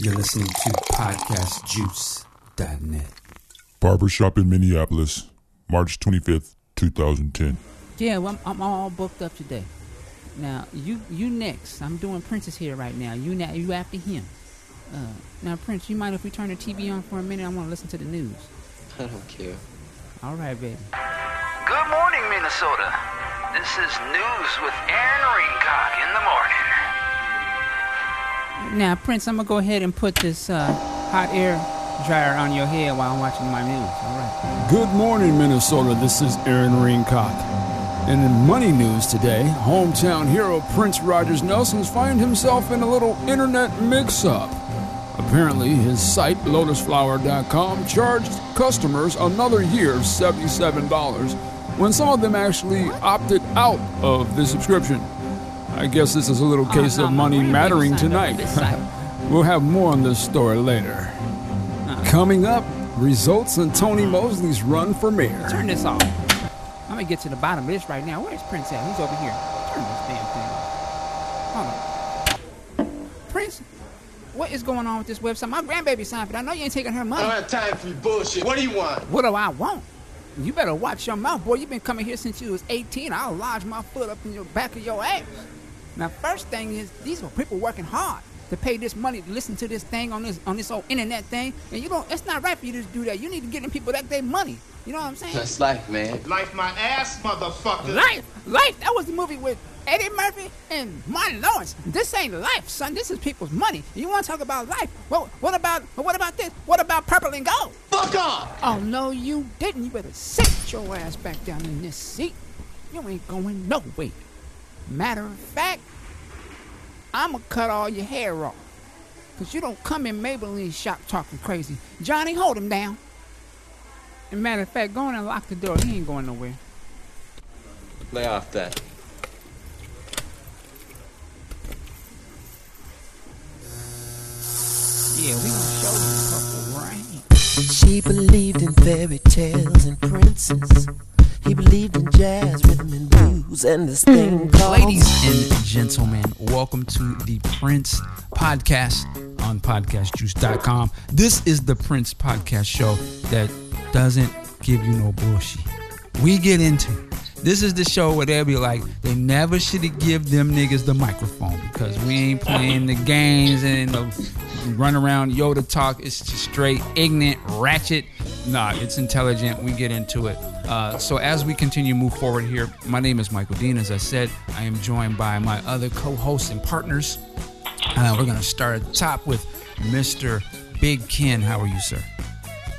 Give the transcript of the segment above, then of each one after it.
You're listening to podcastjuice.net. Barbershop in Minneapolis, March 25th, 2010. Yeah, well, I'm, I'm all booked up today. Now you you next. I'm doing Prince's here right now. You now you after him. Uh, now Prince, you mind if we turn the TV on for a minute? I want to listen to the news. I don't care. All right, baby. Good morning, Minnesota. This is news with Aaron Ringcock in the morning. Now, Prince, I'm gonna go ahead and put this uh, hot air dryer on your head while I'm watching my news. All right. Good morning, Minnesota. This is Aaron Ringcock. And in money news today, hometown hero Prince Rogers Nelson's find himself in a little internet mix-up. Apparently, his site, lotusflower.com, charged customers another year of $77 when some of them actually opted out of the subscription. I guess this is a little case of money mattering gonna sign up for tonight. we'll have more on this story later. Coming up, results in Tony Mosley's run for mayor. Turn this off. I'm gonna get to the bottom of this right now. Where's Prince at? He's over here. Turn this damn thing off. Hold on. Prince, what is going on with this website? My grandbaby signed, but I know you ain't taking her money. I don't have time for your bullshit. What do you want? What do I want? You better watch your mouth, boy. You've been coming here since you was 18. I'll lodge my foot up in your back of your ass. Now, first thing is, these are people working hard to pay this money to listen to this thing on this on this old internet thing, and you don't. It's not right for you to do that. You need to get them people that they money. You know what I'm saying? That's life, man. Life my ass, motherfucker. Life, life. That was the movie with Eddie Murphy and Martin Lawrence. This ain't life, son. This is people's money. You want to talk about life? Well, what about what about this? What about purple and gold? Fuck off! Oh no, you didn't. You better sit your ass back down in this seat. You ain't going nowhere. Matter of fact, I'ma cut all your hair off. Cause you don't come in Maybelline shop talking crazy. Johnny, hold him down. And matter of fact, go in and lock the door. He ain't going nowhere. Lay off that. Yeah, we gonna show you purple rain. She believed in fairy tales and princes. He believed in jazz, rhythm, and blues, and this mm. thing called. Ladies and gentlemen, welcome to the Prince Podcast on podcastjuice.com. This is the Prince Podcast show that doesn't give you no bullshit. We get into. This is the show where they'll be like, they never should have give them niggas the microphone because we ain't playing the games and the run around Yoda talk. It's just straight ignorant, ratchet. Nah, it's intelligent. We get into it. Uh, so as we continue to move forward here, my name is Michael Dean. As I said, I am joined by my other co-hosts and partners. Uh, we're gonna start at the top with Mr. Big Ken. How are you, sir?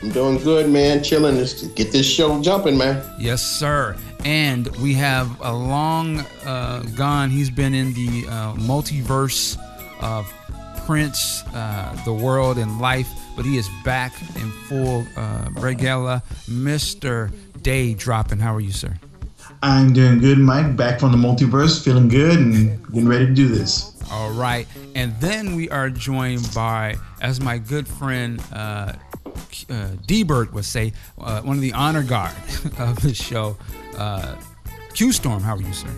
I'm doing good, man. Chilling. Let's get this show jumping, man. Yes, sir. And we have a long uh, gone. He's been in the uh, multiverse of Prince, uh, the world, and life, but he is back in full uh, regala. Mr. Day dropping. How are you, sir? I'm doing good, Mike. Back from the multiverse, feeling good and getting ready to do this. All right. And then we are joined by, as my good friend uh, uh, D Bird would say, uh, one of the honor guard of the show, uh, Q Storm. How are you, sir?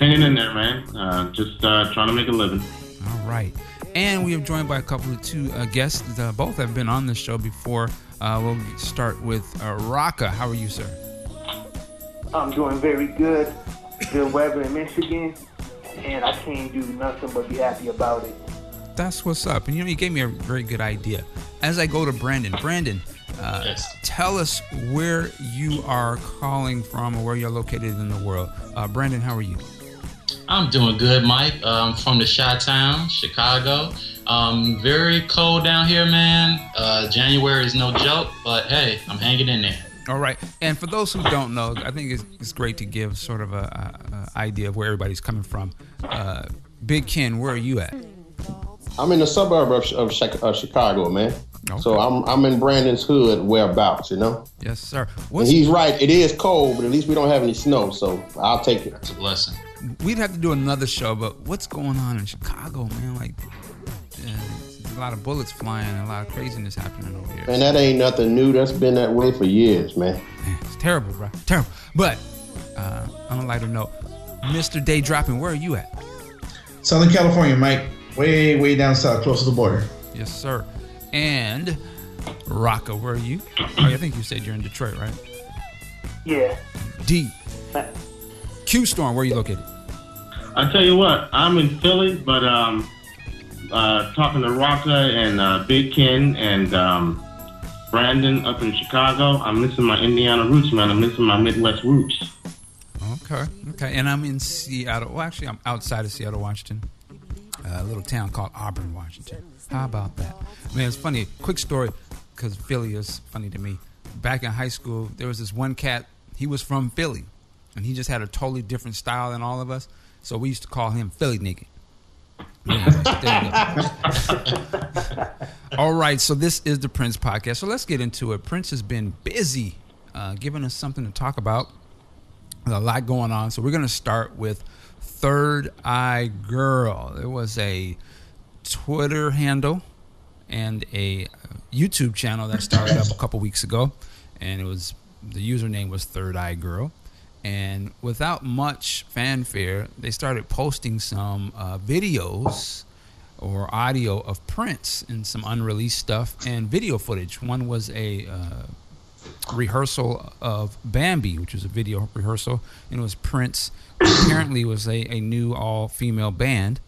Hanging in there, man. Uh, just uh, trying to make a living. All right. And we are joined by a couple of two uh, guests. Uh, both have been on the show before. Uh, we'll start with uh, Raka. How are you, sir? I'm doing very good. Good weather in Michigan, and I can't do nothing but be happy about it. That's what's up. And you know, you gave me a very good idea. As I go to Brandon, Brandon, uh, Yes. tell us where you are calling from or where you're located in the world. Uh, Brandon, how are you? I'm doing good, Mike. Uh, I'm from the Chi Town, Chicago. Um, very cold down here, man. Uh, January is no joke, but hey, I'm hanging in there. All right. And for those who don't know, I think it's, it's great to give sort of a, a, a idea of where everybody's coming from. Uh, Big Ken, where are you at? I'm in the suburb of, of uh, Chicago, man. So I'm I'm in Brandon's hood, whereabouts, you know. Yes, sir. And he's right. It is cold, but at least we don't have any snow, so I'll take it. It's a blessing. We'd have to do another show, but what's going on in Chicago, man? Like, uh, a lot of bullets flying and a lot of craziness happening over here. And that ain't nothing new. That's been that way for years, man. It's terrible, bro. Terrible. But uh, on a lighter note, Mr. Day Dropping, where are you at? Southern California, Mike. Way, way down south, close to the border. Yes, sir. And Rocka, where are you? Oh, I think you said you're in Detroit, right? Yeah. D. Q Storm, where are you located? I tell you what, I'm in Philly, but um, uh, talking to Rocka and uh, Big Ken and um, Brandon up in Chicago. I'm missing my Indiana roots, man. I'm missing my Midwest roots. Okay. Okay. And I'm in Seattle. Well, actually, I'm outside of Seattle, Washington. A little town called Auburn, Washington. How about that? Man, it's funny. Quick story, because Philly is funny to me. Back in high school, there was this one cat. He was from Philly, and he just had a totally different style than all of us. So we used to call him Philly nigga. All right, so this is the Prince podcast. So let's get into it. Prince has been busy uh, giving us something to talk about. There's a lot going on. So we're going to start with Third Eye Girl. There was a Twitter handle and a YouTube channel that started up a couple weeks ago, and it was the username was Third Eye Girl. And without much fanfare, they started posting some uh, videos or audio of Prince and some unreleased stuff and video footage. One was a uh, rehearsal of Bambi, which was a video rehearsal, and it was Prince. Apparently, was a, a new all female band.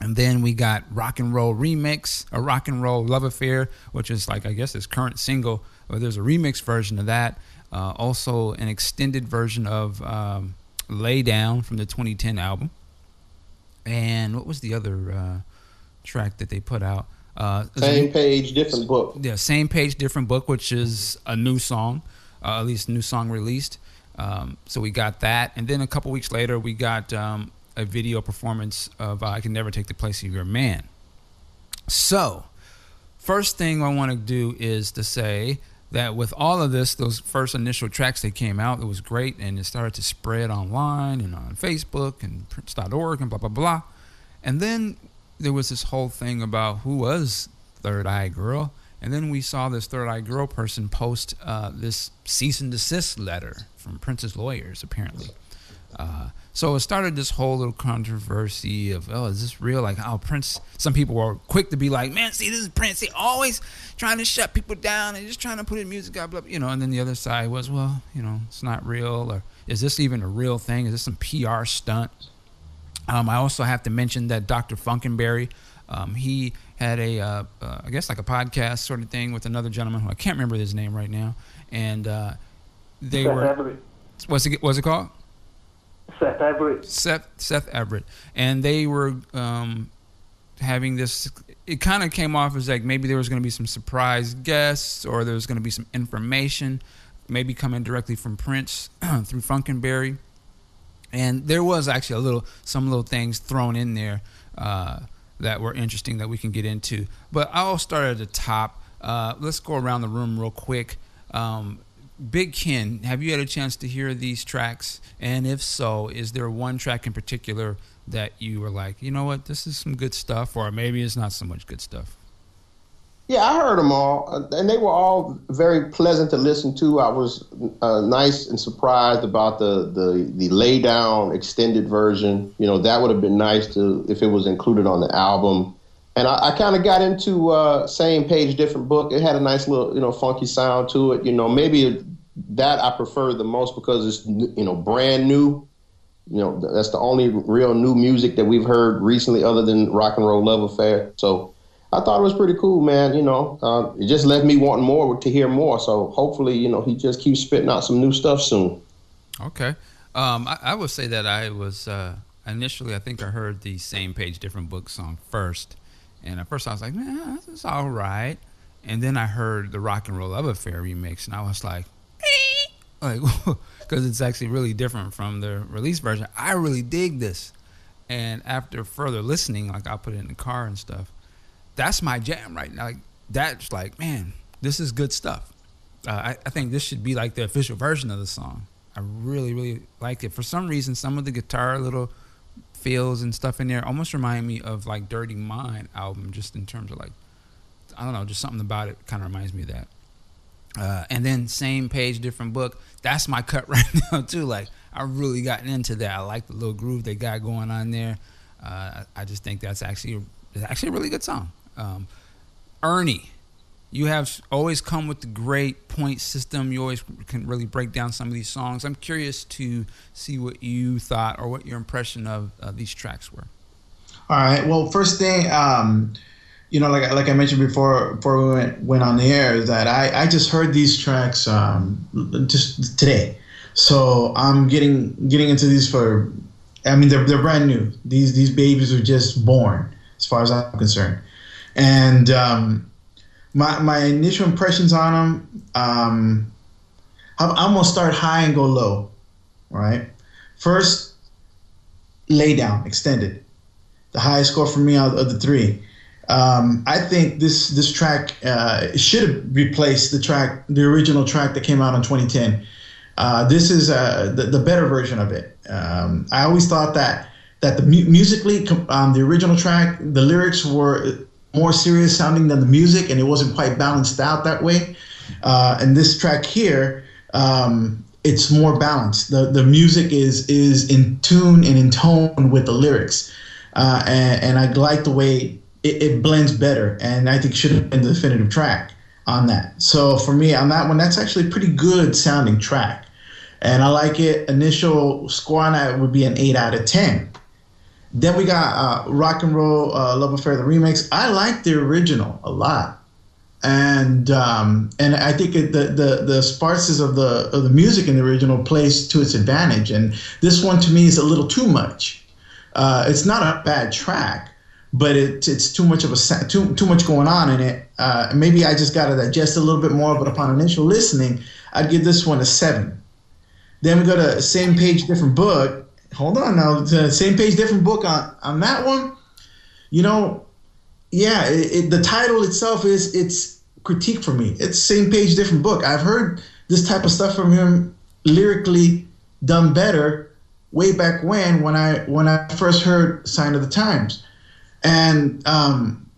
And then we got Rock and Roll Remix, a Rock and Roll Love Affair, which is like, I guess, his current single. Or there's a remix version of that. Uh, also, an extended version of um, Lay Down from the 2010 album. And what was the other uh, track that they put out? Uh, Same page, different book. Yeah, same page, different book, which is a new song, uh, at least new song released. Um, so we got that, and then a couple weeks later, we got um, a video performance of uh, "I Can Never Take the Place of Your Man." So, first thing I want to do is to say that with all of this, those first initial tracks that came out, it was great, and it started to spread online and on Facebook and Prince.org and blah blah blah. And then there was this whole thing about who was Third Eye Girl, and then we saw this Third Eye Girl person post uh, this cease and desist letter from Prince's lawyers, apparently. Uh, so it started this whole little controversy of, oh, is this real? Like, oh, Prince. Some people were quick to be like, man, see, this is Prince. He always trying to shut people down and just trying to put in music, blah, blah, you know. And then the other side was, well, you know, it's not real. Or is this even a real thing? Is this some PR stunt? Um, I also have to mention that Dr. Funkenberry, um, he had a, uh, uh, I guess like a podcast sort of thing with another gentleman who I can't remember his name right now, and uh, they were. What's it? What's it called? Seth Everett. Seth Seth Everett, and they were um, having this. It kind of came off as like maybe there was going to be some surprise guests, or there was going to be some information, maybe coming directly from Prince through Funkenberry, and there was actually a little some little things thrown in there uh, that were interesting that we can get into. But I'll start at the top. Uh, let's go around the room real quick. Um, Big Ken, have you had a chance to hear these tracks? And if so, is there one track in particular that you were like, you know what, this is some good stuff, or maybe it's not so much good stuff? Yeah, I heard them all, uh, and they were all very pleasant to listen to. I was uh, nice and surprised about the, the the lay down extended version. You know, that would have been nice to if it was included on the album. And I, I kind of got into uh, same page, different book. It had a nice little, you know, funky sound to it. You know, maybe that I prefer the most because it's, you know, brand new. You know, that's the only real new music that we've heard recently, other than Rock and Roll Love Affair. So I thought it was pretty cool, man. You know, uh, it just left me wanting more to hear more. So hopefully, you know, he just keeps spitting out some new stuff soon. Okay. Um, I, I would say that I was uh, initially, I think I heard the same page, different book song first. And at first I was like, this is all right. And then I heard the Rock and Roll Love Affair remix, and I was like, like, because it's actually really different from the release version. I really dig this. And after further listening, like I put it in the car and stuff, that's my jam right now. Like that's like, man, this is good stuff. Uh, I, I think this should be like the official version of the song. I really, really like it. For some reason, some of the guitar little feels and stuff in there almost remind me of like Dirty Mind album, just in terms of like, I don't know, just something about it kind of reminds me of that. Uh, and then same page, different book. That's my cut right now too. Like I really gotten into that. I like the little groove they got going on there. Uh, I just think that's actually it's actually a really good song. Um, Ernie, you have always come with the great point system. You always can really break down some of these songs. I'm curious to see what you thought or what your impression of uh, these tracks were. All right. Well, first thing, um, you know, like like I mentioned before, before we went went on the air, that I I just heard these tracks um, just today, so I'm getting getting into these for. I mean, they're they're brand new. These these babies are just born, as far as I'm concerned, and um, my my initial impressions on them, um, I'm, I'm gonna start high and go low, right? First, lay down, extended the highest score for me out of the three. Um, I think this this track uh, should have replaced the track, the original track that came out in 2010. Uh, this is uh, the, the better version of it. Um, I always thought that that the mu- musically, um, the original track, the lyrics were more serious sounding than the music, and it wasn't quite balanced out that way. Uh, and this track here, um, it's more balanced. the The music is is in tune and in tone with the lyrics uh, and, and, I like the way it, it, blends better. And I think should have been the definitive track on that. So for me, on that one, that's actually a pretty good sounding track, and I like it. Initial score on that would be an eight out of ten. Then we got uh, Rock and Roll uh, Love Affair, the remix. I like the original a lot, and um, and I think it, the the the sparseness of the of the music in the original plays to its advantage. And this one to me is a little too much. Uh, it's not a bad track, but it, it's too much of a too too much going on in it. Uh, maybe I just got to digest a little bit more. But upon initial listening, I'd give this one a seven. Then we go to same page, different book. Hold on now, the same page, different book on on that one. You know, yeah, it, it, the title itself is it's critique for me. It's same page, different book. I've heard this type of stuff from him lyrically done better way back when when I when I first heard Sign of the Times, and um,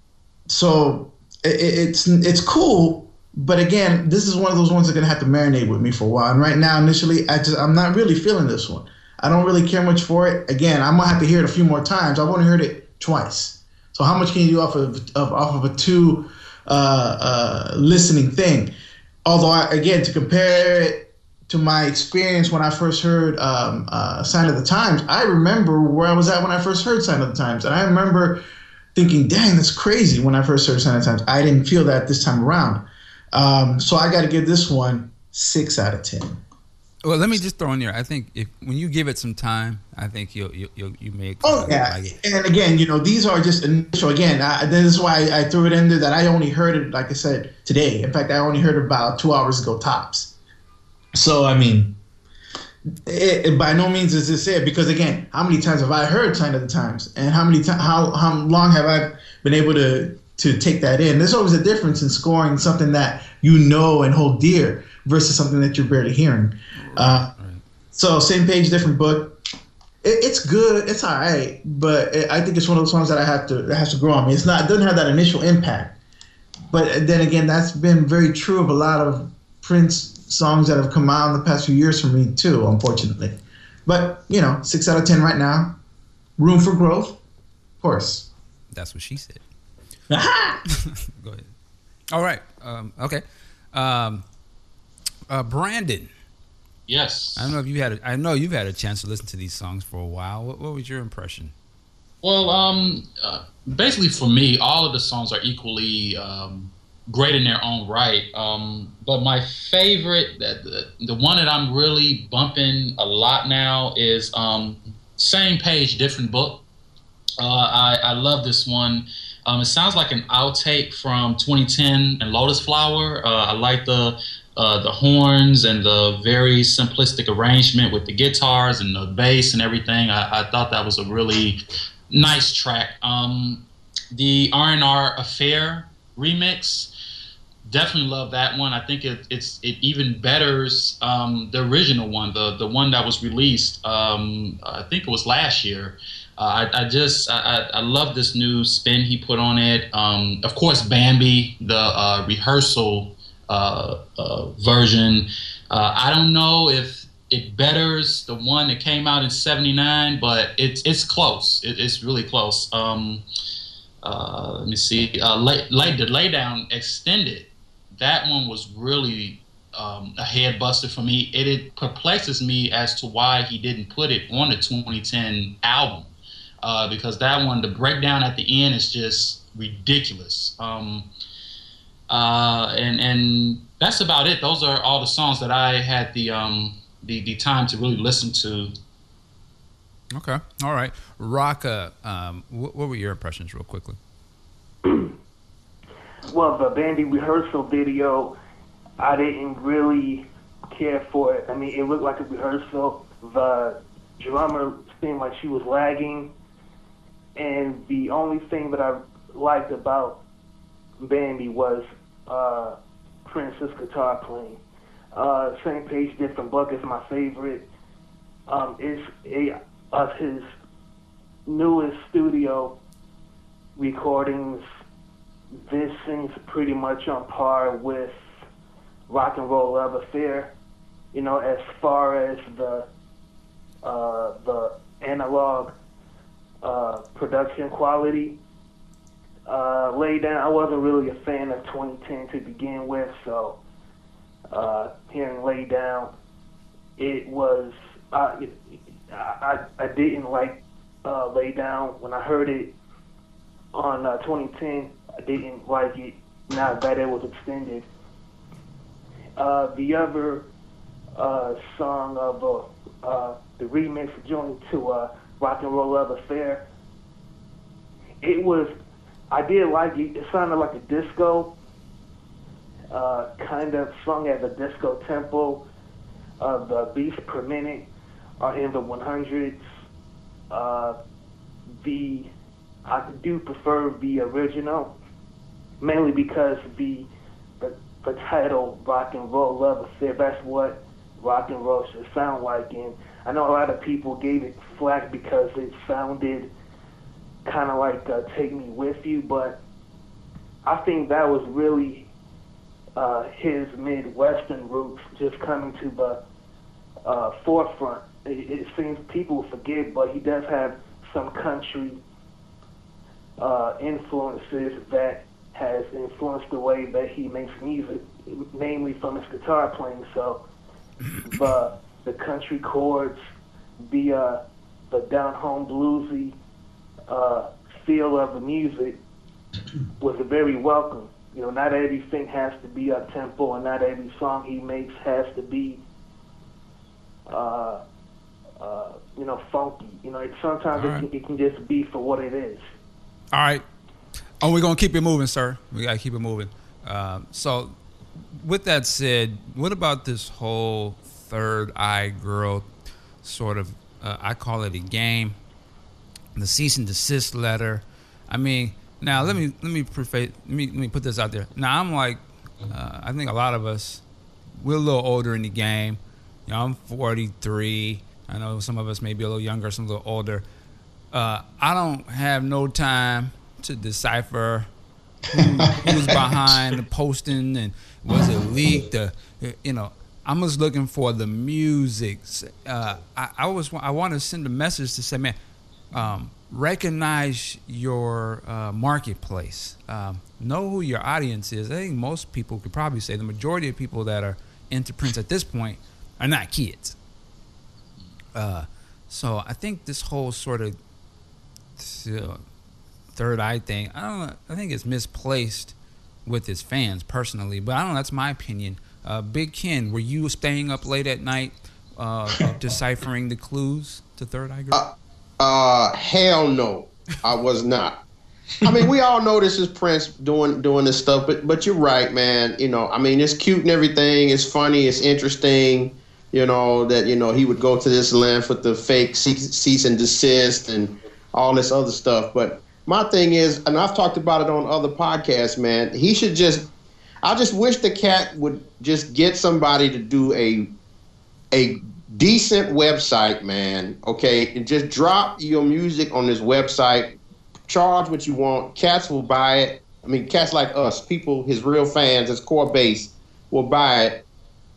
so it, it's it's cool. But again, this is one of those ones that are gonna have to marinate with me for a while. And right now, initially, I just I'm not really feeling this one. I don't really care much for it. Again, I'm gonna have to hear it a few more times. I've only heard it twice. So how much can you do off of, of off of a two uh, uh, listening thing? Although I, again, to compare it to my experience when I first heard um, uh, Sign of the Times, I remember where I was at when I first heard Sign of the Times. And I remember thinking, dang, that's crazy when I first heard Sign of the Times. I didn't feel that this time around. Um, so I got to give this one six out of 10. Well, let me just throw in there. I think if when you give it some time, I think you'll you you you make. Oh yeah, like and again, you know, these are just initial. Again, I, this is why I threw it in there that I only heard it, like I said today. In fact, I only heard about two hours ago tops. So I mean, it, it, by no means is this it because again, how many times have I heard "Sign of the Times" and how many times how how long have I been able to to take that in? There's always a difference in scoring something that you know and hold dear versus something that you're barely hearing. Uh, so same page, different book. It, it's good. It's all right, but it, I think it's one of those songs that I have to that has to grow on me. It's not. It doesn't have that initial impact. But then again, that's been very true of a lot of Prince songs that have come out in the past few years for me too, unfortunately. But you know, six out of ten right now. Room for growth, of course. That's what she said. Go ahead. All right. Um, okay. Um, uh, Brandon. Yes. I don't know if you had. A, I know you've had a chance to listen to these songs for a while. What, what was your impression? Well, um, uh, basically for me, all of the songs are equally um, great in their own right. Um, but my favorite, the, the, one that I'm really bumping a lot now is um, Same Page, Different Book. Uh, I, I love this one. Um, it sounds like an outtake from 2010 and Lotus Flower. Uh, I like the uh, the horns and the very simplistic arrangement with the guitars and the bass and everything. I, I thought that was a really nice track. Um, the R&R Affair remix definitely love that one. I think it, it's it even betters um, the original one, the the one that was released. Um, I think it was last year. Uh, I, I, just I, I, love this new spin he put on it. Um, of course, Bambi, the uh, rehearsal version. Uh, I don't know if it betters the one that came out in '79, but it's it's close. It, it's really close. Um, uh, uh, let me see, uh, lay, lay, the lay down extended. That one was really um, a head buster for me. It, it, perplexes me as to why he didn't put it on the 2010 album uh, because that one, the breakdown at the end is just ridiculous. Um, uh, and and that's about it. Those are all the songs that I had the um, the the time to really listen to. Okay, all right, Rocka. Um, what, what were your impressions, real quickly? well, the Bambi rehearsal video, I didn't really care for it. I mean, it looked like a rehearsal. The drummer seemed like she was lagging, and the only thing that I liked about Bambi was uh, Prince's guitar playing. Uh, Same Page, Different Book is my favorite. Um, it's a of his newest studio recordings. This seems pretty much on par with Rock and Roll Love Affair. You know, as far as the uh, the analog uh, production quality. Uh, Lay Down, I wasn't really a fan of 2010 to begin with, so uh, hearing Lay Down, it was, it, I, I didn't like uh, Lay Down. When I heard it on uh, 2010, I didn't like it. Now that it was extended. Uh, the other uh, song of uh, uh, the remix joined to uh, Rock and Roll Love Affair, it was I did like it. It sounded like a disco, uh, kind of sung at the disco tempo. Uh, the beats per minute are in the 100s. Uh, the I do prefer the original, mainly because the the, the title "Rock and Roll Love Affair" that's what rock and roll should sound like. And I know a lot of people gave it flack because it sounded kind of like uh, "Take Me With You," but I think that was really uh, his Midwestern roots just coming to the uh, forefront. It, it seems people forget, but he does have some country uh, influences that has influenced the way that he makes music, namely from his guitar playing. So the the country chords, the uh, the down home bluesy uh, feel of the music was very welcome. You know, not everything has to be up tempo, and not every song he makes has to be, uh, uh, you know, funky. You know, it, sometimes it, can, it can just be for what it is. All right. Oh, we're gonna keep it moving, sir. We gotta keep it moving. Um, so, with that said, what about this whole third eye girl sort of? Uh, I call it a game. The cease and desist letter. I mean, now let me let me preface. Let me let me put this out there. Now I'm like, uh, I think a lot of us, we're a little older in the game. You know, I'm 43. I know some of us may be a little younger, some a little older. Uh, I don't have no time to decipher who, who's behind the posting and was it leaked. Uh, you know, I'm just looking for the music. Uh, I, I was I want to send a message to say, man, um, recognize your uh, marketplace. Um, know who your audience is. I think most people could probably say the majority of people that are into Prince at this point are not kids. Uh, so I think this whole sort of uh, third eye thing, I don't know, I think it's misplaced with his fans personally, but I don't know, that's my opinion. Uh, Big Ken, were you staying up late at night uh, deciphering the clues to Third Eye Girl? Uh, hell no, I was not. I mean, we all know this is Prince doing doing this stuff, but but you're right, man. You know, I mean, it's cute and everything. It's funny. It's interesting. You know that you know he would go to this length with the fake cease, cease and desist and all this other stuff. But my thing is, and I've talked about it on other podcasts, man. He should just. I just wish the cat would just get somebody to do a a decent website, man. Okay, and just drop your music on this website. Charge what you want. Cats will buy it. I mean, cats like us, people, his real fans, his core base, will buy it,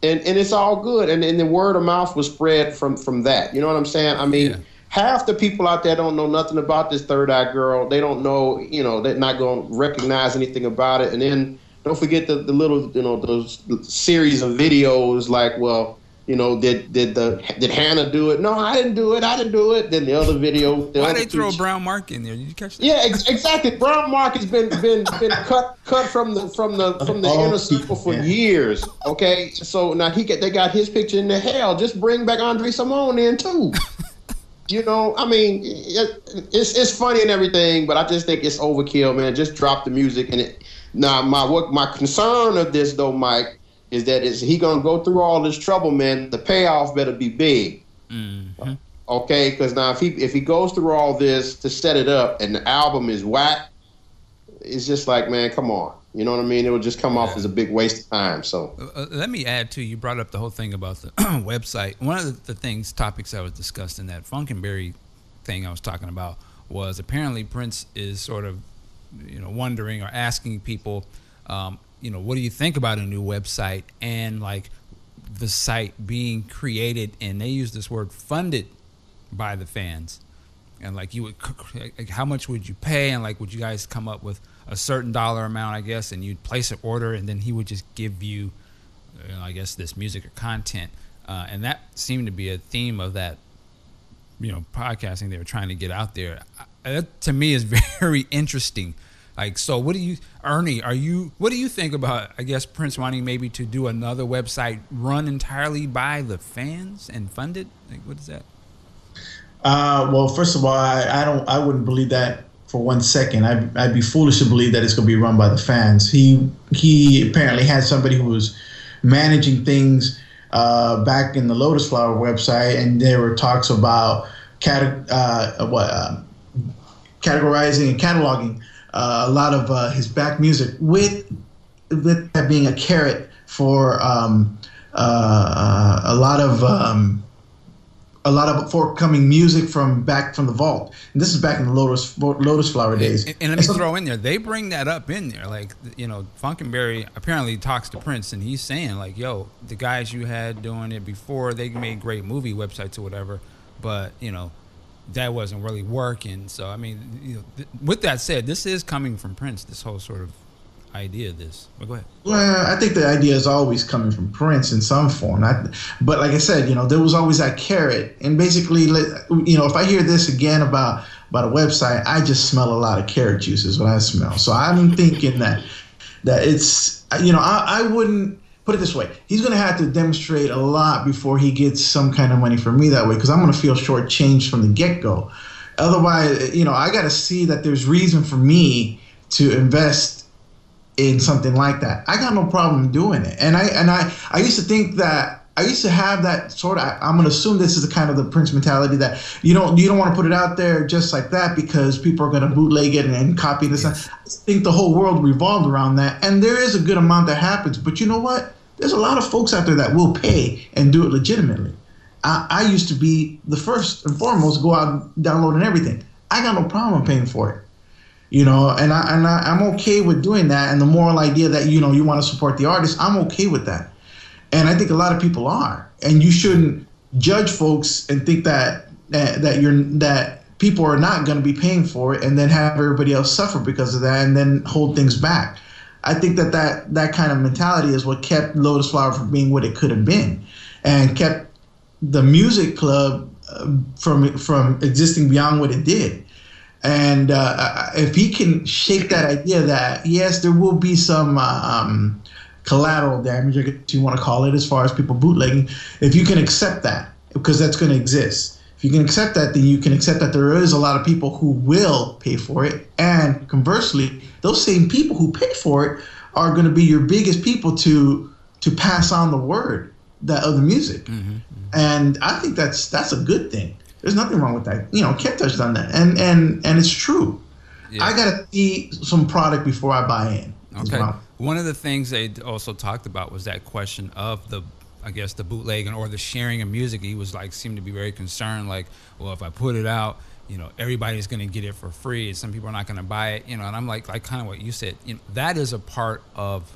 and and it's all good. And and the word of mouth will spread from from that. You know what I'm saying? I mean, half the people out there don't know nothing about this third eye girl. They don't know, you know, they're not going to recognize anything about it. And then don't forget the, the little, you know, those series of videos like, well, you know, did did the did Hannah do it? No, I didn't do it. I didn't do it. Then the other video. The Why other they two throw a brown mark in there? Did you catch that? yeah, ex- exactly. BrownMark has been been been cut cut from the from the from the Oh, inner circle for years. Okay, so now he get they got his picture in the hell. Just bring back André Cymone in too. you know, I mean, it, it's it's funny and everything, but I just think it's overkill, man. Just drop the music and it. Now, my what my concern of this though, Mike, is that is he gonna go through all this trouble, man? The payoff better be big. Mm-hmm. Okay, because now if he if he goes through all this to set it up and the album is whack, it's just like man, come on, you know what I mean? It will just come off as a big waste of time. So Uh, let me add to you brought up the whole thing about the website. One of the, the things topics I was discussed in that Funkenberry thing I was talking about was apparently Prince is sort of you know wondering or asking people, um, you know, what do you think about a new website and like the site being created and they use this word funded by the fans? And like you would like how much would you pay? And like would you guys come up with a certain dollar amount i guess and you'd place an order and then he would just give you, you know, i guess this music or content? Uh, and that seemed to be a theme of that you know podcasting they were trying to get out there. That to me is very interesting like so what do you ernie are you what do you think about i guess prince wanting maybe to do another website run entirely by the fans and funded like what is that Uh, well, first of all, I, I don't, I wouldn't believe that for one second. I'd, I'd be foolish to believe that it's going to be run by the fans. He, he apparently had somebody who was managing things uh, back in the Lotus Flower website, and there were talks about cate- uh, what uh, categorizing and cataloging uh, a lot of uh, his back music with with that being a carrot for um, uh, a lot of um, a lot of forthcoming music from back from the vault. And this is back in the Lotus Lotus Flower days. And, and let me throw in there, they bring that up in there. Like, you know, Funkenberry apparently talks to Prince, and he's saying, like, yo, the guys you had doing it before, they made great movie websites or whatever, but, you know, that wasn't really working. So, I mean, you know, th- with that said, this is coming from Prince, this whole sort of idea of this. But go ahead. Well, I think the idea is always coming from Prince in some form. I, but like I said, you know, there was always that carrot, and basically, you know, if I hear this again about about a website, I just smell a lot of carrot juice is what I smell. So I'm thinking that that it's, you know, I, I wouldn't put it this way. He's going to have to demonstrate a lot before he gets some kind of money from me that way, because I'm going to feel shortchanged from the get go. Otherwise, you know, I got to see that there's reason for me to invest in something like that. I got no problem doing it. And I and I I used to think that I used to have that sort of. I'm going to assume this is the kind of the Prince mentality that you don't you don't want to put it out there just like that because people are going to bootleg it and, and copy this. I think the whole world revolved around that, and there is a good amount that happens. But you know what? There's a lot of folks out there that will pay and do it legitimately. I, I used to be the first and foremost go out downloading everything. I got no problem paying for it you know and i and I, i'm okay with doing that and the moral idea that you know you want to support the artist i'm okay with that and i think a lot of people are. And you shouldn't judge folks and think that that, that you're that people are not going to be paying for it and then have everybody else suffer because of that and then hold things back. I think that that that kind of mentality is what kept lotus flower from being what it could have been and kept the music club uh, from from existing beyond what it did. And uh, if he can shake that idea that yes, there will be some um, collateral damage, if you want to call it, as far as people bootlegging, if you can accept that, because that's going to exist. If you can accept that, then you can accept that there is a lot of people who will pay for it, and conversely, those same people who pay for it are going to be your biggest people to to pass on the word that of the music, mm-hmm, mm-hmm. and I think that's that's a good thing. There's nothing wrong with that. You know, Kenta's on that, and and and it's true. I gotta see some product before I buy in. Okay. One of the things they also talked about was that question of the, I guess, the bootlegging or the sharing of music. He was like, seemed to be very concerned, like, well, if I put it out, you know, everybody's going to get it for free, some people are not going to buy it, you know. And I'm like, like kind of what you said, you know, that is a part of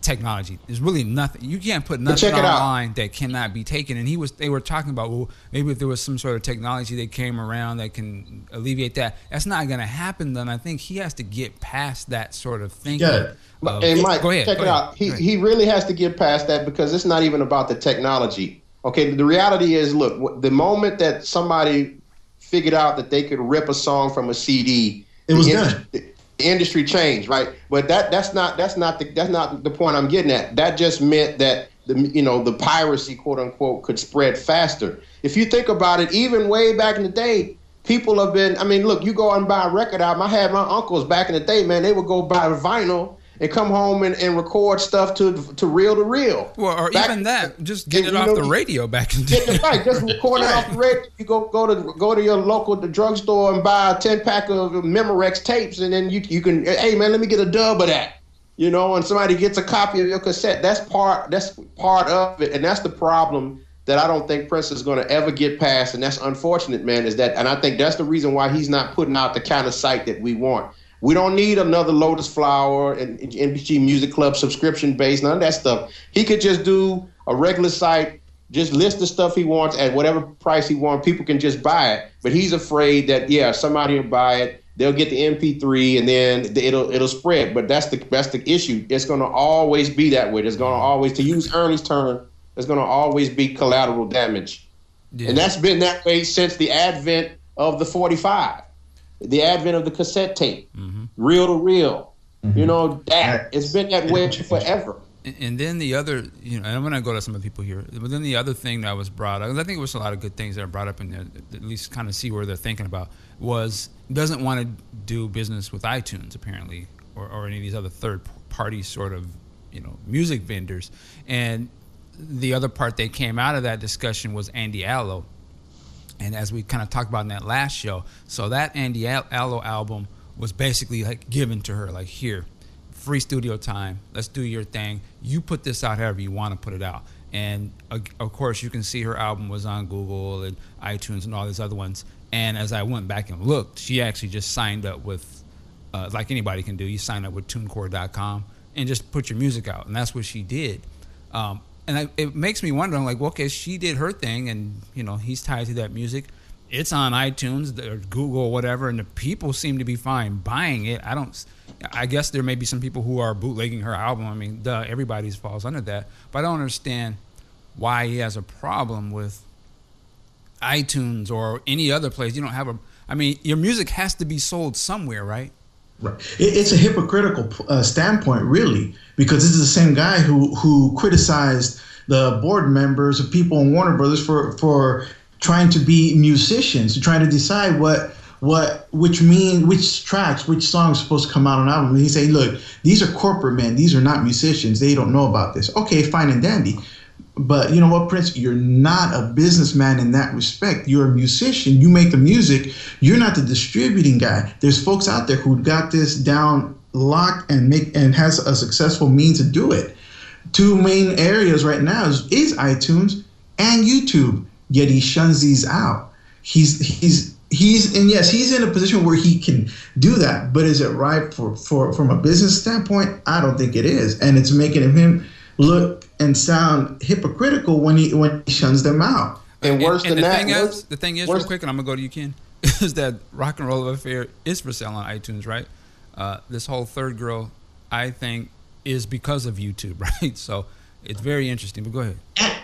technology. There's really nothing. You can't put nothing check it out. online that cannot be taken. And he was. They were talking about well, maybe if there was some sort of technology that came around that can alleviate that. That's not going to happen. Then I think he has to get past that sort of thinking. Yeah. of- Hey, Mike, go ahead. check go it ahead, out. He he really has to get past that because it's not even about the technology. Okay, the reality is, look, the moment that somebody figured out that they could rip a song from a CD, It was done. industry, industry changed, right? But that that's not that's not the that's not the point I'm getting at. That just meant that the you know the piracy quote unquote could spread faster. If you think about it, even way back in the day, people have been. I mean, look, you go and buy a record album. I had my uncles back in the day, man. They would go buy vinyl and come home and, and record stuff to to reel to reel. Well, or Back- even that, just get it off know, the radio back in the day. right, just record it off the radio. You go go to go to your local the drugstore and buy a ten pack of Memorex tapes, and then you you can hey man, let me get a dub of that. You know, and somebody gets a copy of your cassette. That's part that's part of it, and that's the problem that I don't think Prince is going to ever get past, and that's unfortunate, man. Is that, and I think that's the reason why he's not putting out the kind of site that we want. We don't need another Lotus Flower and NPG Music Club subscription base, none of that stuff. He could just do a regular site, just list the stuff he wants at whatever price he wants. People can just buy it. But he's afraid that yeah, somebody will buy it. They'll get the MP3 and then it'll it'll spread. But that's the that's the issue. It's going to always be that way. It's going to always, to use Ernie's term, there's going to always be collateral damage. And that's been that way since the advent of the 45, the advent of the cassette tape, mm-hmm. reel to reel. You mm-hmm. know, that it's been that way forever. And- And then the other, you know, and I'm going to go to some of the people here. But then the other thing that was brought up, 'cause I think it was a lot of good things that are brought up in there, at least kind of see where they're thinking about, was doesn't want to do business with iTunes apparently, or, or any of these other third party sort of, you know, music vendors. And the other part that came out of that discussion was Andy Allo. And as we kind of talked about in that last show, so that Andy Al- Allo album was basically like given to her, like here, free studio time. Let's do your thing. You put this out however you want to put it out. And of course, you can see her album was on Google and iTunes and all these other ones. And as I went back and looked, she actually just signed up with, uh, like anybody can do, you sign up with TuneCore.com and just put your music out. And that's what she did. Um, and I, it makes me wonder, I'm like, well, okay, she did her thing, and you know, he's tied to that music. It's on iTunes or Google or whatever, and the people seem to be fine buying it. I don't. I guess there may be some people who are bootlegging her album. I mean, duh, everybody's falls under that. But I don't understand why he has a problem with iTunes or any other place. You don't have a. I mean, your music has to be sold somewhere, right? Right. It, it's a hypocritical uh, standpoint, really, because this is the same guy who who criticized the board members of people in Warner Brothers for for trying to be musicians, trying to decide what what which mean which tracks, which songs supposed to come out on album. And he say, look, these are corporate men, these are not musicians. They don't know about this. Okay, fine and dandy. But you know what, Prince? You're not a businessman in that respect. You're a musician. You make the music. You're not the distributing guy. There's folks out there who got this down locked and make and has a successful means to do it. Two main areas right now is, is iTunes and YouTube. Yet he shuns these out. He's he's he's and yes, he's in a position where he can do that. But is it right for for from a business standpoint? I don't think it is, and it's making him look and sound hypocritical when he when he shuns them out. And worse and than the that, thing worse- is, the thing is, worse- real quick, and I'm gonna go to you, Ken, is that Rock and Roll Affair is for sale on iTunes, right? Uh, this whole third girl, I think, is because of YouTube, right? So it's very interesting. But go ahead.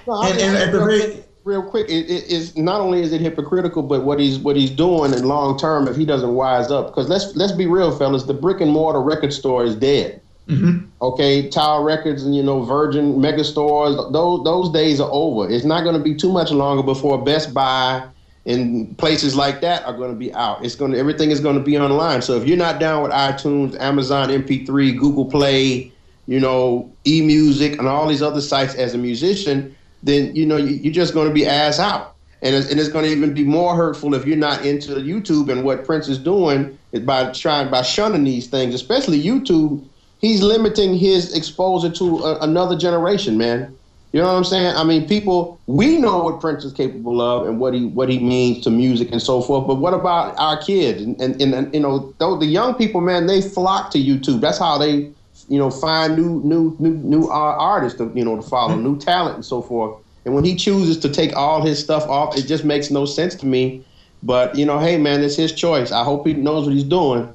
No, And- and at the real, very- quick, real quick, it, it is not only is it hypocritical, but what he's what he's doing in long term if he doesn't wise up. Because let's let's be real, fellas, the brick and mortar record store is dead. Mm-hmm. Okay, Tower Records and you know Virgin mega stores, those those days are over. It's not going to be too much longer before Best Buy and places like that are going to be out. It's going everything is going to be online. So if you're not down with iTunes, Amazon MP3, Google Play, you know, eMusic, and all these other sites as a musician, then you know you, you're just going to be ass out. And it's, and it's going to even be more hurtful if you're not into YouTube and what Prince is doing by trying by shunning these things, especially YouTube. He's limiting his exposure to a, another generation, man. You know what I'm saying? I mean, people we know what Prince is capable of and what he what he means to music and so forth. But what about our kids? And and, and, and you know, the young people, man, they flock to YouTube. That's how they you know find new new new new uh, artists to you know to follow, new talent and so forth. And when he chooses to take all his stuff off, it just makes no sense to me. But you know, hey man, it's his choice. I hope he knows what he's doing.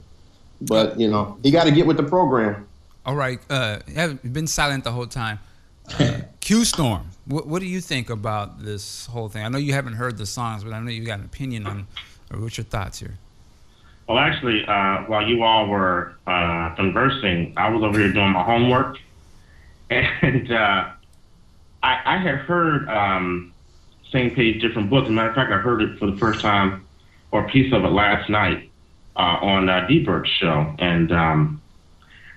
But you know, he got to get with the program. All right, uh, have been silent the whole time. Uh, Q Storm, what, what do you think about this whole thing? I know you haven't heard the songs, but I know you got an opinion on. Or what's your thoughts here? Well, actually, uh, while you all were uh, conversing, I was over here doing my homework, and uh, I, I had heard um, Same Page Different book. As a matter of fact, I heard it for the first time, or a piece of it last night uh, on uh, D-Bird's show, and um,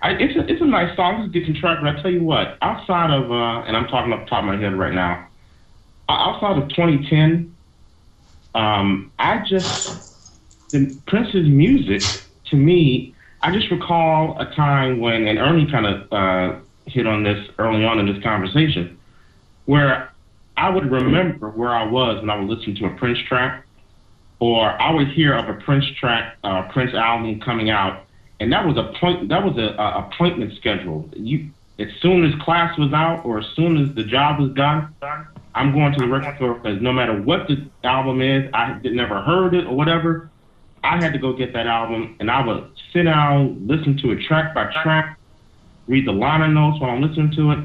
I, it's a it's a nice song. It's a decent track, but I tell you what, outside of uh, and I'm talking off the top of my head right now, outside of 2010, um, I just the Prince's music to me, I just recall a time when, and Ernie kind of uh, hit on this early on in this conversation, where I would remember where I was when I would listen to a Prince track, or I would hear of a Prince track, uh, Prince album coming out, and that was a point, that was a, a appointment schedule. You, as soon as class was out, or as soon as the job was done, I'm going to the record store because no matter what the album is, I had never heard it or whatever. I had to go get that album, and I would sit down, listen to it track by track, read the liner notes while I'm listening to it.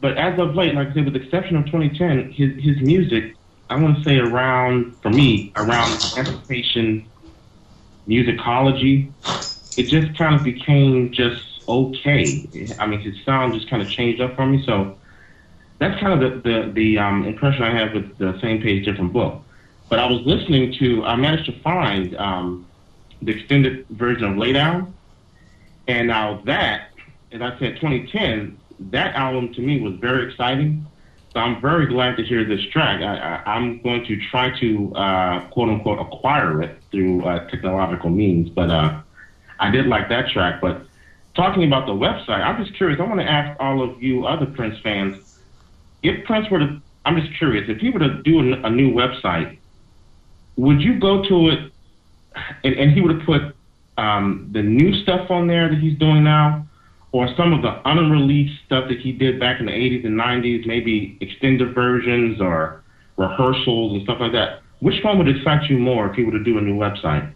But as of late, like I said, with the exception of 2010, his his music, I want to say around for me around emancipation, musicology, it just kind of became just okay. I mean, his sound just kind of changed up for me. So that's kind of the the, the um, impression I have with the same page, different book. But I was listening to, I managed to find um, the extended version of Lay Down. And now that, as I said, 2010, that album to me was very exciting. So I'm very glad to hear this track. I, I'm going to try to, uh, quote unquote, acquire it through uh, technological means. But uh, I did like that track. But talking about the website, I'm just curious. I want to ask all of you other Prince fans if Prince were to, I'm just curious, if he were to do a, a new website, would you go to it and, and he would have put um, the new stuff on there that he's doing now, or some of the unreleased stuff that he did back in the 80s and 90s, maybe extended versions or rehearsals and stuff like that? Which one would excite you more if he were to do a new website?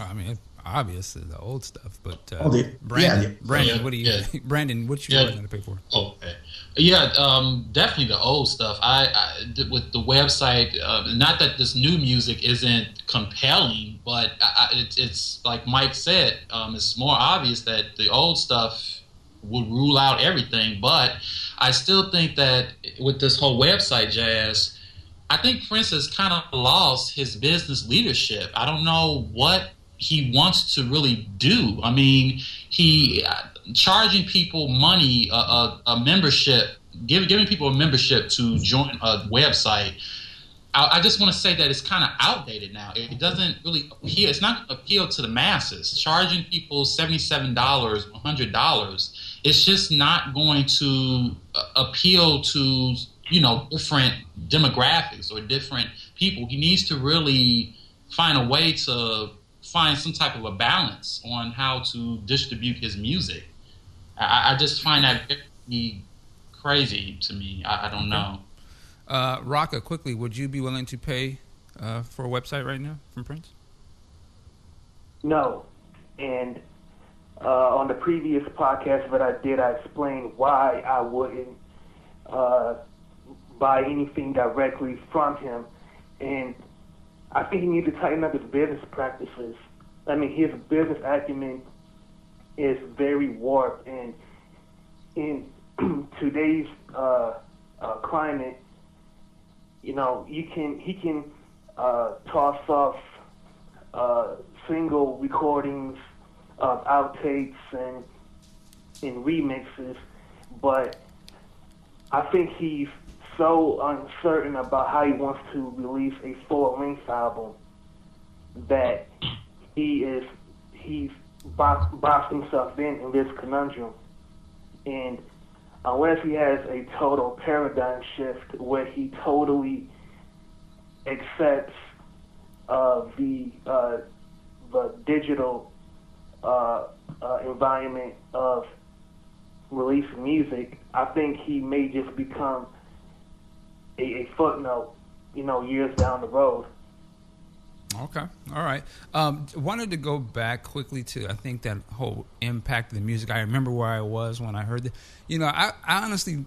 I mean, obviously the old stuff, but uh, Oh, the- Brandon, yeah, the- Brandon, Yeah, what do you, yeah. Brandon, what you Yeah. going to pay for? Oh, okay. Yeah, um, definitely the old stuff. I, I with the website. Uh, not that this new music isn't compelling, but I, I, it, it's like Mike said. Um, it's more obvious that the old stuff would rule out everything. But I still think that with this whole website jazz, I think Prince has kind of lost his business leadership. I don't know what he wants to really do. I mean, he uh, charging people money, uh, a, a membership, give, giving people a membership to join a website. I, I just want to say that it's kind of outdated now. It, doesn't really appeal. It's not appeal to the masses. Charging people seventy-seven dollars, hundred dollars. It's just not going to uh, appeal to you know different demographics or different people. He needs to really find a way to find some type of a balance on how to distribute his music. I, I just find that very crazy to me. I, I don't know. Uh, Rocka, quickly, would you be willing to pay uh, for a website right now from Prince? No. And uh, on the previous podcast that I did, I explained why I wouldn't uh, buy anything directly from him. And I think he needs to tighten up his business practices. I mean, his business acumen is very warped. And in today's uh, uh, climate, you know, you can he can uh, toss off uh, single recordings of outtakes and and remixes, but I think he's so uncertain about how he wants to release a full length album that he is he's box, boxed himself in in this conundrum, and unless he has a total paradigm shift where he totally accepts uh, the uh, the digital uh, uh, environment of releasing music, I think he may just become a, a footnote, you know, years down the road. Okay. All right. Um, wanted to go back quickly to I think that whole impact of the music. I remember where I was when I heard it. You know, I, I honestly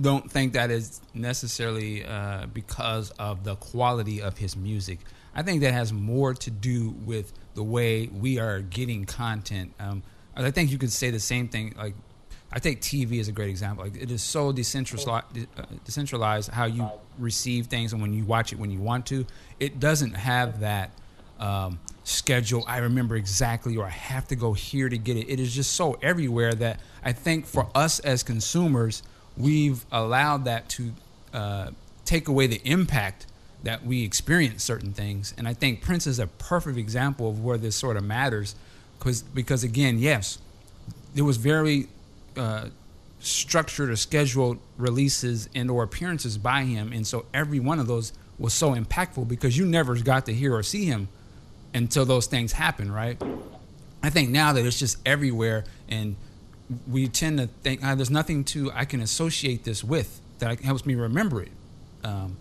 don't think that is necessarily uh, because of the quality of his music. I think that has more to do with the way we are getting content. Um, I think you could say the same thing. Like, I think TV is a great example. Like, it is so decentralized, uh, decentralized how you receive things, and when you watch it when you want to, it doesn't have that um, schedule. I remember exactly, or I have to go here to get it. It is just so everywhere that I think for us as consumers, we've allowed that to uh, take away the impact that we experience certain things. And I think Prince is a perfect example of where this sort of matters, because because again, yes, there was very uh, structured or scheduled releases and or appearances by him, and so every one of those was so impactful because you never got to hear or see him until those things happen, right? I think now that it's just everywhere and we tend to think ah, there's nothing to I can associate this with that helps me remember it. Um,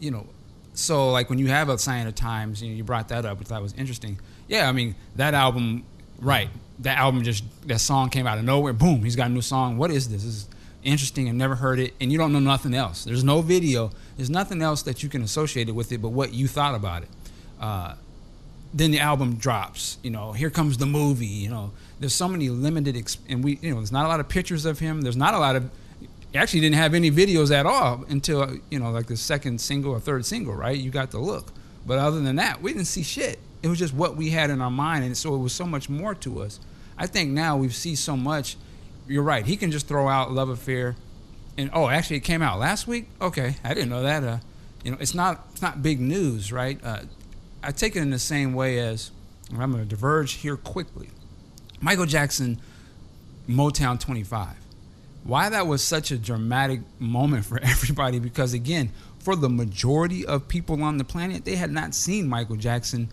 you know, so like when you have a sign of times, you know, you brought that up, which I thought was interesting. Yeah, I mean that album, right? That album just that song came out of nowhere. Boom, he's got a new song. What is this? This is interesting. I've never heard it, and you don't know nothing else. There's no video. There's nothing else that you can associate it with it, but what you thought about it. Uh, then the album drops. You know, here comes the movie. You know, there's so many limited, exp- and we, you know, there's not a lot of pictures of him. There's not a lot of. Actually, didn't have any videos at all until you know, like the second single or third single, right? You got the look, but other than that, we didn't see shit. It was just what we had in our mind, and so it was so much more to us. I think now we've seen so much. You're right. He can just throw out "Love Affair," and oh, actually, it came out last week. Okay, I didn't know that. Uh, you know, it's not it's not big news, right? Uh, I take it in the same way as I'm going to diverge here quickly. Michael Jackson, Motown 25. Why that was such a dramatic moment for everybody because again, for the majority of people on the planet, they had not seen Michael Jackson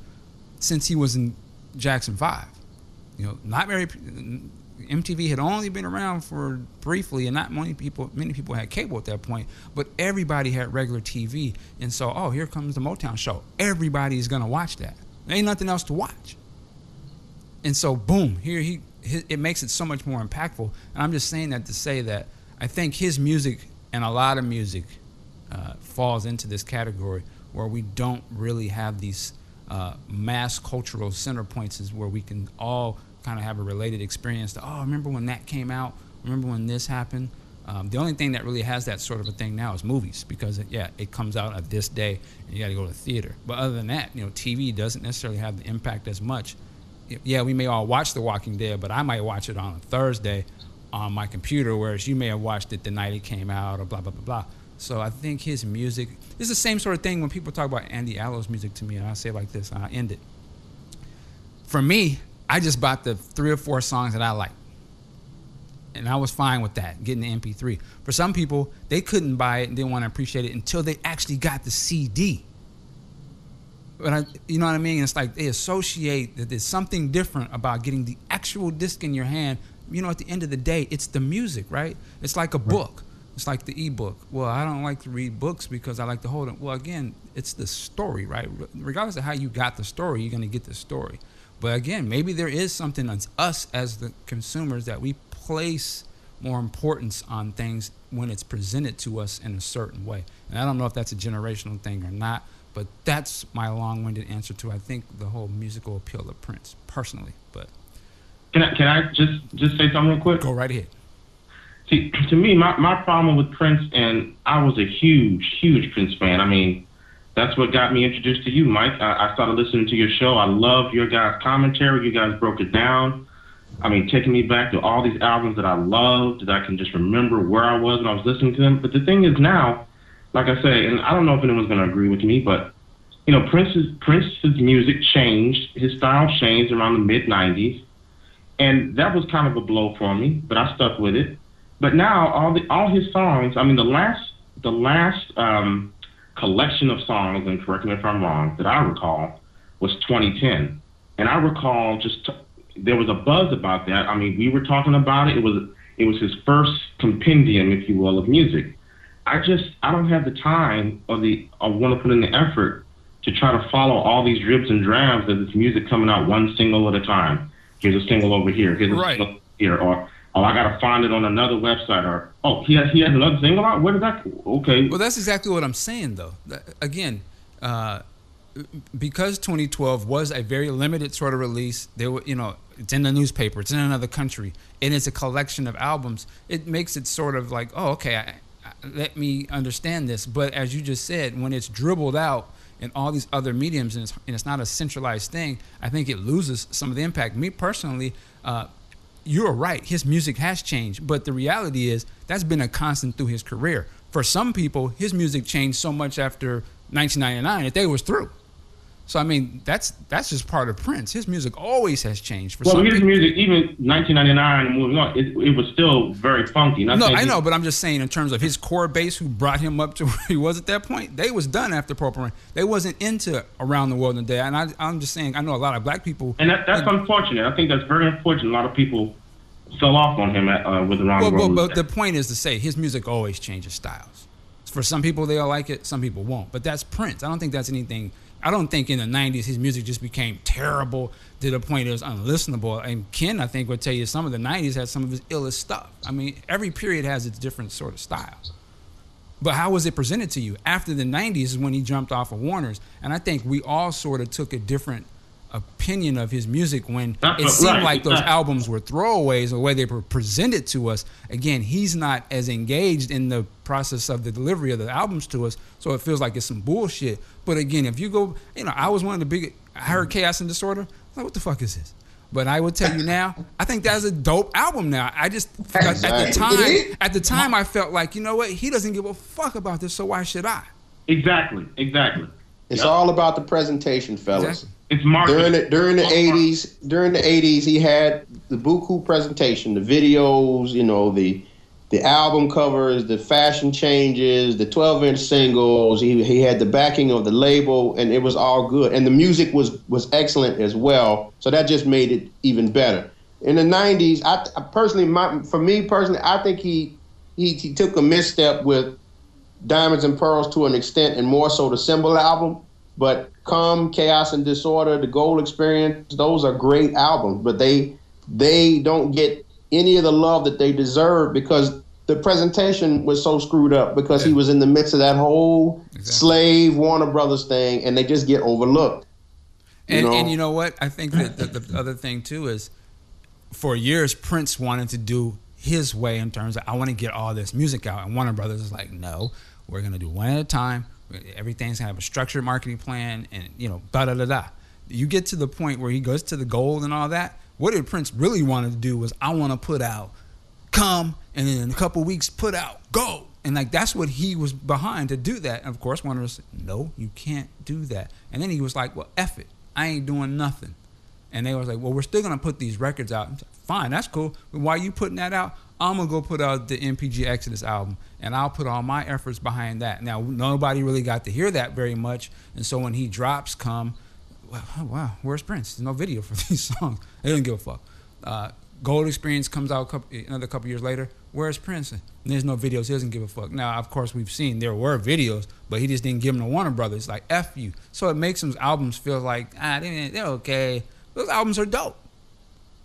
since he was in Jackson 5. You know, not very MTV had only been around for briefly, and not many people many people had cable at that point. But everybody had regular TV, and so oh, here comes the Motown show. Everybody's gonna watch that. There ain't nothing else to watch. And so boom, here he it makes it so much more impactful. And I'm just saying that to say that I think his music and a lot of music uh, falls into this category where we don't really have these uh, mass cultural center points is where we can all kind of have a related experience to, oh, remember when that came out? Remember when this happened? Um, the only thing that really has that sort of a thing now is movies because, it, yeah, it comes out at this day and you got to go to the theater. But other than that, you know, TV doesn't necessarily have the impact as much. Yeah, we may all watch The Walking Dead, but I might watch it on a Thursday on my computer, whereas you may have watched it the night it came out or blah, blah, blah, blah. So I think his music is the same sort of thing when people talk about Andy Allo's music to me, and I say like this, I end it. For me, I just bought the three or four songs that I like. And I was fine with that, getting the MP3. For some people, they couldn't buy it and didn't want to appreciate it until they actually got the CD. But I, you know what I mean? It's like they associate that there's something different about getting the actual disc in your hand. You know, at the end of the day, it's the music, right? It's like a book. It's like the ebook. Well, I don't like to read books because I like to hold them. Well, again, it's the story, right? Regardless of how you got the story, you're going to get the story. But again, maybe there is something on us as the consumers that we place more importance on things when it's presented to us in a certain way. And I don't know if that's a generational thing or not, but that's my long-winded answer to I think the whole musical appeal of Prince personally. But can I can I just just say something real quick? Go right ahead. See, to me, my my problem with Prince, and I was a huge huge Prince fan. I mean, that's what got me introduced to you, Mike. I, I started listening to your show. I love your guys' commentary. You guys broke it down. I mean, taking me back to all these albums that I loved, that I can just remember where I was when I was listening to them. But the thing is now, like I say, and I don't know if anyone's going to agree with me, but you know, Prince's Prince's music changed. His style changed around the mid '90s, and that was kind of a blow for me. But I stuck with it. But now all the all his songs. I mean, the last the last um, collection of songs, and correct me if I'm wrong, that I recall was 2010. And I recall just t- there was a buzz about that. I mean, we were talking about it. It was It was his first compendium, if you will, of music. I just I don't have the time or the I want to put in the effort to try to follow all these dribs and drabs of this music coming out one single at a time. Here's a single over here. Here's a Right. single here, or oh I gotta find it on another website, or oh he has he has another single out. Where did that? Okay, Well, that's exactly what I'm saying, though. Again, uh, because 2012 was a very limited sort of release, there were, you know, it's in the newspaper, it's in another country, and it's a collection of albums. It makes it sort of like, oh, okay, I, let me understand this. But as you just said, when it's dribbled out in all these other mediums and it's, and it's not a centralized thing, I think it loses some of the impact. Me personally, uh, you're right. His music has changed, but the reality is that's been a constant through his career. For some people, his music changed so much after 1999 that they was through. So I mean, that's that's just part of Prince. His music always has changed. For well his people, music even 1999 moving on, it, it was still very funky. Not no, I know, but I'm just saying in terms of his core base, who brought him up to where he was at that point, they was done after Purple Rain. They wasn't into Around the World in a Day, and I, I'm just saying, I know a lot of black people. And that, that's unfortunate. I think that's very unfortunate. A lot of people fell off on him at, uh, with Around Well, the but, World. but the point is to say his music always changes styles. For some people, they'll like it. Some people won't. But that's Prince. I don't think that's anything. I don't think in the '90s his music just became terrible to the point it was unlistenable. And Ken, I think, would tell you some of the '90s had some of his illest stuff. I mean, every period has its different sort of styles. But how was it presented to you? After the 90s is when he jumped off of Warner's. And I think we all sort of took a different opinion of his music when That's it seemed right, like those exactly. albums were throwaways the way they were presented to us. Again, he's not as engaged in the process of the delivery of the albums to us, so it feels like it's some bullshit. But again, if you go, you know, I was one of the big, I heard Chaos and Disorder. I was like, what the fuck is this? But I would tell you now, I think that's a dope album. Now, I just at the time, at the time, I felt like, you know what? He doesn't give a fuck about this, so why should I? exactly, exactly. It's all about the presentation, fellas. It's marketing. During the during the eighties, during the eighties, he had the buku presentation, the videos, you know, the the album covers, the fashion changes, the twelve inch singles. He he had the backing of the label, and it was all good. And the music was was excellent as well. So that just made it even better. In the nineties, I, I personally, my, for me personally, I think he, he he took a misstep with Diamonds and Pearls to an extent, and more so the Symbol album. But Come, Chaos and Disorder, The Gold Experience, those are great albums, but they they don't get any of the love that they deserve because the presentation was so screwed up because he was in the midst of that whole slave Warner Brothers thing, and they just get overlooked. You And know? and you know what? I think that the, the other thing too is, for years Prince wanted to do his way in terms of I want to get all this music out, and Warner Brothers is like, no, we're gonna do one at a time. Everything's gonna have a structured marketing plan, and you know, da da da da. You get to the point where he goes to the gold and all that. What did Prince really wanted to do was I want to put out come and in a couple weeks put out go. And like that's what he was behind to do that. And of course one of us no you can't do that. And then he was like well eff it. I ain't doing nothing and they was like well we're still gonna put these records out like, fine that's cool but why you putting that out I'm gonna go put out the NPG Exodus album and I'll put all my efforts behind that now nobody really got to hear that very much and so when he drops come wow, oh, wow, where's Prince? There's no video for these songs. They don't give a fuck. Uh, Gold Experience comes out couple, another couple years later. Where's Prince? There's no videos. He doesn't give a fuck. Now, of course, we've seen there were videos, but he just didn't give them to Warner Brothers. Like f you. So it makes his albums feel like ah, they, they're okay. Those albums are dope,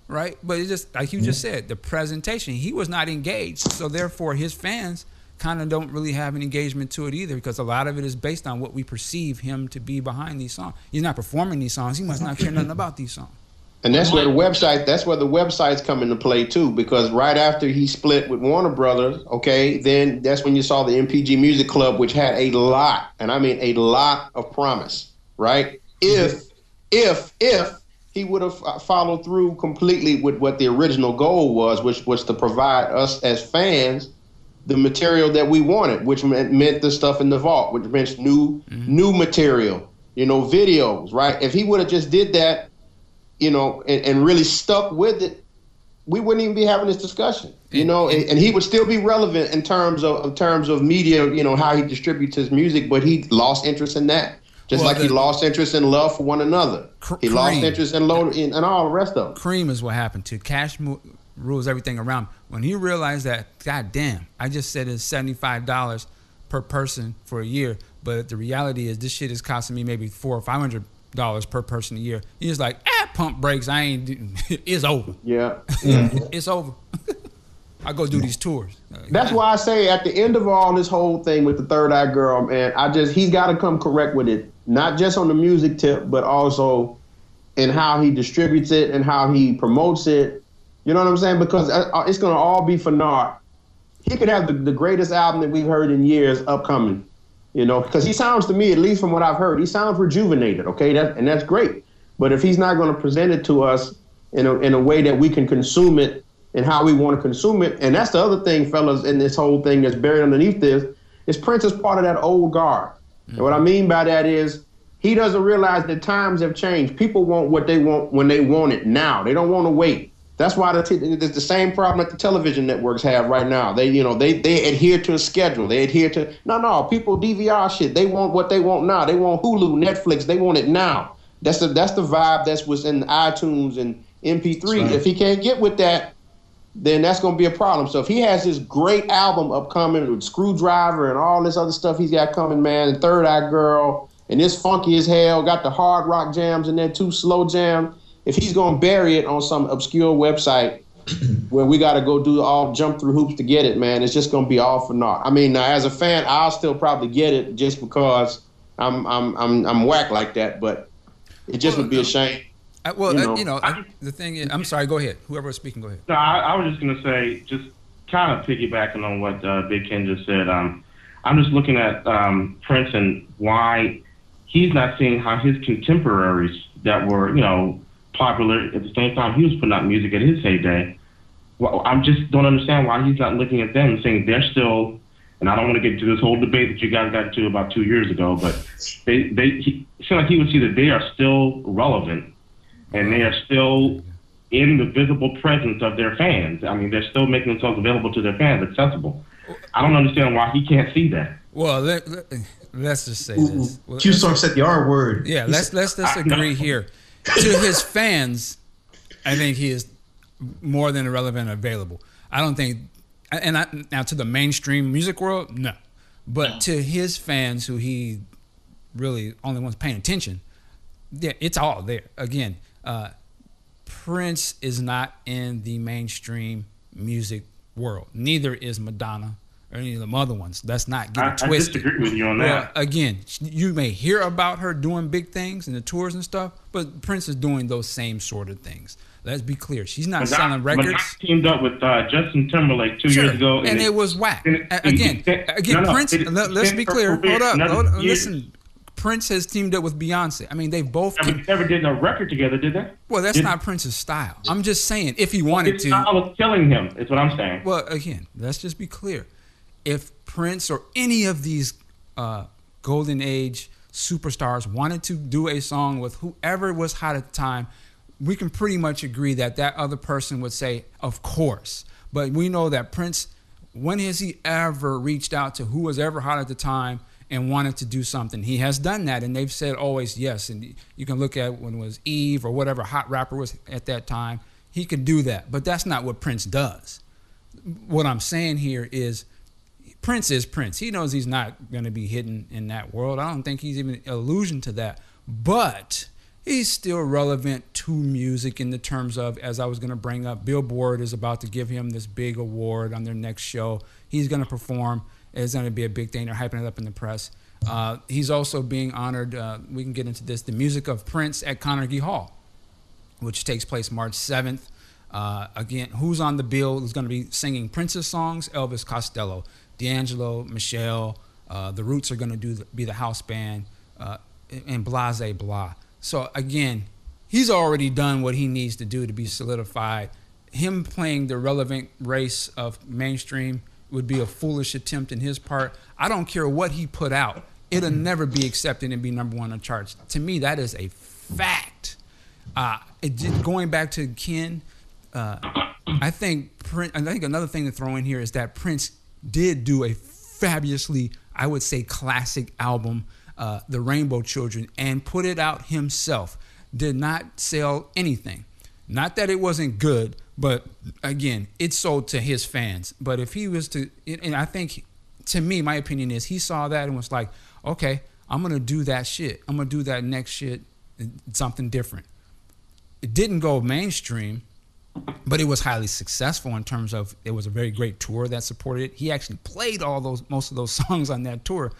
right? But it's just like you just mm-hmm. said, the presentation. He was not engaged, so therefore his fans kind of don't really have an engagement to it either because a lot of it is based on what we perceive him to be behind these songs. He's not performing these songs. He must not care nothing about these songs. And that's where the website that's where the websites come into play too, because right after he split with Warner Brothers, okay, then that's when you saw the NPG Music Club, which had a lot, and I mean a lot of promise, right? Mm-hmm. If if if he would have uh, followed through completely with what the original goal was, which was to provide us as fans the material that we wanted, which meant, meant the stuff in the vault, which meant new mm-hmm. new material, you know, videos, right? If he would have just did that, you know, and, and really stuck with it, we wouldn't even be having this discussion, you know, and, and he would still be relevant in terms of in terms of media, you know, how he distributes his music, but he lost interest in that. Just Well, like he lost interest in love for one another. he lost interest in load in, and all the rest of it. Cream is what happened to Cash. Mo- rules everything around. When he realized that, god damn, I just said it's seventy five dollars per person for a year, but the reality is this shit is costing me maybe four or five hundred dollars per person a year. He's like, ah, pump brakes. I ain't. it's over. Yeah. it's over. I go do these tours. That's why I say at the end of all this whole thing with the 3rdEyeGirl, man, I just he's got to come correct with it, not just on the music tip, but also in how he distributes it and how he promotes it. You know what I'm saying? Because uh, uh, it's gonna all be for naught. He could have the, the greatest album that we've heard in years upcoming. You know, because he sounds to me, at least from what I've heard, he sounds rejuvenated. Okay, that and that's great. But if he's not going to present it to us in a in a way that we can consume it and how we want to consume it, and that's the other thing, fellas, in this whole thing that's buried underneath this, is Prince is part of that old guard. Mm-hmm. And what I mean by that is he doesn't realize that times have changed. People want what they want when they want it now. They don't want to wait. That's why the t- it's the same problem that the television networks have right now. They, you know, they they adhere to a schedule. They adhere to no, no. People DVR shit. They want what they want now. They want Hulu, Netflix. They want it now. That's the that's the vibe that's what's in iTunes and MP3. right. If he can't get with that, then that's going to be a problem. So if he has this great album upcoming with Screwdriver and all this other stuff he's got coming, man, and 3rdEyeGirl, and this funky as hell, got the hard rock jams in there too, slow jam. If he's going to bury it on some obscure website where we got to go do all jump through hoops to get it, man, it's just going to be all for naught. I mean, now as a fan, I'll still probably get it just because I'm I'm I'm I'm whack like that, but it just would be a shame. I, well, You uh, know, you know, I- the thing is, I'm sorry. Go ahead. Whoever was speaking, go ahead. No, I, I was just gonna say, just kind of piggybacking on what uh, Big Ken just said. Um, I'm just looking at um, Prince and why he's not seeing how his contemporaries that were, you know, popular at the same time he was putting out music at his heyday. Well, I just don't understand why he's not looking at them and saying they're still. And I don't want to get into this whole debate that you guys got into about two years ago, but they they he, it seems like he would see that they are still relevant and they are still in the visible presence of their fans. I mean, they're still making themselves available to their fans, accessible. I don't understand why he can't see that. Well, let, let, us just say this. Well, Q Storm said the R word. Yeah, He let's said- let's let's agree here. To his fans, I think he is more than irrelevant and available. I don't think, and I, now to the mainstream music world, no, but to his fans who he really only wants paying attention, yeah, it's all there. Again, uh, Prince is not in the mainstream music world. Neither is Madonna or any of the other ones. Let's not get I, it I twisted. disagree with you on Well, that. again, you may hear about her doing big things and the tours and stuff, but Prince is doing those same sort of things. Let's be clear. She's not Madonna- selling records. Madonna teamed up with uh, Justin Timberlake two Sure. years ago, and it was whack. and it- Again, it- again, no, no, Prince. it- let, us be clear. Hold up. Hold Listen, Prince has teamed up with Beyonce. I mean, they both. But they never did a record together, did they? Well, that's Did- not Prince's style. I'm just saying, if he wanted His to. style was killing him. Is what I'm saying. Well, again, let's just be clear. If Prince or any of these uh, golden age superstars wanted to do a song with whoever was hot at the time, we can pretty much agree that that other person would say, "Of course." But we know that Prince, when has he ever reached out to who was ever hot at the time and wanted to do something? He has done that, and they've said always yes. And you can look at when it was Eve or whatever hot rapper was at that time. He could do that, but that's not what Prince does what I'm saying here is Prince is Prince. He knows he's not going to be hidden in that world. I don't think he's even allusion to that. But he's still relevant to music in the terms of, as I was going to bring up, Billboard is about to give him this big award on their next show. He's going to perform. It's going to be a big thing. They're hyping it up in the press. Uh, he's also being honored. Uh, we can get into this. The music of Prince at Carnegie Hall which takes place March 7th. Uh, again, who's on the bill is going to be singing Prince's songs? Elvis Costello, D'Angelo, Meshell. Uh, the Roots are going to do the, be the house band, uh, and blase blah. So again, he's already done what he needs to do to be solidified. Him playing the relevant race of mainstream would be a foolish attempt in his part. I don't care what he put out; it'll never be accepted and be number one on charts. To me, that is a fact. Uh, it did, going back to Ken, uh, I think Prince, I think another thing to throw in here is that Prince did do a fabulously, I would say, classic album, uh, The Rainbow Children, and put it out himself. Did not sell anything. Not that it wasn't good, But again, it's sold to his fans. But if he was to, and I think, to me, my opinion is he saw that and was like, okay, I'm gonna do that shit. I'm gonna do that next shit, something different. It didn't go mainstream, but it was highly successful in terms of it was a very great tour that supported it. He actually played all those most of those songs on that tour.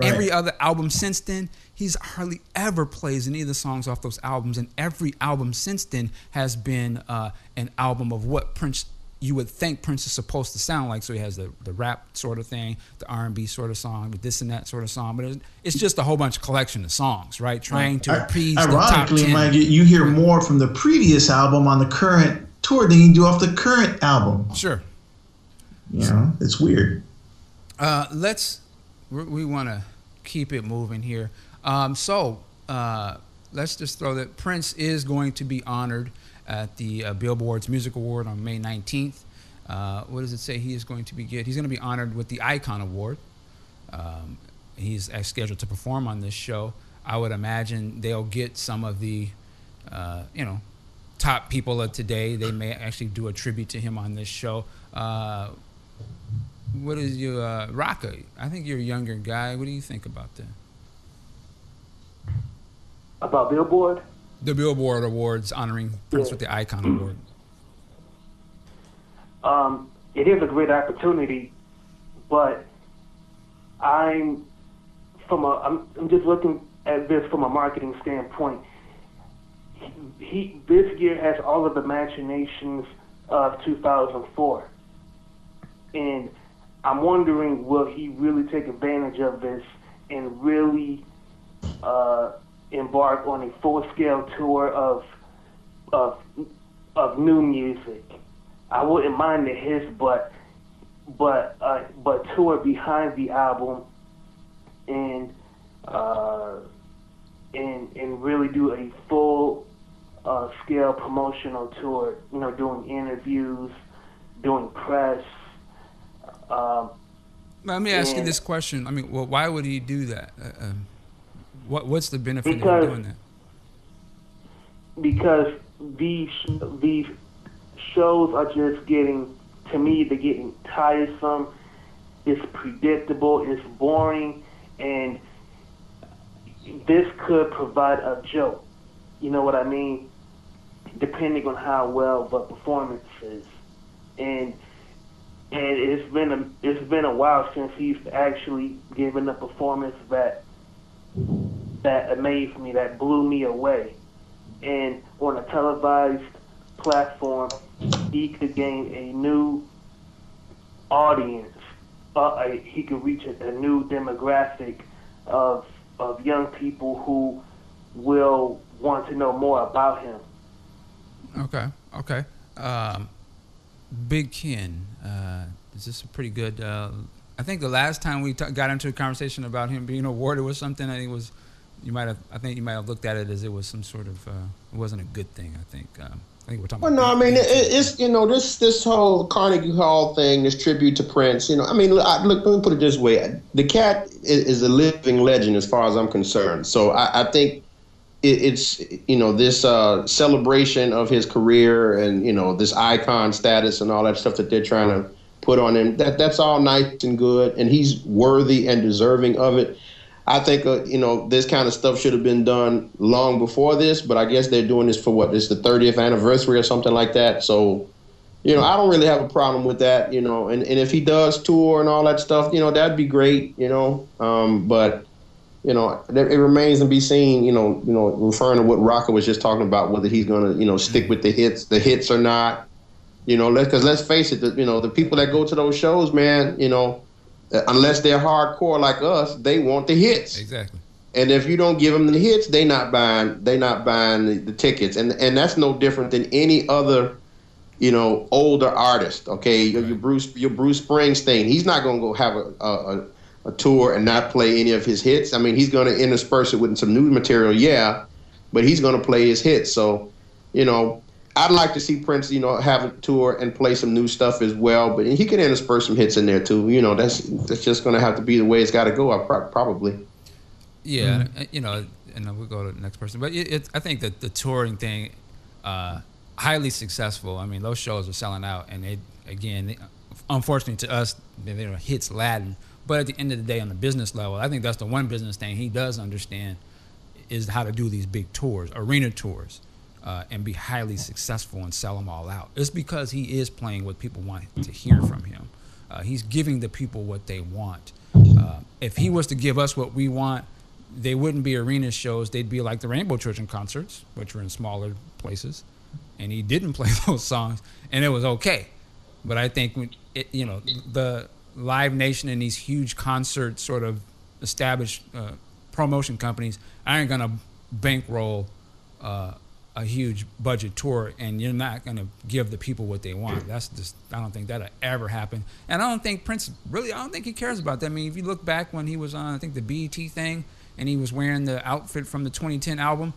Right. Every other album since then, he's hardly ever plays any of the songs off those albums, and every album since then has been uh, an album of what Prince you would think Prince is supposed to sound like. So he has the, the rap sort of thing, the R and B sort of song, the this and that sort of song. But it's, it's just a whole bunch of collection of songs, right? Trying to I- appease the top Ironically, ten. Mike, you- you hear more from the previous album on the current tour than you do off the current album. Sure. You know, it's weird. Uh, let's we, want to keep it moving here. Um, so uh, let's just throw that Prince is going to be honored at the uh, Billboard's Music Award on May 19th. Uh, what does it say he is going to be get? He's going to be honored with the Icon Award. Um, he's uh, scheduled to perform on this show. I would imagine they'll get some of the, uh, you know, top people of today. They may actually do a tribute to him on this show. What is your uh? I think you're a younger guy. What do you think about that? About Billboard? The Billboard Awards honoring Prince with the Icon Award. Um, it is a great opportunity, but I'm from a I'm, I'm just looking at this from a marketing standpoint. He, he this year has all of the machinations of 2004, and I'm wondering will he really take advantage of this and really uh, embark on a full scale tour of of of new music. I wouldn't mind the hits, but but uh, but tour behind the album and uh, and and really do a full uh, scale promotional tour. You know, doing interviews, doing press. Um, Let me ask you this question. I mean, well, why would he do that? Uh, um, what What's the benefit Because- of doing that? because these these shows are just getting to me they're getting tiresome it's predictable it's boring and this could provide a joke you know what i mean depending on how well the performance is and and it's been a it's been a while since he's actually given a performance that that amazed me that blew me away and on a televised platform, he could gain a new audience. Uh, he could reach a, a new demographic of of young people who will want to know more about him. Okay, okay. Um, Big Ken, uh, is this a pretty good? Uh, I think the last time we t- got into a conversation about him being awarded with something, I think it was you might have. I think you might have looked at it as it was some sort of. Uh, it wasn't a good thing. I think. Um, I think we're talking. Well, no, I mean it, it's you know this this whole Carnegie Hall thing, this tribute to Prince. You know, I mean, look, I, look let me put it this way: the cat is, is a living legend as far as I'm concerned. So I, I think it, it's you know this uh, celebration of his career and you know this icon status and all that stuff that they're trying to put on him. That that's all nice and good, and he's worthy and deserving of it. I think uh, you know this kind of stuff should have been done long before this, but I guess they're doing this for what? This the 30th anniversary or something like that. So, you know, I don't really have a problem with that. You know, and, and if he does tour and all that stuff, you know, that'd be great. You know, um, but you know, it it remains to be seen. You know, you know, referring to what Rocker was just talking about, whether he's going to you know stick mm-hmm. with the hits, the hits or not. You know, because let's face it, the, you know, the people that go to those shows, man, you know, unless they're hardcore like us, they want the hits. Exactly. And if you don't give them the hits, they not buying. They not buying the, the tickets, and and that's no different than any other, you know, older artist. Okay, your, your Bruce, your Bruce Springsteen. He's not gonna go have a, a, a, a tour and not play any of his hits. I mean, he's gonna intersperse it with some new material, yeah, but he's gonna play his hits. So, you know, I'd like to see Prince, you know, have a tour and play some new stuff as well. But he can intersperse some hits in there too. You know, that's that's just gonna have to be the way it's got to go. I pro- probably. Yeah, uh, you know, and then we'll go to the next person. But it, it, I think that the touring thing, uh, highly successful. I mean, those shows are selling out, and it again, unfortunately to us, they they don't hits Latin. But at the end of the day, on the business level, I think that's the one business thing he does understand is how to do these big tours, arena tours, uh, and be highly successful and sell them all out. It's because he is playing what people want to hear from him. Uh, he's giving the people what they want. Uh, if he was to give us what we want, they wouldn't be arena shows. They'd be like the Rainbow Children concerts, which were in smaller places. And he didn't play those songs, and it was okay. But I think it, you know the Live Nation and these huge concert sort of established uh, promotion companies aren't gonna bankroll uh, a huge budget tour, and you're not gonna give the people what they want. That's just I don't think that'll ever happen, and I don't think Prince really I don't think he cares about that. I mean, if you look back when he was on I think the BET thing, and he was wearing the outfit from the 2010 album,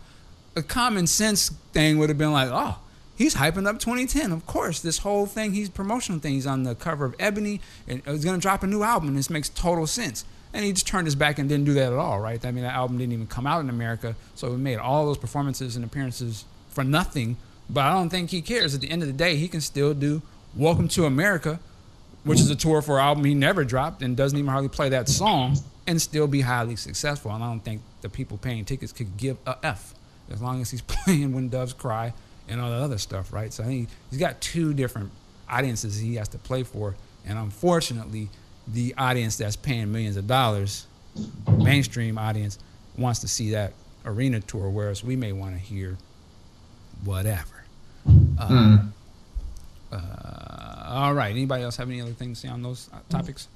a common sense thing would have been like, oh, he's hyping up 2010. Of course, this whole thing, he's promotional thing. He's on the cover of Ebony, and he's gonna drop a new album, and this makes total sense. And he just turned his back and didn't do that at all, right? I mean, that album didn't even come out in America, so we made all those performances and appearances for nothing. But I don't think he cares. At the end of the day, he can still do "Welcome to America," which is a tour for an album he never dropped and doesn't even hardly play that song, and still be highly successful. And I don't think the people paying tickets could give a f as long as he's playing "When Doves Cry" and all the other stuff, right? So I think he's got two different audiences he has to play for, and unfortunately, the audience that's paying millions of dollars, mainstream audience, wants to see that arena tour, whereas we may want to hear whatever. Uh, Mm. uh, all right. Anybody else have any other things to say on those uh, topics?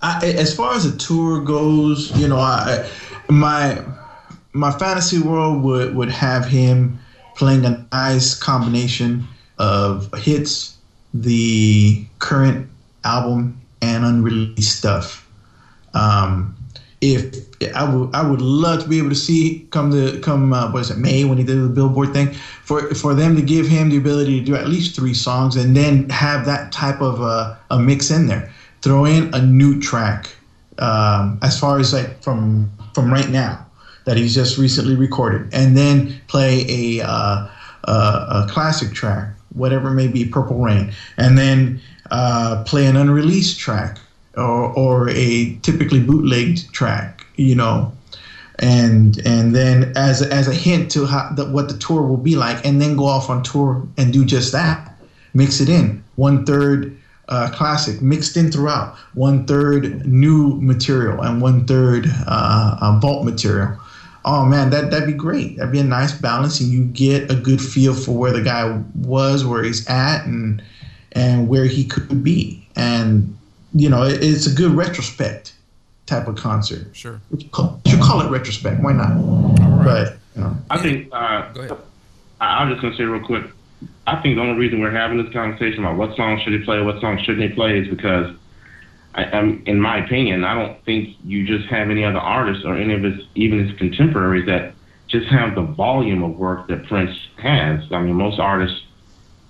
I, as far as a tour goes, you know, I my my fantasy world would would have him playing a nice combination of hits, the current album, and unreleased stuff. Um, if I would, I would love to be able to see come the come uh, what is it May when he did the Billboard thing for for them to give him the ability to do at least three songs and then have that type of uh, a mix in there. Throw in a new track um, as far as like from from right now that he's just recently recorded, and then play a uh, a, a classic track, whatever may be, Purple Rain, and then uh, play an unreleased track or, or a typically bootlegged track, you know, and and then as as a hint to how the, what the tour will be like, and then go off on tour and do just that, mix it in. One third. Uh, classic mixed in throughout. One third new material and one third uh, uh, vault material oh man that, that'd be great. That'd be a nice balance and you get a good feel for where the guy was where he's at and and where he could be. And you know it, it's a good retrospect type of concert. Sure. You call, you call it retrospect. Why not? But you know. I think. Uh, I, I'm just gonna say real quick. I think the only reason we're having this conversation about what song should he play, what song shouldn't he play, is because, I, um, in my opinion, I don't think you just have any other artists or any of his, even his contemporaries, that just have the volume of work that Prince has. I mean, most artists,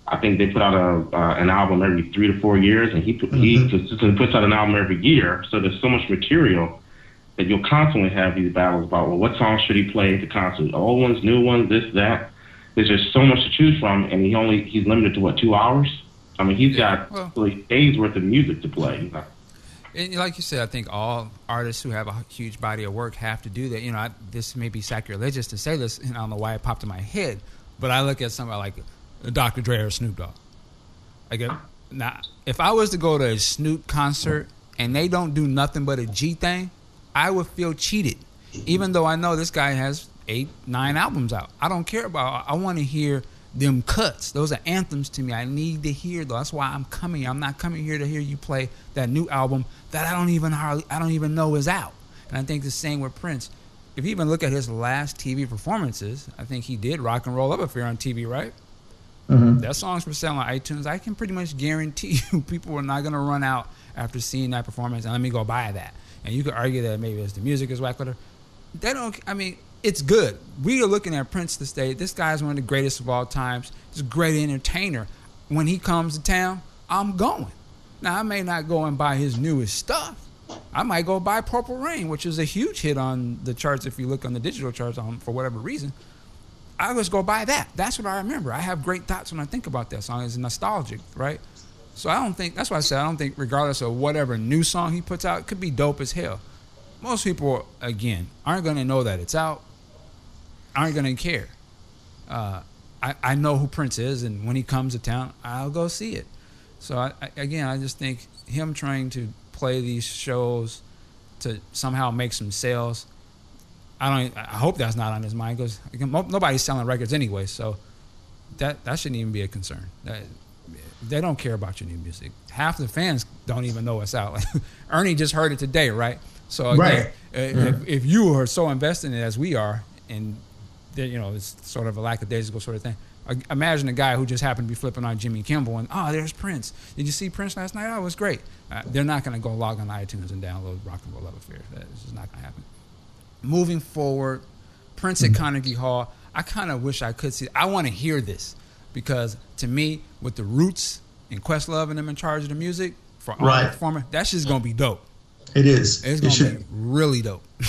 I think they put out a uh, an album every three to four years, and he put, he consistently puts out an album every year. So there's so much material that you'll constantly have these battles about well, what songs should he play at the concert? Old ones, new ones, this, that. There's just so much to choose from, and he only he's limited to what two hours. I mean, he's got like days worth of music to play. And like you said, I think all artists who have a huge body of work have to do that. You know, I, this may be sacrilegious to say this, and I don't know why it popped in my head, but I look at somebody like uh, Dr. Dre or Snoop Dogg. Like, if, now, if I was to go to a Snoop concert and they don't do nothing but a G thing, I would feel cheated, even though I know this guy has eight, nine albums out. I don't care about. I want to hear them cuts. Those are anthems to me. I need to hear those. That's why I'm coming. I'm not coming here to hear you play that new album that I don't even hardly, I don't even know is out. And I think the same with Prince. If you even look at his last TV performances, I think he did rock and roll up affair on TV, right? Mhm. That song's for sale on iTunes. I can pretty much guarantee you people are not going to run out after seeing that performance and let me go buy that. And you could argue that maybe it's the music is whack, whatever. They don't. I mean, it's good. We are looking at Prince to say this guy is one of the greatest of all times. He's a great entertainer. When he comes to town, I'm going. Now I may not go and buy his newest stuff. I might go buy Purple Rain, which is a huge hit on the charts if you look on the digital charts on for whatever reason. I just go buy that. That's what I remember. I have great thoughts when I think about that song. It's nostalgic, right? So I don't think that's why I said I don't think regardless of whatever new song he puts out, it could be dope as hell. Most people again aren't gonna know that it's out, aren't gonna care. Uh, I, I know who Prince is, and when he comes to town, I'll go see it. So I, I, again, I just think him trying to play these shows to somehow make some sales. I don't. I hope that's not on his mind because nobody's selling records anyway. So that that shouldn't even be a concern. That, they don't care about your new music. Half the fans don't even know it's out. Like, Ernie just heard it today, right? So again, Right. if, if you are so invested in it as we are, and you know it's sort of a lackadaisical sort of thing. Imagine a guy who just happened to be flipping on Jimmy Kimmel and oh, there's Prince. Did you see Prince last night? Oh, it was great. Uh, they're not going to go log on iTunes and download Rock and Roll Love Affair. That's just not going to happen. Moving forward, Prince at Carnegie Hall. I kind of wish I could see. I want to hear this because to me, with the Roots and Questlove and them in charge of the music for all Right. the performer, that's just going to be dope. It is. It's It gonna be really dope.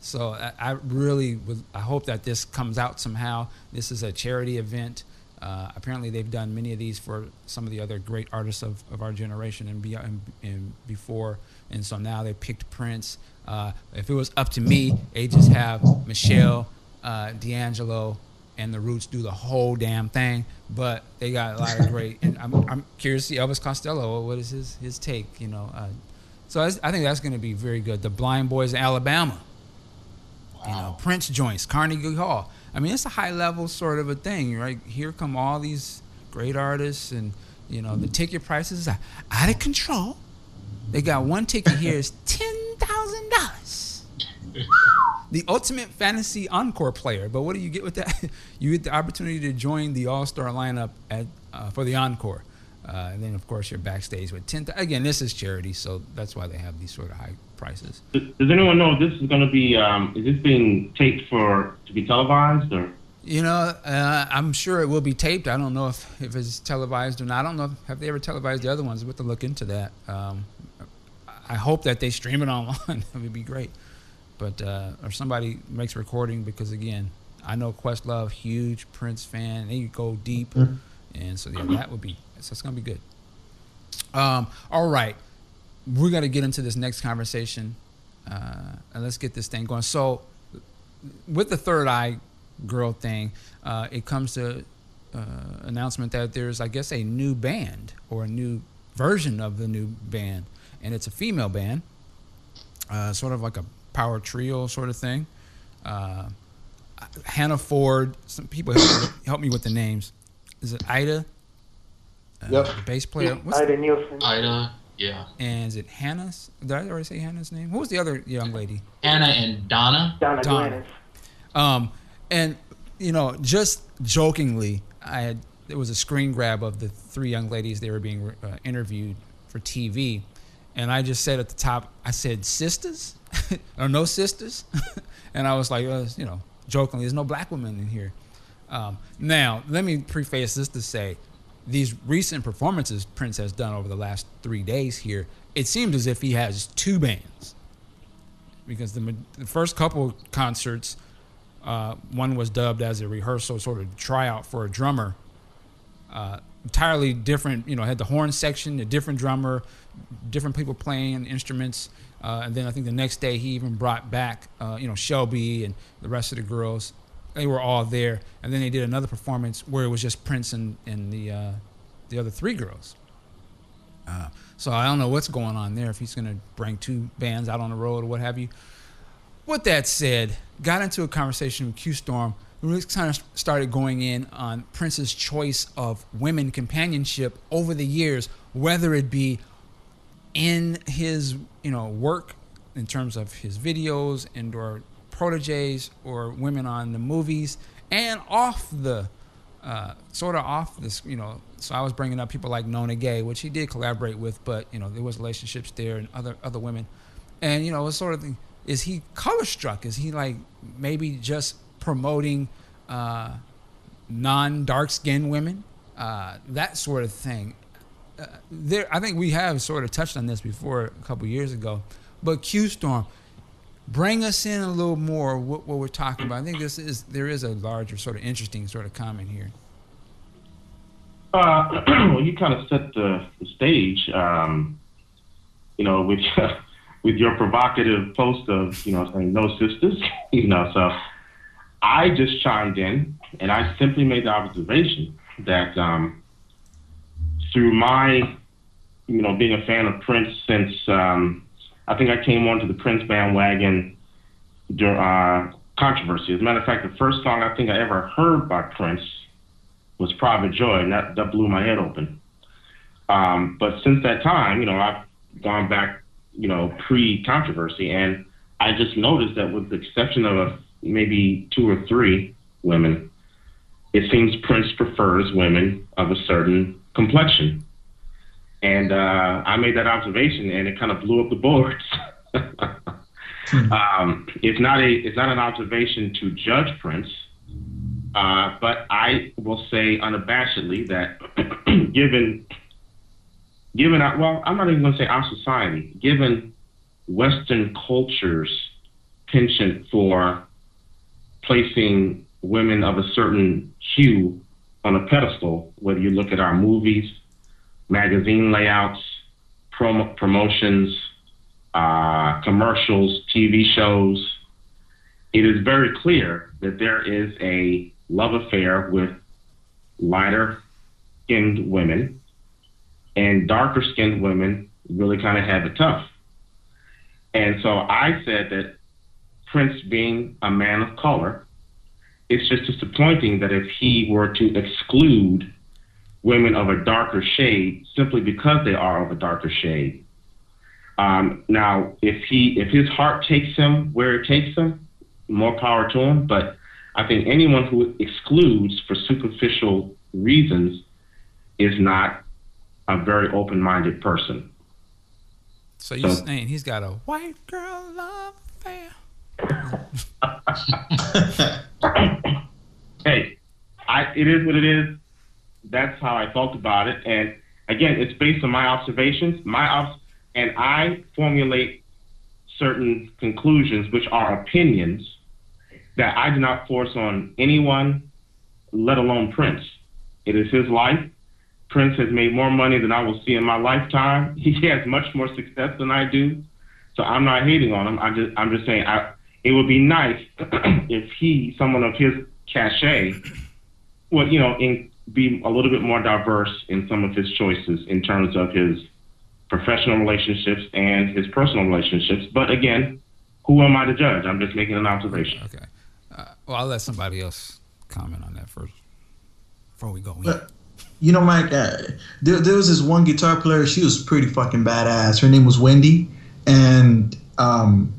so I, I really would. I hope that this comes out somehow. This is a charity event. Uh, apparently, they've done many of these for some of the other great artists of, of our generation and, be, and, and before. And so now they picked Prince. Uh, if it was up to me, they just have Meshell, uh, D'Angelo, and the Roots do the whole damn thing. But they got a lot of great. And I'm, I'm curious to see Elvis Costello. What is his his take? You know. Uh, so I think that's going to be very good. The Blind Boys in Alabama. You know, Prince joints, Carnegie Hall. I mean, it's a high level sort of a thing, right? Here come all these great artists, and you know, the ticket prices are out of control. They got one ticket here is ten thousand dollars. The ultimate fantasy encore player, but what do you get with that? You get the opportunity to join the All Star lineup at uh, for the encore, uh, and then of course you're backstage with ten. Again, this is charity, so that's why they have these sort of high prices. Does does anyone know if this is going to be? Um, is this being taped for to be televised or? You know, uh, I'm sure it will be taped. I don't know if, if it's televised or not. I don't know. If, have they ever televised the other ones? We'll have to look into that. Um, I hope that they stream it online. that would be great. But uh, or somebody makes a recording because again, I know Questlove, huge Prince fan. They go deep, and so yeah, that would be so it's gonna be good. Um, all right, we're gonna get into this next conversation, uh, and let's get this thing going. So with the third eye girl thing, uh, it comes to uh, announcement that there's, I guess, a new band or a new version of the new band, and it's a female band, uh, sort of like a power trio sort of thing. Uh, Hannah Ford. Some people help me, help me with the names. Is it Ida? Uh, Yep. Bass player. What's Ida Nielsen. Ida, yeah. and is it Hannah's? Did I already say Hannah's name? Who was the other young lady? Anna and Donna. Donna Donna. Glennis. Um, and you know, just jokingly, I had there was a screen grab of the three young ladies they were being uh, interviewed for TV, and I just said at the top, I said sisters or no sisters, and I was like, uh, you know, jokingly, there's no black women in here. Um, now, let me preface this to say, these recent performances Prince has done over the last three days here, it seems as if he has two bands because the, the first couple concerts, uh, one was dubbed as a rehearsal sort of tryout for a drummer. Uh, entirely different, you know, had the horn section, a different drummer, different people playing instruments. Uh, and then I think the next day he even brought back, uh, you know, Shelby and the rest of the girls. They were all there. And then they did another performance where it was just Prince and, and the, uh, the other three girls. Uh, so I don't know what's going on there. If he's going to bring two bands out on the road or what have you. With that said, got into a conversation with Q Storm. We kind of started going in on Prince's choice of women companionship over the years, whether it be in his you know work in terms of his videos and or proteges or women on the movies and off the uh, sort of off this you know so i was bringing up people like Nona Gaye which he did collaborate with but you know there was relationships there and other other women. And you know it's sort of the, is he color struck? Is he like maybe just promoting uh, non dark skinned women? Uh, that sort of thing. Uh, there I think we have sort of touched on this before a couple years ago, but Q Storm, bring us in a little more what, what we're talking about. I think this is there is a larger sort of interesting sort of comment here. Uh, well, you kind of set the, the stage, um, you know, with with your provocative post of, you know, saying no sisters, you know. So I just chimed in, and I simply made the observation that um, through my, you know, being a fan of Prince since um, I think I came onto the Prince bandwagon during uh, controversy. As a matter of fact, the first song I think I ever heard by Prince was Private Joy, and that, that blew my head open. Um, but since that time, you know, I've gone back, you know, pre-controversy, and I just noticed that with the exception of a, maybe two or three women, it seems Prince prefers women of a certain complexion. And uh, I made that observation, and it kind of blew up the boards. um, it's not a it's not an observation to judge Prince, uh, but I will say unabashedly that given given our, well, I'm not even going to say our society, given Western culture's penchant for placing women of a certain hue on a pedestal, whether you look at our movies, magazine layouts, prom- promotions, uh, commercials, TV shows, it is very clear that there is a love affair with lighter skinned women, and darker skinned women really kind of have it tough. And so I said that Prince, being a man of color, it's just disappointing that if he were to exclude women of a darker shade simply because they are of a darker shade. Um, now, if he if his heart takes him where it takes him, more power to him. But I think anyone who excludes for superficial reasons is not a very open-minded person. So you're So- saying he's got a white girl love affair? hey, I, it is what it is. That's how I felt about it. And again, it's based on my observations, my obs- and I formulate certain conclusions, which are opinions that I do not force on anyone, let alone Prince. It is his life. Prince has made more money than I will see in my lifetime. He has much more success than I do. So I'm not hating on him. I'm just I'm just saying I, it would be nice if he, someone of his cachet, would you know, in, be a little bit more diverse in some of his choices in terms of his professional relationships and his personal relationships. But again, who am I to judge? I'm just making an observation. Okay. Uh, well, I'll let somebody else comment on that first before we go in. But, you know, Mike, uh, there, there was this one guitar player. She was pretty fucking badass. Her name was Wendy, and um,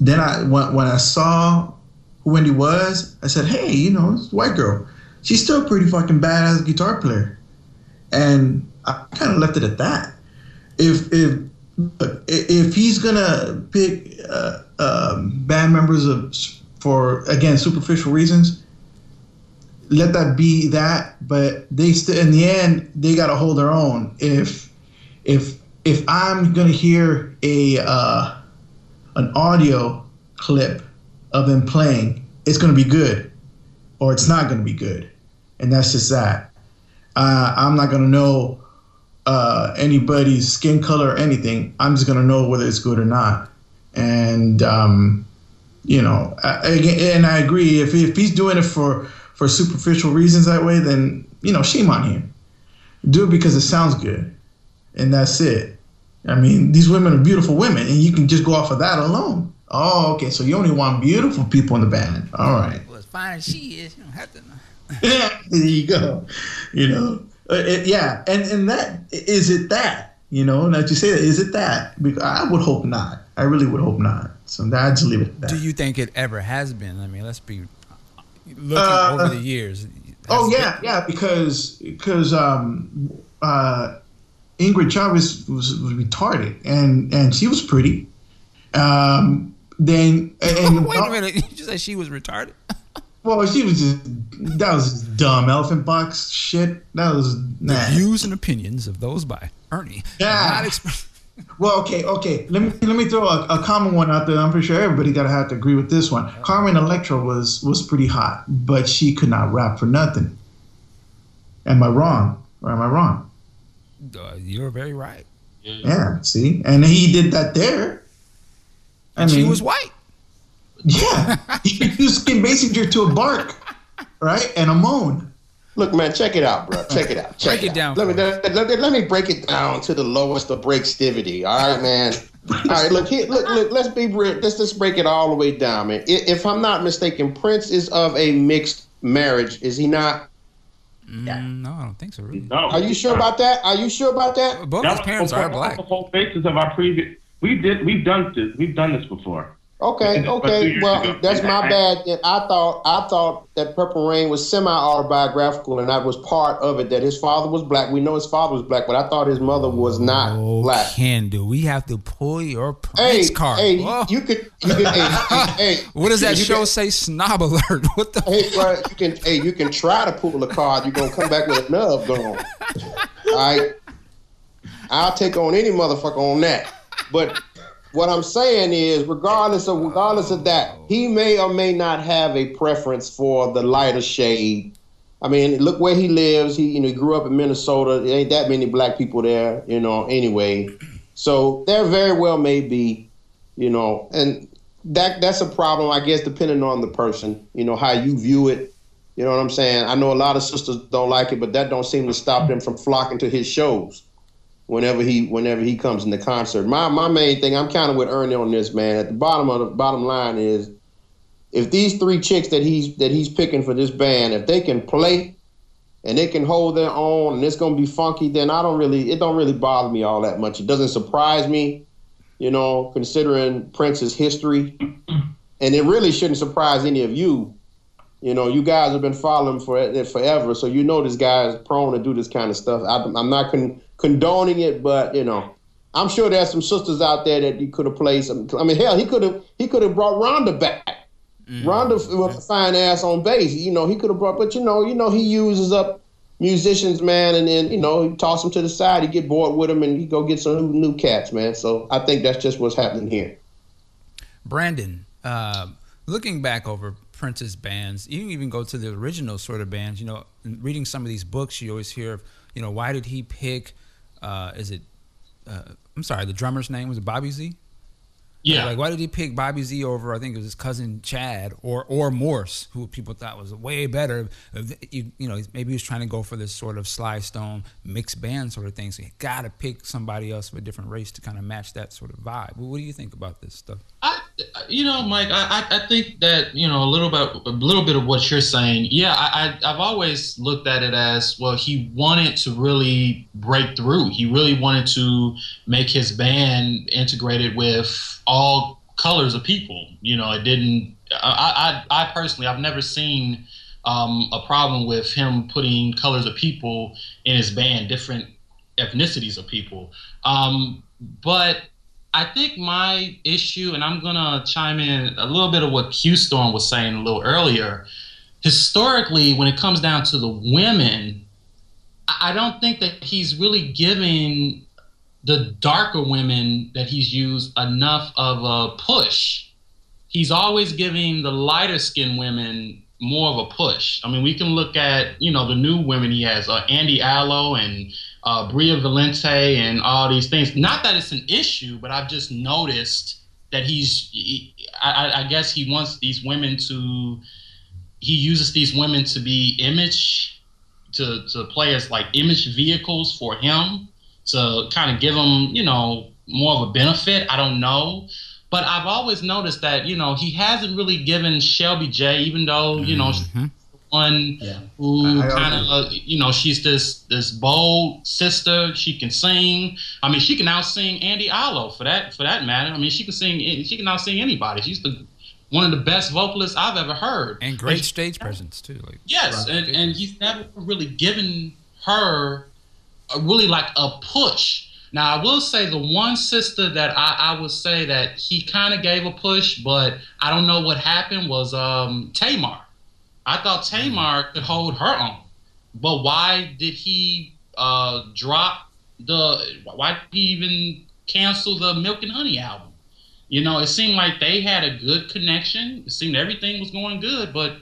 then I when, when I saw who Wendy was, I said, "Hey, you know, it's a white girl. She's still a pretty fucking badass guitar player." And I kind of left it at that. If if if he's gonna pick uh, um, band members of for again superficial reasons, let that be that. But they still, in the end, they got to hold their own. If if if I'm gonna hear a uh, an audio clip of them playing, it's gonna be good, or it's not gonna be good, and that's just that. Uh, I'm not gonna know uh, anybody's skin color or anything. I'm just gonna know whether it's good or not. And um, you know, I, and I agree. If if he's doing it for for superficial reasons that way, then you know, shame on him. Do it because it sounds good, and that's it. I mean, these women are beautiful women, and you can just go off of that alone. Oh, okay. So you only want beautiful people in the band. All right. Well, as fine as she is, you don't have to know. Yeah, there you go. You know, uh, it, yeah, and and that is it. That you know, that you say that is it that? Because I would hope not. I really would hope not. So I just leave it at that. Do you think it ever has been? I mean, let's be looking Uh, over the years. Oh yeah, yeah, because because um, uh, Ingrid Chavez was, was retarded, and and she was pretty. Um, then and, Wait a minute, you just said she was retarded. Well, she was just that was just dumb elephant box shit. That was The views and opinions of those by Ernie. Yeah. Not Well, okay, okay. Let me let me throw a, a common one out there. I'm pretty sure everybody gotta have to agree with this one. Carmen Electra was was pretty hot, but she could not rap for nothing. Am I wrong? Or am I wrong? Uh, you're very right. Yeah. See, and he did that there. I And she was white. Yeah, you reduced Kim Basinger to a bark, right, and a moan. Look, man, check it out, bro. Check it out. Check Break it down Let me, let, let- let me break it down to the lowest of breakstivity. All right, man. All right, look here. Look, look. Let's be real. Let's just break it all the way down, man. If I'm not mistaken, Prince is of a mixed marriage. Is he not? Mm, no, I don't think so. Really. No. Are you sure about that? Are you sure about that? Both That his parents are black. The whole basis of our previous. We did. We've done this. We've done this before. Okay, But okay. Well, ago. that's my I- bad. Then I thought I thought that Purple Rain was semi autobiographical, and that was part of it. That his father was black. We know his father was black, but I thought his mother was not black. Can do. We have to pull your Hey, Prince card. hey, Whoa. you could, you could, hey, hey, what does that you show can- say? Snob alert. What the? Hey, bro, you can, hey, you can try to pull a card. You're gonna come back with a nub gone. All right, I'll take on any motherfucker on that. But what I'm saying is, regardless of regardless of that, he may or may not have a preference for the lighter shade. I mean, look where he lives. He, you know, he grew up in Minnesota. There ain't that many black people there, you know. Anyway, so there very well may be, you know, and that that's a problem, I guess, depending on the person, you know, how you view it. You know what I'm saying? I know a lot of sisters don't like it, but that don't seem to stop them from flocking to his shows whenever he whenever he comes in the concert. My my main thing, I'm kind of with Ernie on this, man. At the bottom of the bottom line is if these three chicks that he's that he's picking for this band, if they can play and they can hold their own and it's gonna be funky, then I don't really it don't really bother me all that much. It doesn't surprise me, you know, considering Prince's history. And it really shouldn't surprise any of you. You know, you guys have been following for it forever, so you know this guy is prone to do this kind of stuff. I, I'm not con- condoning it, but you know, I'm sure there's some sisters out there that you could have played some. I mean, hell, he could have he could have brought Rhonda back. Rhonda with a fine ass on bass. You know, he could have brought, but you know, you know, he uses up musicians, man, and then you know, he toss them to the side. He get bored with them, and he go get some new, new cats, man. So I think that's just what's happening here. Brandon, uh, looking back over Prince's bands, you can even go to the original sort of bands. You know, reading some of these books, you always hear of, you know, why did he pick? Uh, is it? Uh, I'm sorry, the drummer's name was it Bobby Z? Yeah. Like, why did he pick Bobby Z over? I think it was his cousin Chad or or Morris, who people thought was way better. You, you know, maybe he was trying to go for this sort of Sly Stone mixed band sort of thing. So you got to pick somebody else of a different race to kind of match that sort of vibe. What do you think about this stuff? I, you know, Mike, I, I think that you know a little bit, a little bit of what you're saying. Yeah, I, I I've always looked at it as well. He wanted to really break through. He really wanted to make his band integrated with all colors of people. You know, it didn't. I I, I personally, I've never seen um, a problem with him putting colors of people in his band, different ethnicities of people. Um, but I think my issue, and I'm gonna chime in a little bit of what Q Storm was saying a little earlier. Historically, when it comes down to the women, I don't think that he's really giving the darker women that he's used enough of a push. He's always giving the lighter skinned women more of a push. I mean, we can look at you know the new women he has, uh, Andy Allo and uh, Bria Valente and all these things. Not that it's an issue, but I've just noticed that he's. He, I, I guess he wants these women to. He uses these women to be image, to to play as like image vehicles for him to kind of give him, you know, more of a benefit. I don't know. But I've always noticed that, you know, he hasn't really given Shelby J, even though, you know, she's the one who I- I kind of, you know, she's this this bold sister. She can sing. I mean, she can now sing Andy Allo for that for that matter. I mean, she can sing. She can now sing anybody. She's the one of the best vocalists I've ever heard. And great stage presence too. Like Yes, and, and he's never really given her a, really like a push. Now I will say the one sister that I, I would say that he kind of gave a push, but I don't know what happened was um, Tamar. I thought Tamar could hold her own, but why did he uh, drop the? Why did he even cancel the Milk and Honey album. You know, it seemed like they had a good connection. It seemed everything was going good, but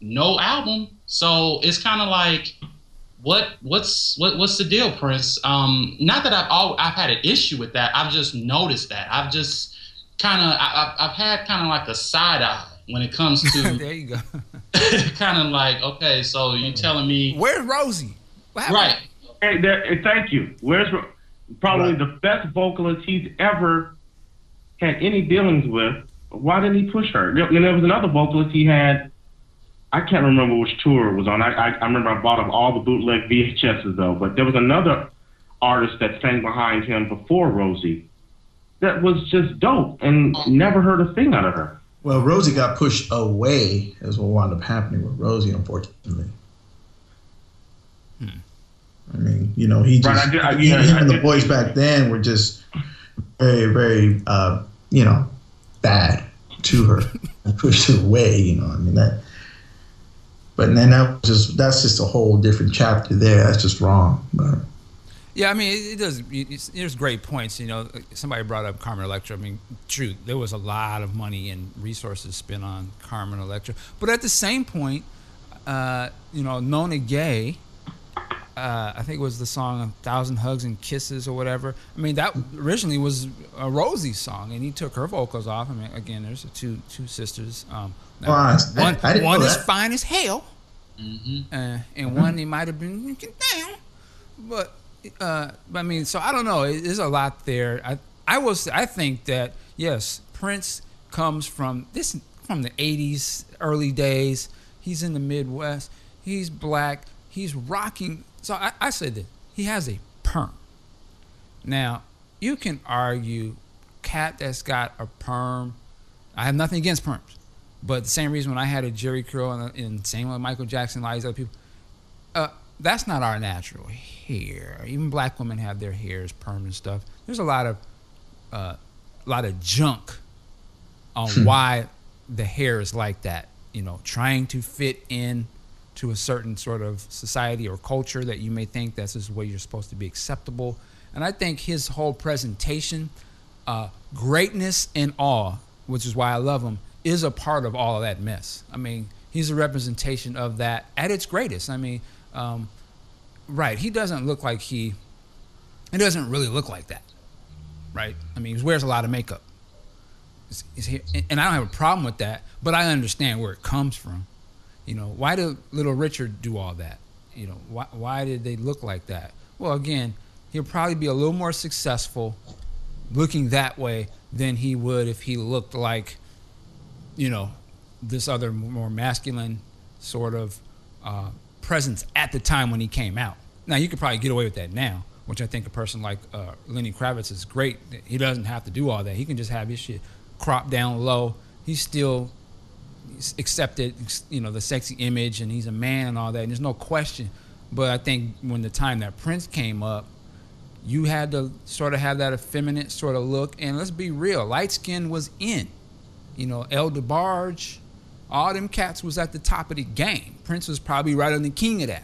no album. So it's kind of like, what what's what what's the deal, Prince? Um, not that I've all I've had an issue with that. I've just noticed that. I've just kind of I've, I've had kind of like a side eye when it comes to there you go. kind of like okay, so you're telling me Where's Rosie? What right? Hey, there, hey, thank you. Where's Ro- probably the best vocalist he's ever had any dealings with? Why didn't he push her? And there was another vocalist he had. I can't remember which tour it was on. I, I, I remember I bought up all the bootleg VHSs though. But there was another artist that sang behind him before Rosie that was just dope and oh. never heard a thing out of her. Well, Rosie got pushed away, is what wound up happening with Rosie, unfortunately. I mean, you know, he just Right, I did- I- he- yeah, him I and the did- boys back then were just very, very, uh, you know, bad to her and pushed her away. You know, I mean that. But then that was just that's just a whole different chapter there. That's just wrong. But Yeah, I mean, it, it does. It's, there's great points. You know, somebody brought up Carmen Electra. I mean, true, there was a lot of money and resources spent on Carmen Electra. But at the same point, uh, you know, Nona Gaye, uh, I think it was the song "A Thousand Hugs and Kisses" or whatever. I mean, that originally was a Rosie song, and he took her vocals off. I mean, again, there's two two sisters. Um, Well, I- I- one I one is that. fine as hell, uh, and one they might have been down, but uh, I mean, so I don't know. There's a lot there. I I was I think that yes, Prince comes from this from the '80s, early days. He's in the Midwest. He's black. He's rocking. So I, I said he has a perm. Now you can argue, cat that's got a perm. I have nothing against perms, but the same reason when I had a Jerry curl and, and same with Michael Jackson, a lot of these other people that's not our natural hair. Even black women have their hairs perm and stuff. There's a lot of uh, a lot of junk on Hmm. why the hair is like that. You know, trying to fit in to a certain sort of society or culture that you may think that's just the way you're supposed to be acceptable. And I think his whole presentation, uh, greatness and awe, which is why I love him, is a part of all of that mess. I mean, he's a representation of that at its greatest. I mean, um, right? He doesn't look like he. He doesn't really look like that, right? I mean, he wears a lot of makeup. And I don't have a problem with that, but I understand where it comes from. You know, why did Little Richard do all that? You know, why why did they look like that? Well, again, he'll probably be a little more successful looking that way than he would if he looked like, you know, this other more masculine sort of uh, presence at the time when he came out. Now you could probably get away with that now, which I think a person like uh, Lenny Kravitz is great. He doesn't have to do all that. He can just have his shit cropped down low. He's still accepted, you know, the sexy image, and he's a man and all that. And there's no question. But I think when the time that Prince came up, you had to sort of have that effeminate sort of look. And let's be real, light skin was in. You know, El DeBarge, all them cats was at the top of the game. Prince was probably right on the king of that.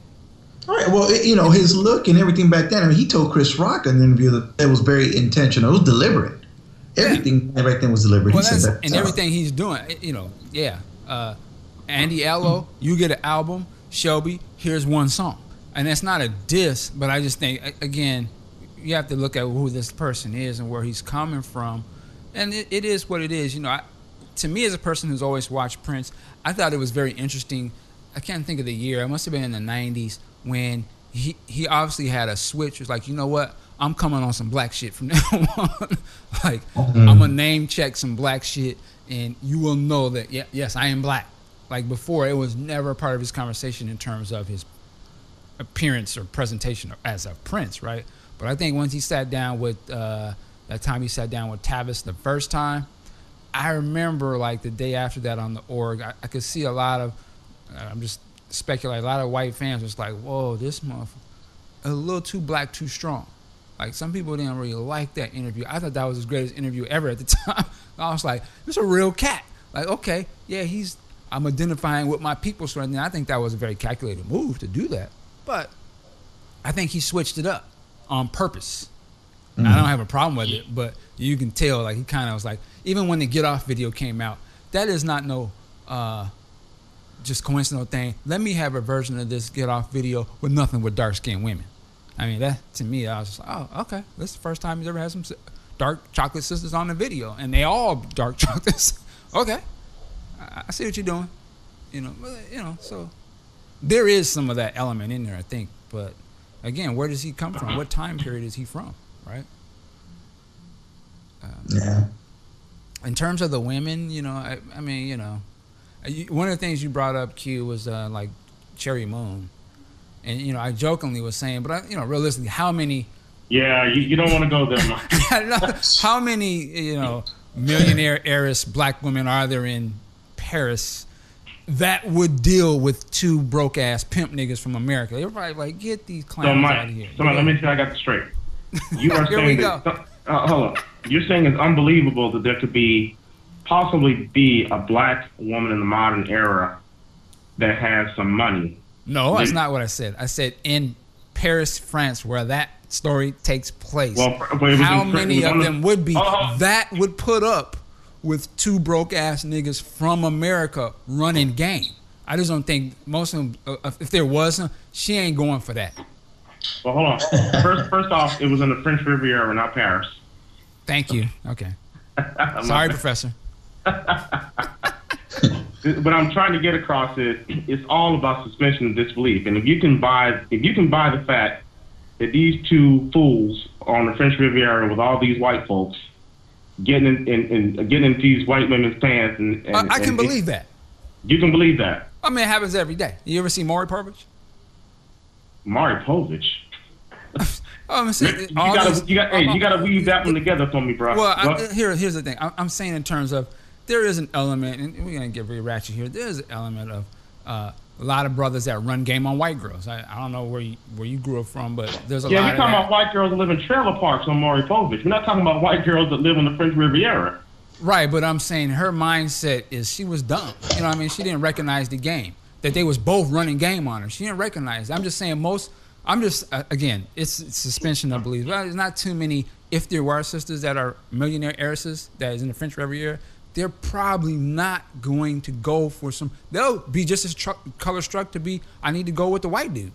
All right. Well, it- you know, his look and everything back then. I mean, he told Chris Rock in an interview that it was very intentional. It was deliberate. Everything back then was deliberate. Well, he said that's, that. and everything he's doing, you know, yeah. Uh, Andy Allo, you get an album. Shelby, here's one song, and that's not a diss, but I just think again, you have to look at who this person is and where he's coming from, and it, it is what it is. You know, I, to me as a person who's always watched Prince, I thought it was very interesting. I can't think of the year. It must have been in the '90s when he he obviously had a switch. It was like, you know what? I'm coming on some black shit from now on. like Mhm. I'm gonna name check some black shit, and you will know that yeah, yes, I am black. Like before, it was never a part of his conversation in terms of his appearance or presentation as a prince, right? But I think once he sat down with uh, that time he sat down with Tavis the first time, I remember like the day after that on the org, I, I could see a lot of, I'm just speculating, a lot of white fans was like, whoa, this motherfucker, a little too black, too strong. Like some people didn't really like that interview. I thought that was his greatest interview ever at the time. I was like, this is a real cat. Like, okay, yeah, he's I'm identifying with my people of. I think that was a very calculated move to do that. But I think he switched it up on purpose. I don't have a problem with it, but you can tell like he kind of was like even when the Get Off video came out, that is not no uh just coincidental thing. Let me have a version of this Get Off video with nothing with dark skinned women. I mean that to me, I was just like, oh okay, this is the first time he's ever had some dark chocolate sisters on the video, and they all dark chocolates. okay, I, I see what you're doing. You know, but, you know, so there is some of that element in there, I think. But again, where does he come from? What time period is he from? Right. Yeah. In terms of the women, you know, I, I mean, you know, you, one of the things you brought up, Q, was uh, like Cherry Moon, and you know, I jokingly was saying, but I, you know, realistically, how many Yeah, you, you don't want to go there, Mike. I don't know how many you know millionaire heiress black women are there in Paris that would deal with two broke ass pimp niggas from America? They're probably like, get these So, clowns out Mike, of here. so Mike, let me see. I got this straight. You are saying that. Uh, hold on. You're saying it's unbelievable that there could be possibly be a black woman in the modern era that has some money. No, that's not what I said. I said in Paris, France, where that story takes place. Well, how many of them would be Oh. that would put up with two broke ass niggas from America running game? I just don't think most of them. Uh, if there was some, she ain't going for that. Well, hold on. First, first off, it was in the French Riviera, not Paris. Thank you. Okay. Sorry, Professor. what I'm trying to get across is it's all about suspension of disbelief. And if you can buy if you can buy the fact that these two fools are on the French Riviera with all these white folks getting in, in, in getting into these white women's pants and, and I, I can and- believe that. You can believe that. I mean, it happens every day. You ever see Maury Povich? Maury Povich. Oh, I'm saying, You gotta, you got, hey, you gotta weave that one together for me, bro. Well, I, here, here's the thing. I'm, I'm saying in terms of there is an element, and we're gonna get very ratchet here. There is an element of uh, a lot of brothers that run game on white girls. I, I don't know where you where you grew up from, but there's a yeah, lot we're of talking about white girls that live in trailer parks on Maury Povich. We're not talking about white girls that live on the French Riviera. Right, but I'm saying her mindset is she was dumb. You know what I mean? She didn't recognize the game. That they was both running game on her. She didn't recognize. it. I'm just saying most I'm just uh, again, it's, it's suspension of belief. Well, there's not too many if there were sisters that are millionaire heiresses that is in the French Riviera, they're probably not going to go for some they'll be just as tr- color struck to be I need to go with the white dude.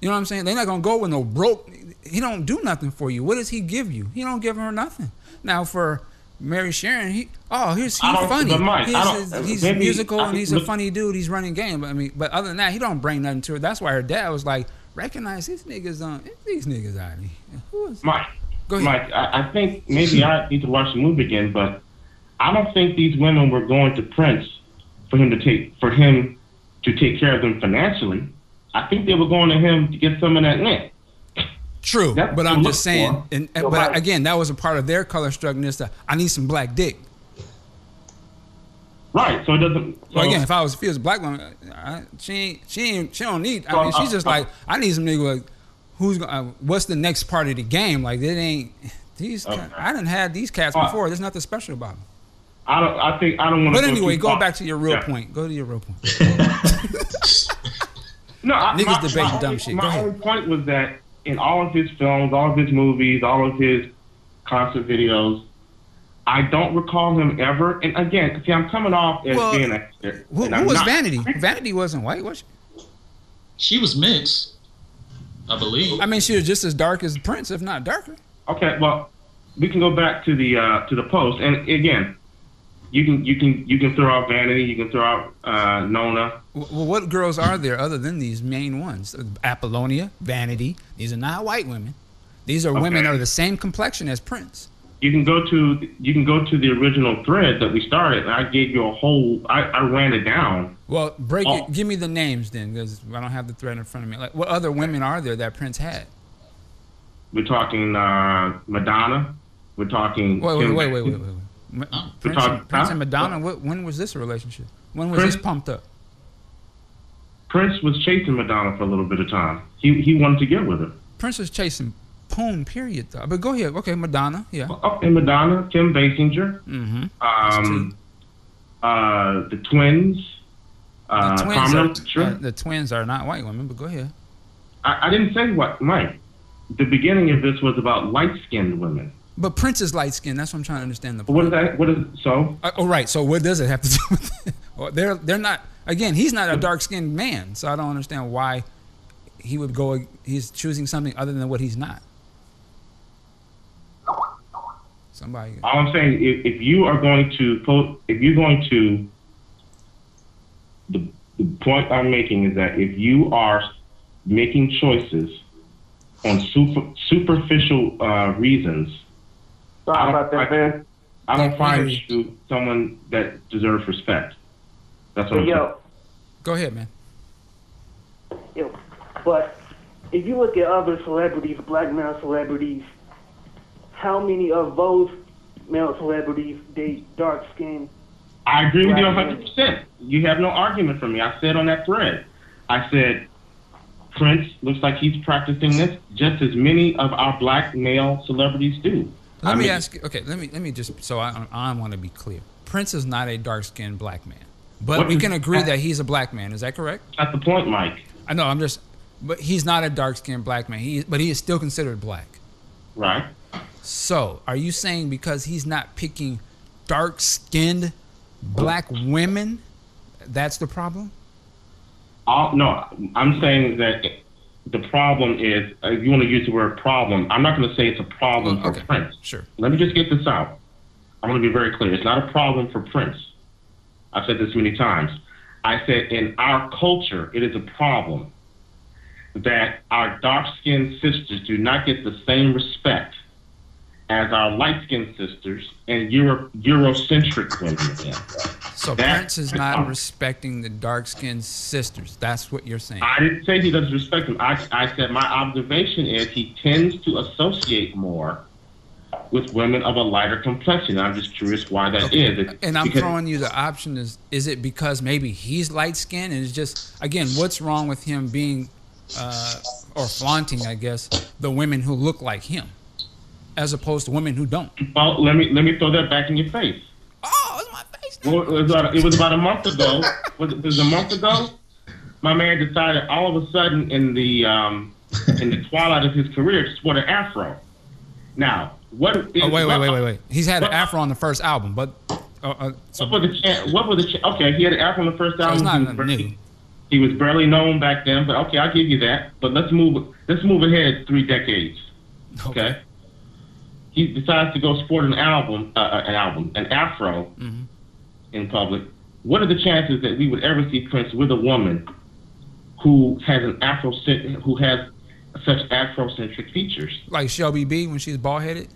You know what I'm saying? They're not gonna go with no broke. He don't do nothing for you. What does he give you? He don't give her nothing. Now for Mary Sharon, he oh he's he's funny. Mike, he's I uh, he's maybe- musical I and he's look- a funny dude. He's running game. But I mean, but other than that, he don't bring nothing to her. That's why her dad was like, recognize these niggas on these niggas out of here. Who is Mike, Go ahead. Mike, I, I think maybe I need to watch the movie again, but I don't think these women were going to Prince for him to take for him to take care of them financially. I think they were going to him to get some of that net. True, That's but I'm just saying. for. And, but again, that was a part of their color struckness. That I need some black dick. Right. So it doesn't. So, Well, again, if I was if was a black woman, I, she ain't, she ain't, she don't need. I mean, she's uh, just uh, like I need some nigga. Like, who's gonna? Uh, what's the next part of the game? Like it ain't these. Okay. I didn't have these cats Uh, before. There's nothing special about them. I don't. I think I don't want. To, but go anyway, go far. back to your real Yeah. point. Go to your real point. No, I, Niggas my, dumb only, shit. Go My ahead. only point was that in all of his films, all of his movies, all of his concert videos, I don't recall him ever. And again, see, I'm coming off as Well, being a. Who, who was not. Vanity? Vanity wasn't white, was she? She was mixed, I believe. I mean, she was just as dark as Prince, if not darker. Okay, well, we can go back to the uh, to the post, and again, you can you can you can throw out Vanity, you can throw out uh, Nona. Well, what girls are there other than these main ones? Apollonia, Vanity. These are not white women. These are women that are the same complexion as Prince. You can go to you can go to the original thread that we started, and I gave you a whole. I, I ran it down. Well, break Oh. it. Give me the names then, because I don't have the thread in front of me. Like, what other women are there that Prince had? We're talking uh, Madonna. We're talking. Wait, wait, Kim wait, wait, wait, wait. Prince, and, Prince huh? and Madonna. What, when was this a relationship? When was Prince- this pumped up? Prince was chasing Madonna for a little bit of time. He he wanted to get with her. Prince was chasing Poon. Period. Though. But go ahead. Okay, Madonna. Yeah. Oh, and Madonna, Kim Basinger, Mm-hmm. um, uh, the twins, uh, the twins Carmen are Electra. uh, the twins are not white women. But go ahead. I, I didn't say what, Mike. the beginning of this was about light-skinned women. But Prince is light skinned. That's what I'm trying to understand. The What is that? What is so? Uh, oh, right. So what does it have to do with? well, they're they're not. Again, he's not a dark skinned man, so I don't understand why he would go. He's choosing something other than what he's not. Somebody. All I'm saying, if, if you are going to po- if you're going to, the, the point I'm making is that if you are making choices on super, superficial uh, reasons, Sorry about that, man. I don't find you someone that deserves respect. That's what Hey, I'm saying. yo, Go ahead, man. yo, but if you look at other celebrities, black male celebrities, how many of those male celebrities date dark skinned? I agree with you 100. percent You have no argument from me. I said on that thread, I said Prince looks like he's practicing this just as many of our black male celebrities do. Let I me mean- ask. you- Okay, let me let me just so I I want to be clear. Prince is not a dark skinned black man, but we can agree that? that he's a black man. Is that correct? That's the point, Mike. I know. I'm just. But he's not a dark skinned black man. He but he is still considered black. Right. So, are you saying because he's not picking dark skinned black women, that's the problem? All, no, I'm saying that the problem is, if you want to use the word problem, I'm not going to say it's a problem for Prince. Sure. Let me just get this out. I'm going to be very clear. It's not a problem for Prince. I've said this many times. I said in our culture, it is a problem that our dark skinned sisters do not get the same respect as our light skinned sisters and Euro- Eurocentric women. So That- Prince is not respecting the dark skinned sisters. That's what you're saying. I didn't say he doesn't respect them. I, I said my observation is he tends to associate more with women of a lighter complexion. I'm just curious why that is. It- And I'm throwing you the option is is it because maybe he's light skinned and it's just again what's wrong with him being uh, or flaunting I guess the women who look like him as opposed to women who don't. Well, let me let me throw that back in your face. Oh, it's my face. Well, it, was about, it was about a month ago. Was it, was it a month ago? My man decided all of a sudden in the um, in the twilight of his career to sport an afro. Now, what? Oh wait wait wait wait wait. He's had an afro on the first album, but uh, uh, so What was the What was the Okay, he had an afro on the first So album. it's not he, was new. barely, he was barely known back then, but okay, I'll give you that. But let's move. Let's move ahead three decades. Okay. He decides to go sport an album, uh, uh, an album, an afro Mm-hmm. In public. What are the chances that we would ever see Prince with a woman who has an afro, who has such afrocentric features? like Shelby B when she's bald headed.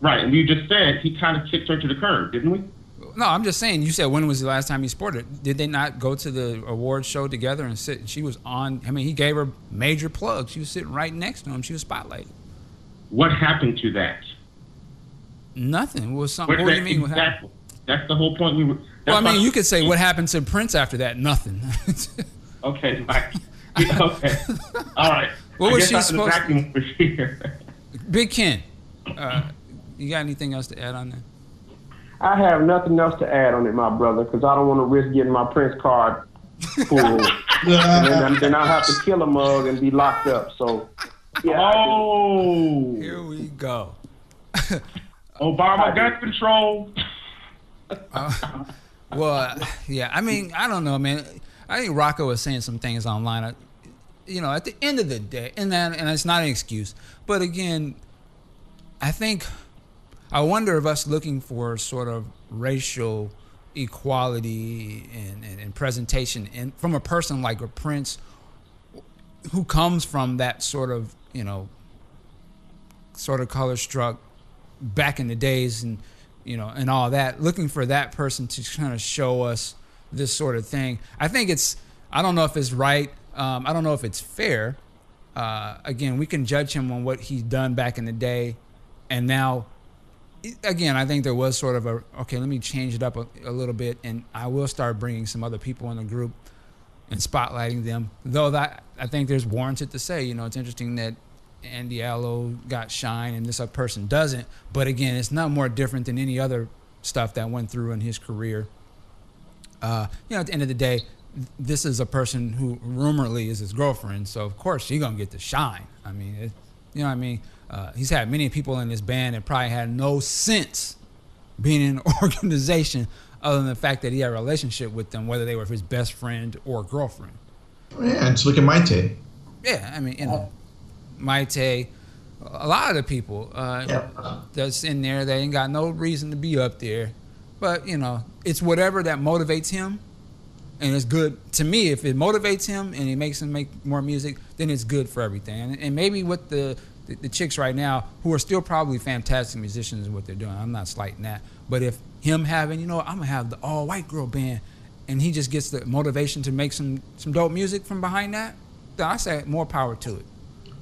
Right, and you just said he kind of kicked her to the curb, didn't we? No, I'm just saying. You said when was the last time he sported? Did they not go to the awards show together and sit? She was on. I mean, he gave her major plugs. She was sitting right next to him. She was spotlighted. What happened to that? Nothing. What was something? What What do you mean? What happened? Exactly. That's the whole point. We were. Well, I mean, why- you could say what happened to Prince after that. Nothing. Okay, Mike. okay. All right. What I was guess she I'm in the supposed- vacuum for here. Big Ken, uh, you got anything else to add on that? I have nothing else to add on it, my brother, because I don't want to risk getting my Prince card full. and then, then I'll have to kill a mug and be locked up. So, yeah. Oh. Here we go. Obama gun control. Uh, well, yeah. I mean, I don't know, man. I think Rocco was saying some things online. I- You know, at the end of the day, and then and it's not an excuse, but again, I think I wonder if us looking for sort of racial equality and, and, and presentation and from a person like a Prince who comes from that sort of, you know, sort of color struck back in the days and you know and all that looking for that person to kind of show us this sort of thing. I think it's i don't know if it's right um, i don't know if it's fair. Uh, again we can judge him on what he's done back in the day. And now again i think there was sort of a okay let me change it up a, a little bit and i will start bringing some other people in the group and spotlighting them. Though that i think there's warranted to say you know it's interesting that Andy Allo got shine and this other person doesn't. But again, it's not more different than any other stuff that went through in his career. Uh, you know, at the end of the day, this is a person who rumorly is his girlfriend, so of course she's gonna get the shine. I mean, it, You know what I mean? Uh, he's had many people in his band that probably had no sense being in an organization other than the fact that he had a relationship with them, whether they were his best friend or girlfriend. Yeah, just look at Mayte. Yeah, I mean, you know, Mayte, a lot of the people uh, that's in there, they ain't got no reason to be up there. But, you know, it's whatever that motivates him. And it's good to me if it motivates him and it makes him make more music, then it's good for everything. And, and maybe with the, the the chicks right now who are still probably fantastic musicians in what they're doing. I'm not slighting that. But if him having, you know, I'm gonna have the all white girl band and he just gets the motivation to make some some dope music from behind that, then I say more power to it.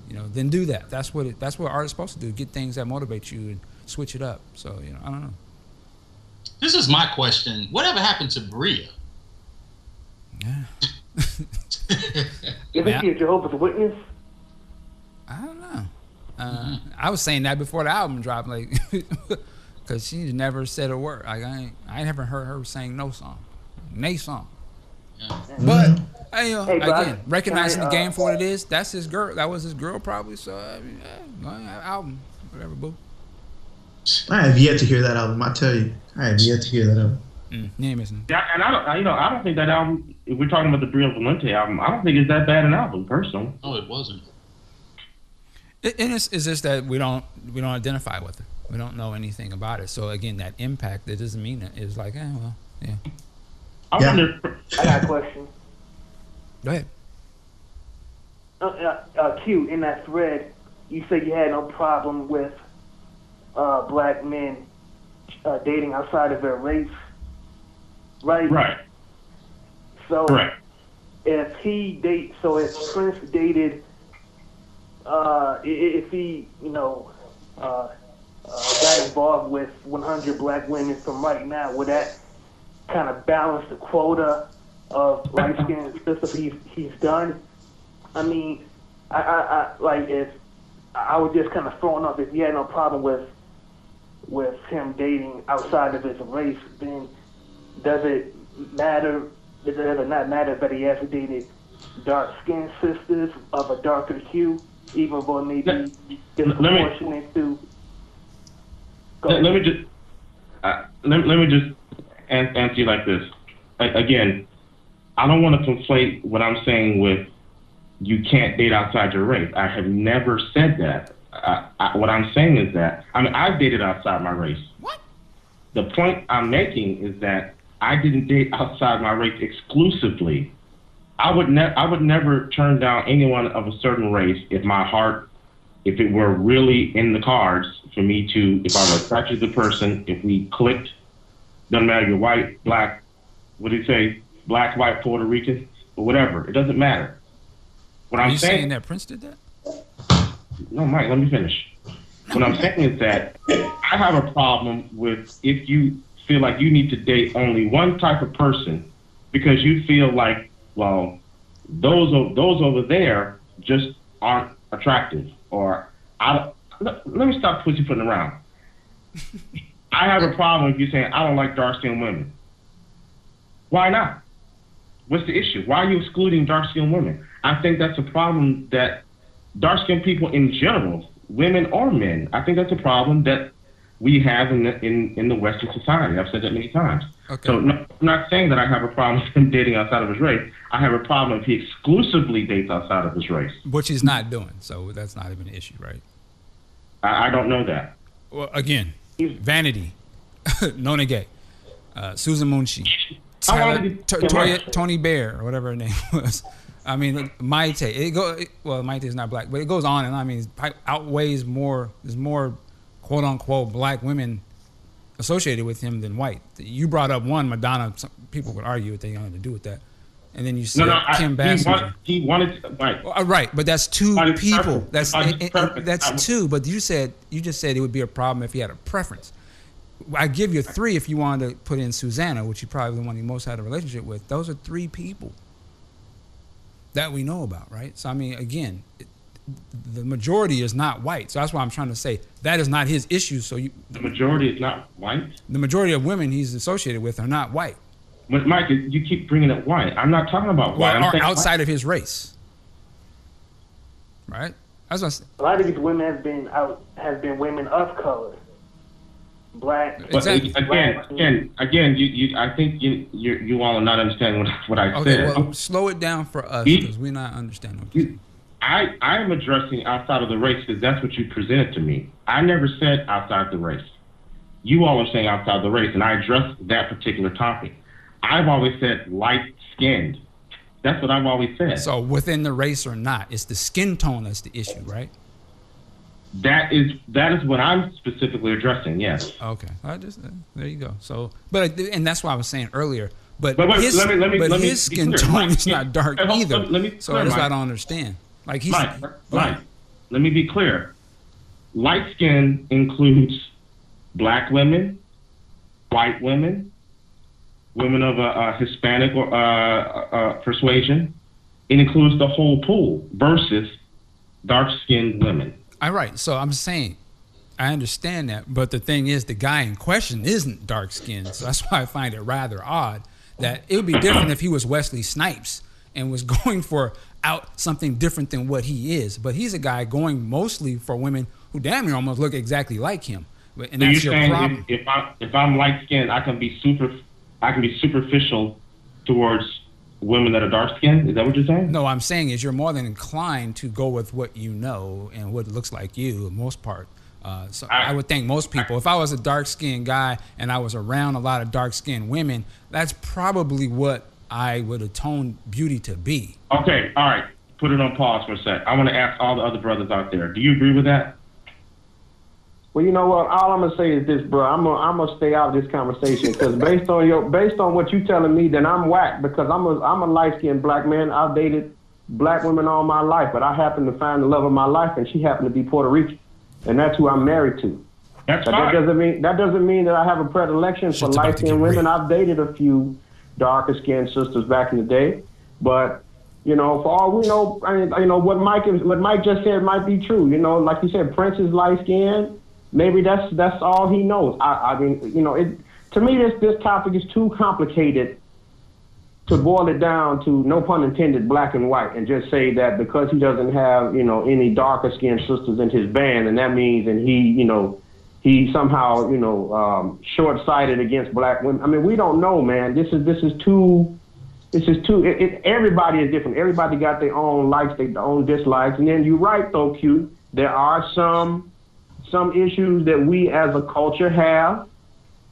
You know, then do that. That's what it, that's what art is supposed to do. Get things that motivate you and switch it up. So you know, I don't know. This is my question. Whatever happened to Bria? Yeah. Isn't she a Jehovah's Witness? I don't know. Uh, I was saying that before the album dropped, like, because she never said a word. Like, I ain't, I ain't never heard her saying no song, nay song. But hey, uh, Hey, bud, again, recognizing can I, the game uh, for what it is, that's his girl. That was his girl, probably. So I mean, yeah, album, whatever, boo. I have yet to hear that album. I tell you, I have yet to hear that album. Mm, you ain't missing. Yeah, and I don't, I, you know, I don't think that album. If we're talking about the Bria Valente album, I don't think it's that bad an album, personally. No, it wasn't. It, and it's, it's just that we don't we don't identify with it. We don't know anything about it. So again, that impact that doesn't mean it. It's like, eh, well, yeah. I wonder. I got a question. Go ahead. Uh, uh, uh, Q, in that thread, you said you had no problem with uh, black men uh, dating outside of their race, right? Right. So Correct. if he date, so if Prince dated, uh, i- i- if he, you know, uh, uh, got involved with 100 black women from right now, would that kind of balance the quota of light skinned sisters he's, he's done? I mean, I, I, I like if I was just kind of throwing up if he had no problem with with him dating outside of his race, then does it matter? Does it not matter that he has dated dark skinned sisters of a darker hue, even though it may be disproportionate to? Let, let me just uh, let, let me just an- answer you like this. A- again, I don't want to conflate what I'm saying with you can't date outside your race. I have never said that. I, I, what I'm saying is that I mean I've dated outside my race. What? The point I'm making is that I didn't date outside my race exclusively. I would ne- I would never turn down anyone of a certain race if my heart, if it were really in the cards for me to, if I were attracted to the person, if we clicked, doesn't matter if you're white, black, what do you say, black, white, Puerto Rican, or whatever. It doesn't matter. What Are I'm you saying, saying that Prince did that? no, Mike, let me finish. What I'm saying is that I have a problem with if you feel like you need to date only one type of person because you feel like, well, those those over there just aren't attractive, or I don't. Let, let me stop pussyfooting around. I have a problem if you're saying I don't like dark skinned women. Why not? What's the issue? Why are you excluding dark skinned women? I think that's a problem that dark skinned people in general, women or men, I think that's a problem that we have in the in, in the Western society. I've said that many times. Okay. So no, I'm not saying that I have a problem with him dating outside of his race. I have a problem if he exclusively dates outside of his race. Which he's not doing. So that's not even an issue, right? I, I don't know that. Well, again, Vanity, Nona Gaye, uh, Susan Munshi, Tyler, to- T- Toya, Tony Bear, or whatever her name was. I mean, Mayte. It go it, well. Mayte is not black, but it goes on and on. I mean, it outweighs more. There's more quote unquote black women associated with him than white. You brought up one Madonna. Some people would argue that they had to do with that, and then you said No, no, I, Kim he, Basinger. he wanted to, right. Uh, right, but that's two people. perfect. That's and- and- that's I- two. But you said you just said it would be a problem if he had a preference. I give you three if you wanted to put in Susanna, which you probably the one he most had a relationship with. Those are three people that we know about, right? So I mean, again, it, the majority is not white. So that's why I'm trying to say that is not his issue. So you, The majority is not white. the majority of women he's associated with are not white, But Mike, you keep bringing up white. I'm not talking about white. well, I'm are saying outside of his race, right? That's what a lot of these women have been out have been women of color, black. But again, again, again, you, you, I think you, you, you all are not understanding what, what I Okay, said. well, slow it down for us because we're not understanding. What you're. I, I am addressing outside of the race because that's what you presented to me. I never said outside the race. You all are saying outside the race, and I addressed that particular topic. I've always said light skinned. That's what I've always said. So within the race or not, it's the skin tone that's the issue, right? That is that is what I'm specifically addressing. Yes. Okay, I just uh, there you go. So, but and that's why I was saying earlier. But, But wait, his, let me- let me- but let me his skin clear. tone is not dark either. let me- so that's what I don't understand. Like he's Mike, Mike, let me be clear. Light skin includes black women, white women, women of a, a Hispanic or uh, uh, persuasion. It includes the whole pool versus dark skinned women. All right. So I'm saying, I understand that, but the thing is, the guy in question isn't dark skinned. So that's why I find it rather odd that it would be different if he was Wesley Snipes and was going for out something different than what he is. But he's a guy going mostly for women who damn near almost look exactly like him. And so that's you're your saying problem. if, if I if I'm light skinned, I can be super, I can be superficial towards women that are dark skinned. Is that what you're saying? No, I'm saying is you're more than inclined to go with what you know and what looks like you, the most part. Uh, so I, would think most people, if I was a dark skinned guy and I was around a lot of dark skinned women, that's probably what I would atone beauty to be. Okay, all right. Put it on pause for a sec. I want to ask all the other brothers out there. Do you agree with that? Well, you know what? All I'm gonna say is this, bro. I'm gonna I'm gonna stay out of this conversation because based on your based on what you're telling me, then I'm whack because I'm a I'm a light skinned black man. I've dated black women all my life, but I happen to find the love of my life, and she happened to be Puerto Rican, and that's who I'm married to. That's but fine. that doesn't mean that doesn't mean that I have a predilection for Shit's about light skinned women. real. I've dated a few darker skinned sisters back in the day, but you know, for all we know, I mean, you know what Mike is, what Mike just said might be true. You know, like you said, Prince is light skinned. Maybe that's that's all he knows. I, I mean, you know, it to me this this topic is too complicated to boil it down to no pun intended black and white and just say that because he doesn't have you know any darker skinned sisters in his band and that means and he you know he somehow you know um, short sighted against black women. I mean we don't know man. This is this is too this is too it, it, everybody is different. Everybody got their own likes, their own dislikes. And then you're right though, Q. There are some some issues that we as a culture have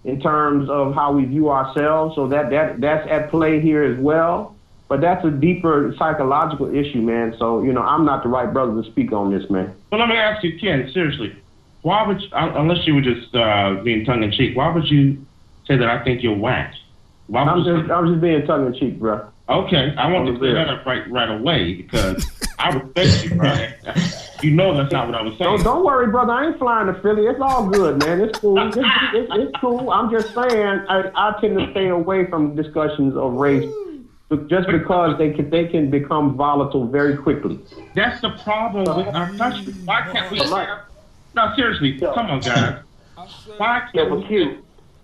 in terms of how we view ourselves. So that, that that's at play here as well. But that's a deeper psychological issue, man. So, you know, I'm not the right brother to speak on this, man. Well, let me ask you, Ken, seriously. Why would, you, unless you were just uh, being tongue in cheek, why would you say that I think you're whack? Why I'm you just I'm just being tongue in cheek, bro. Okay, I want to clear that up right right away because I respect you, right? You know that's not what I was saying. Don't, don't worry, brother. I ain't flying to Philly. It's all good, man. It's cool. It's, it's, it's cool. I'm just saying I, I tend to stay away from discussions of race just because they can they can become volatile very quickly. That's the problem with our country. Why can't we have? No, seriously, come on, guys. Why Yeah, can't but we?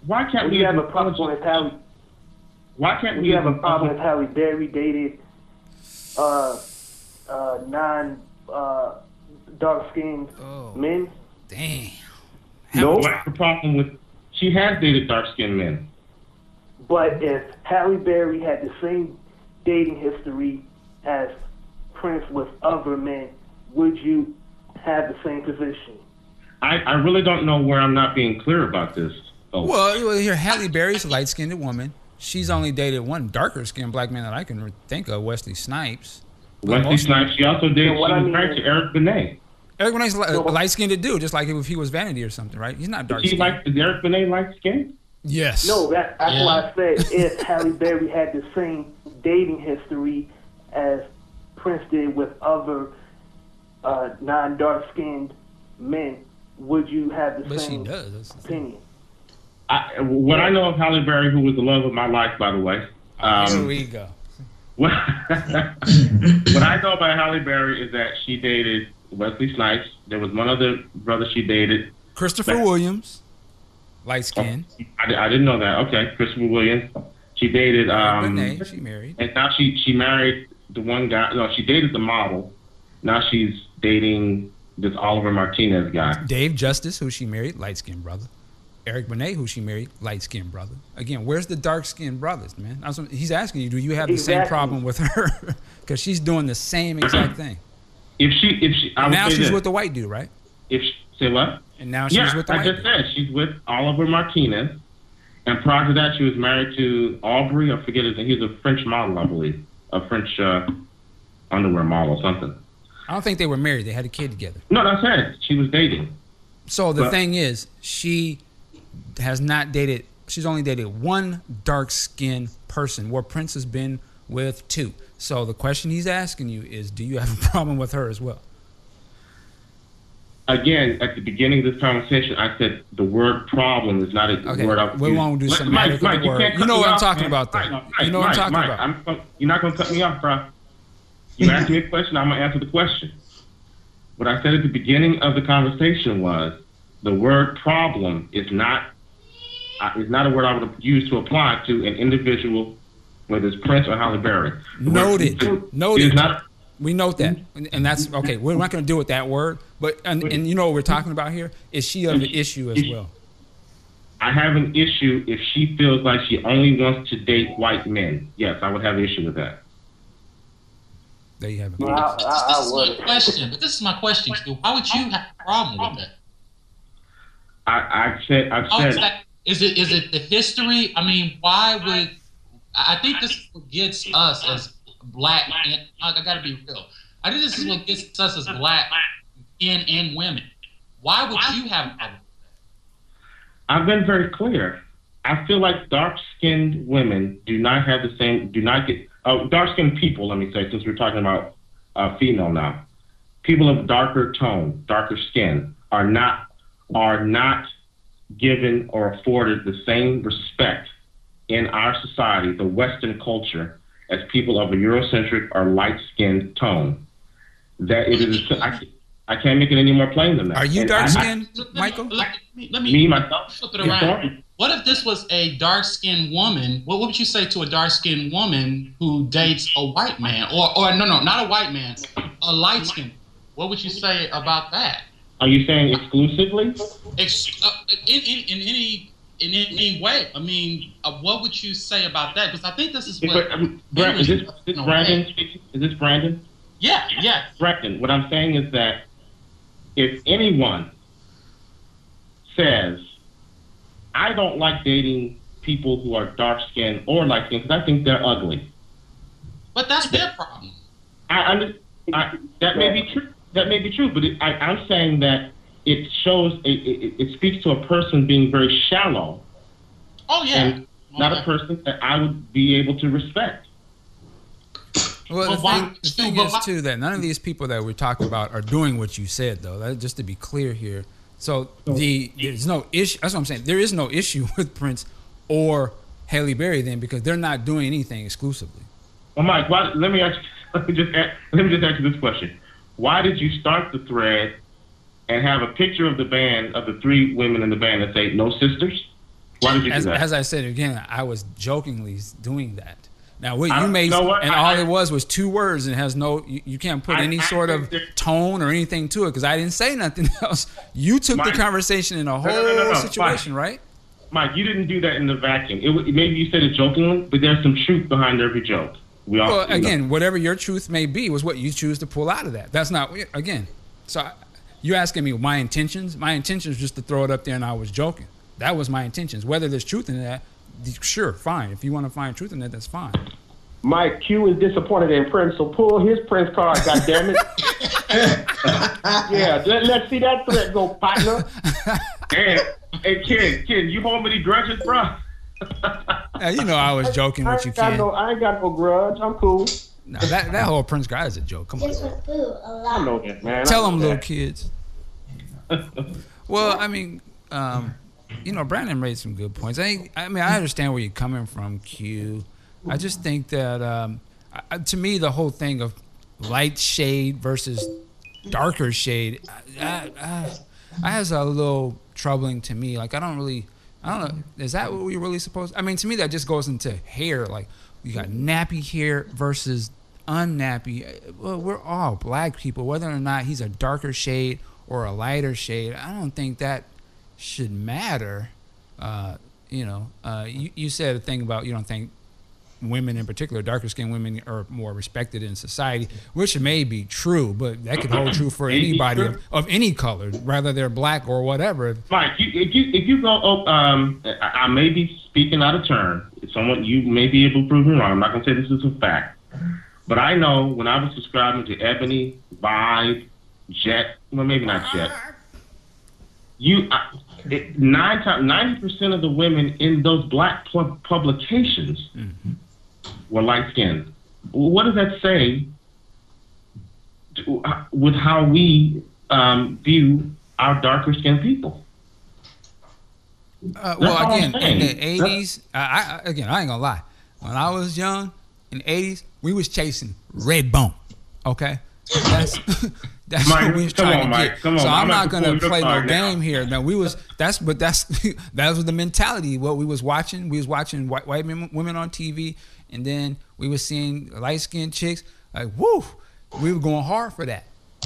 Why can't we we have a problem with Halle. Why can't We we have a problem with Halle Berry dated uh, uh, non uh, dark skinned oh. men. Damn. No. What's the problem with? She has dated dark skinned men. But if Halle Berry had the same dating history as Prince with other men, would you have the same position? I, I really don't know where I'm not being clear about this. Oh, Well, well, here Halle Berry's a light skinned woman. She's only dated one darker skinned black man that I can think of, Wesley Snipes. But Wesley Snipes. She also dated. Yeah, what she I was mean married to Eric Benet. Eric Benet's a light skinned dude, just like if he was Vanity or something, right? He's not dark She skinned. like is Eric Benet light skinned? Yes. No, that, that's Yeah. why I said if Halle Berry had the same dating history as Prince did with other uh, non dark skinned men, would you have the But she same does. That's the opinion? I, what I know of Halle Berry, who was the love of my life, by the way. Here Um, we go. what, what I know about Halle Berry is that she dated Wesley Snipes. There was one other brother she dated. Christopher Williams, light skinned. I, I didn't know that. Okay, Christopher Williams. She dated. Um, Renee, she married. and now she she married the one guy. No, she dated the model, now she's dating this Olivier Martinez guy. Dave Justice, who she married, light skinned brother. Eric Benet, who she married, light skinned brother. Again, where's the dark skinned brothers, man? That's what- he's asking you, do you have the same problem with her? Because she's doing the same exact thing. If she, if she, I now she's this. with the white dude, right? If she, say what? And now she's yeah, with the I white just dude. said she's with Olivier Martinez, and prior to that, she was married to Aubry. I forget his name. He's a French model, I believe, a French uh, underwear model, or something. I don't think they were married. They had a kid together. No, that's it. She was dating. So the But- thing is, she has not dated. She's only dated one dark skinned person, where Prince has been with two. So the question he's asking you is, do you have a problem with her as well? Again, at the beginning of this conversation, I said the word "problem" is not a Okay, word. I would we won't do Mike, of Mike, you word. can't You know what I'm off, talking man. about, though. Mike, you know what I'm talking about. I'm, you're not going to cut me off, bro. You ask me a question. I'm going to answer the question. What I said at the beginning of the conversation was the word "problem" is not uh, is not a word I would use to apply to an individual, whether it's Prince or Halle Berry. The word Noted. Noted. Not we note that, and and that's okay. We're not going to deal with that word, but and, and you know what we're talking about here is she of the issue as well. I have an issue if she feels like she only wants to date white men. Yes, I would have an issue with that. There you have it. This, this is my question, but this is my question. Q. Why would you have a problem with that? I, I've said, I've Oh, is, that, is it is it the history? I mean, why would I I think this is what gets us as black? And I, I got to be real. I think this is what gets us as black men and women. Why would you have? I've been very clear. I feel like dark-skinned women do not have the same, do not get, uh, dark-skinned people, let me say, since we're talking about uh, female now. People of darker tone, darker skin are not, are not given or afforded the same respect in our society, the Western culture, as people of a Eurocentric or light-skinned tone. That it is, I, I can't make it any more plain than that. Are you dark skinned, Michael? Let me, let me Me, myself? flip it around. What if this was a dark skinned woman? What, what would you say to a dark skinned woman who dates a white man? Or, or no, no, not a white man, a light skinned. What would you say about that? Are you saying exclusively? Ex- uh, in, in, in any in any way. I mean, uh, what would you say about that? Because I think this is what. But, um, Brand, is this, is this Brandon? Is this Brandon? Yeah, yeah. Brandon, what I'm saying is that if anyone says, I don't like dating people who are dark skinned or light skinned because I think they're ugly. But that's their problem. I, under, I that may be true. That may be true, but it, I, I'm saying that it shows it, it, it speaks to a person being very shallow Oh yeah. and not a person that I would be able to respect. Well, But the thing, the thing is too that none of these people that we're talking about are doing what you said, though. That, just to be clear here. So the there's no issue. That's what I'm saying. There is no issue with Prince or Halle Berry then because they're not doing anything exclusively. Well, Mike, why, let me ask. Let me just ask, let me just ask you this question: Why did you start the thread and have a picture of the band of the three women in the band that say "No Sisters"? Why did you As, do that? as I said again, I was jokingly doing that. Now what you made, what? and I- all it was was two words, and has no. You, you can't put I- any I sort of tone or anything to it because I didn't say nothing else. You took the conversation in a whole No, no, no, situation, Mike. right? Mike, you didn't do that in the vacuum. It, maybe you said it jokingly, but there's some truth behind every joke. We all Well, you know. again, whatever your truth may be was what you choose to pull out of that. That's not again. So I- you asking me my intentions? My intentions just to throw it up there, and I was joking. That was my intentions. Whether there's truth in that, sure, fine. If you want to find truth in that, that's fine. Mike Q is disappointed in Prince, so pull his Prince card, God damn it! yeah, let, let's see that threat go, partner. hey, hey, kid, kid, you hold any grudges, bro? Uh, you know, I was joking I with you, ain't got kid. no, I ain't got no grudge. I'm cool. No, that that whole Prince guy is a joke. Come on. I know that, man. Tell them, little kids. Well, I mean, um, you know, Brandon made some good points. I I mean, I understand where you're coming from, Q. I just think that, um, I, to me, the whole thing of light shade versus darker shade, I, I, I has a little troubling to me. Like, I don't really, I don't know, is that what we really supposed? I mean, to me, that just goes into hair. Like, you got nappy hair versus unnappy. Well, we're all black people, whether or not he's a darker shade or a lighter shade. I don't think that should matter. Uh, you know, uh, you, you said a thing about you don't think women in particular, darker skinned women, are more respected in society, which may be true, but that could hold true for anybody of, of any color, whether they're black or whatever. Mike, you, if you if you go, oh, um, I, I may be speaking out of turn. Someone you may be able to prove me wrong. I'm not gonna say this is a fact, but I know when I was subscribing to Ebony, Vibe, Jet, well maybe not Jet. You I, it, nine times ninety percent of the women in those black pu- publications were light skinned. What does that say to- with how we um, view our darker skinned people? Uh, well, again, in the eighties, again, I ain't gonna lie. When I was young, in the eighties, we was chasing red bone. Okay, that's that's Mike, what we was trying on, to Mike, get. on. So I'm I'm not gonna play no now. game here. No, we was that's but that's that was the mentality. What we was watching, we was watching white, white men, women on TV, and then we was seeing light skinned chicks. Like, woo, we were going hard for that.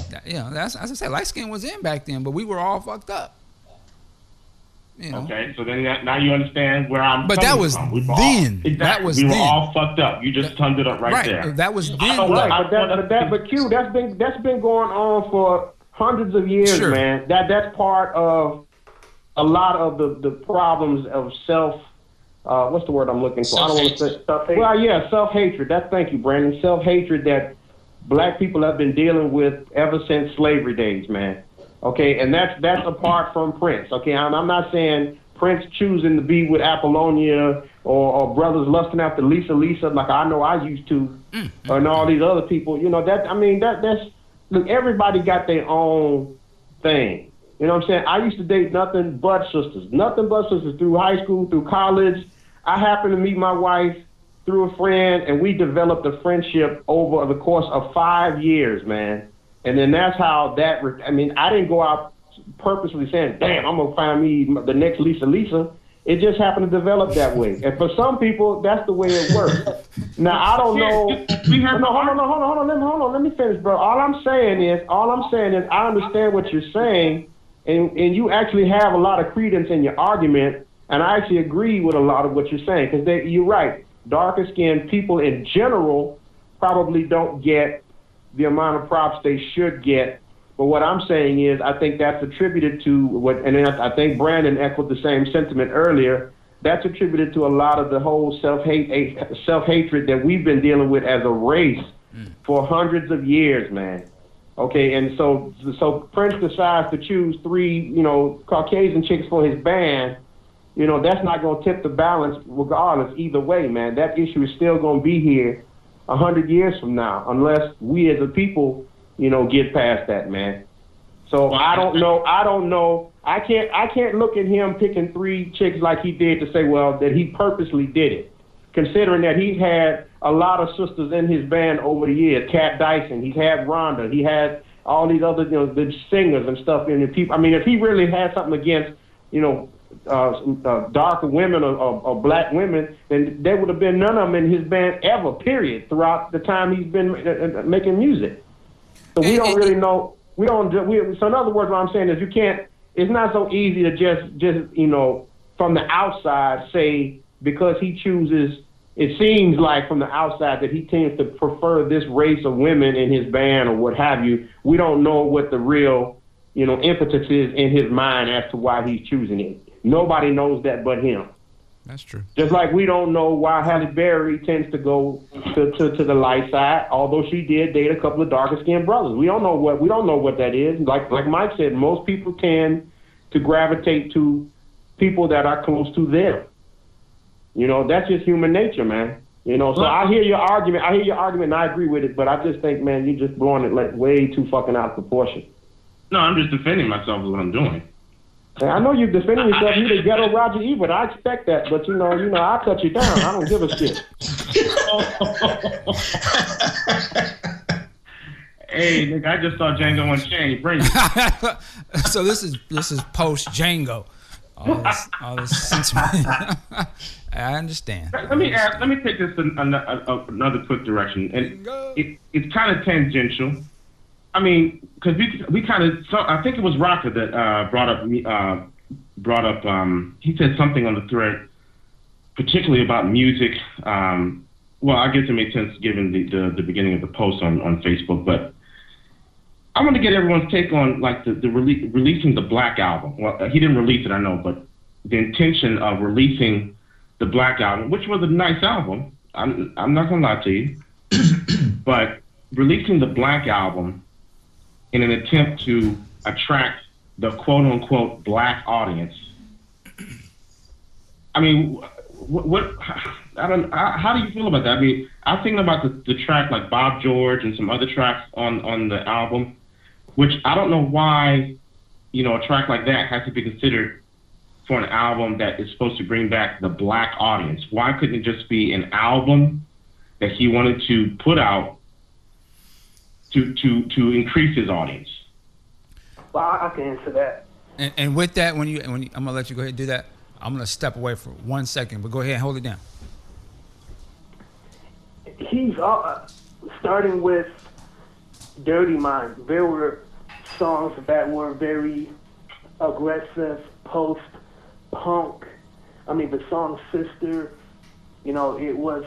That- You know, that's as I said, light skin was in back then, but we were all fucked up. You know. Okay, so then that, now you understand where I'm. But that was from. We then. All, exactly. That was we were then. all fucked up. You just summed it up right, Right, there. that was I then. don't Right, like- but that, but that, but Q, that's been that's been going on for hundreds of years, Sure. man. That that's part of a lot of the the problems of self. Uh, what's the word I'm looking for? I don't want to say Self-hate. Well, yeah, self hatred. That thank you, Brandon. Self hatred that black people have been dealing with ever since slavery days, man. Okay, and that's that's apart from Prince. Okay, I'm, I'm not saying Prince choosing to be with Apollonia or, or brothers lusting after Lisa Lisa like I know I used to, mm-hmm. and all these other people. You know that I mean that that's look. Everybody got their own thing. You know what I'm saying? I used to date nothing but sisters, nothing but sisters through high school, through college. I happened to meet my wife through a friend, and we developed a friendship over the course of five years, man. And then that's how that. Re- I mean, I didn't go out purposely saying, "Damn, I'm gonna find me the next Lisa Lisa." It just happened to develop that way, and for some people, that's the way it works. now I don't know. We no, hold on, hold on, hold on, let me, hold on, let me finish, bro. All I'm saying is, all I'm saying is, I understand what you're saying, and and you actually have a lot of credence in your argument, and I actually agree with a lot of what you're saying because you're right. Darker skinned people in general probably don't get the amount of props they should get. But what I'm saying is, I think that's attributed to what, and I think Brandon echoed the same sentiment earlier. That's attributed to a lot of the whole self hate, eh, self hatred that we've been dealing with as a race mm. for hundreds of years, man. Okay, and so so Prince decides to choose three, you know, Caucasian chicks for his band. You know, that's not going to tip the balance regardless either way, man. That issue is still going to be here a hundred years from now, unless we as a people, you know, get past that, man. So I don't know. I don't know. I can't. I can't look at him picking three chicks like he did to say, well, that he purposely did it, considering that he's had a lot of sisters in his band over the years. Kat Dyson. He's had Rhonda. He had all these other, you know, the singers and stuff. And the people. I mean, if he really had something against, you know, uh, uh, darker women or, or, or black women, then there would have been none of them in his band ever. Period. Throughout the time he's been uh, uh, making music. So we don't really know. We don't. We, so in other words, what I'm saying is you can't. It's not so easy to just just you know from the outside say because he chooses. It seems like from the outside that he tends to prefer this race of women in his band or what have you. We don't know what the real you know impetus is in his mind as to why he's choosing it. Nobody knows that but him. That's true. Just like we don't know why Halle Berry tends to go to, to, to the light side, although she did date a couple of darker skinned brothers. We don't know what we don't know what that is. Like like Mike said, most people tend to gravitate to people that are close to them. You know, that's just human nature, man. You know, so I hear your argument. I hear your argument, and I agree with it. But I just think, man, you're just blowing it like way too fucking out of proportion. No, I'm just defending myself with what I'm doing. And I know you're defending yourself. You're the ghetto Roger Ebert. I expect that, but you know, you know, I cut you down. I don't give a shit. Hey, nigga, I just saw Django Unchained. Bring it. so this is this is post Django. all this, all this sentiment. I understand. Let me ask, let me take this in an, another quick direction, and it, it's kind of tangential. I mean, because we we kind of so I think it was Rocker that uh, brought up uh, brought up. Um, he said something on the thread, particularly about music. Um, well, I guess it makes sense given the, the, the beginning of the post on, on Facebook, but I want to get everyone's take on like the, the rele- releasing the Black album. Well, he didn't release it, I know, but the intention of releasing the Black album, which was a nice album. I'm I'm not gonna lie to you, but releasing the Black album in an attempt to attract the quote unquote black audience. I mean, what, what I don't how, how do you feel about that? I mean, I was thinking about the, the track like Bob George and some other tracks on on the album, which I don't know why, you know, a track like that has to be considered for an album that is supposed to bring back the black audience. Why couldn't it just be an album that he wanted to put out to to to increase his audience? Well, I I can answer that. And, and with that, when you when you, I'm gonna let you go ahead and do that, I'm gonna step away for one second. But go ahead and hold it down. he's uh, starting with Dirty Mind. There were songs that were very aggressive, post punk. I mean, the song Sister, you know, it was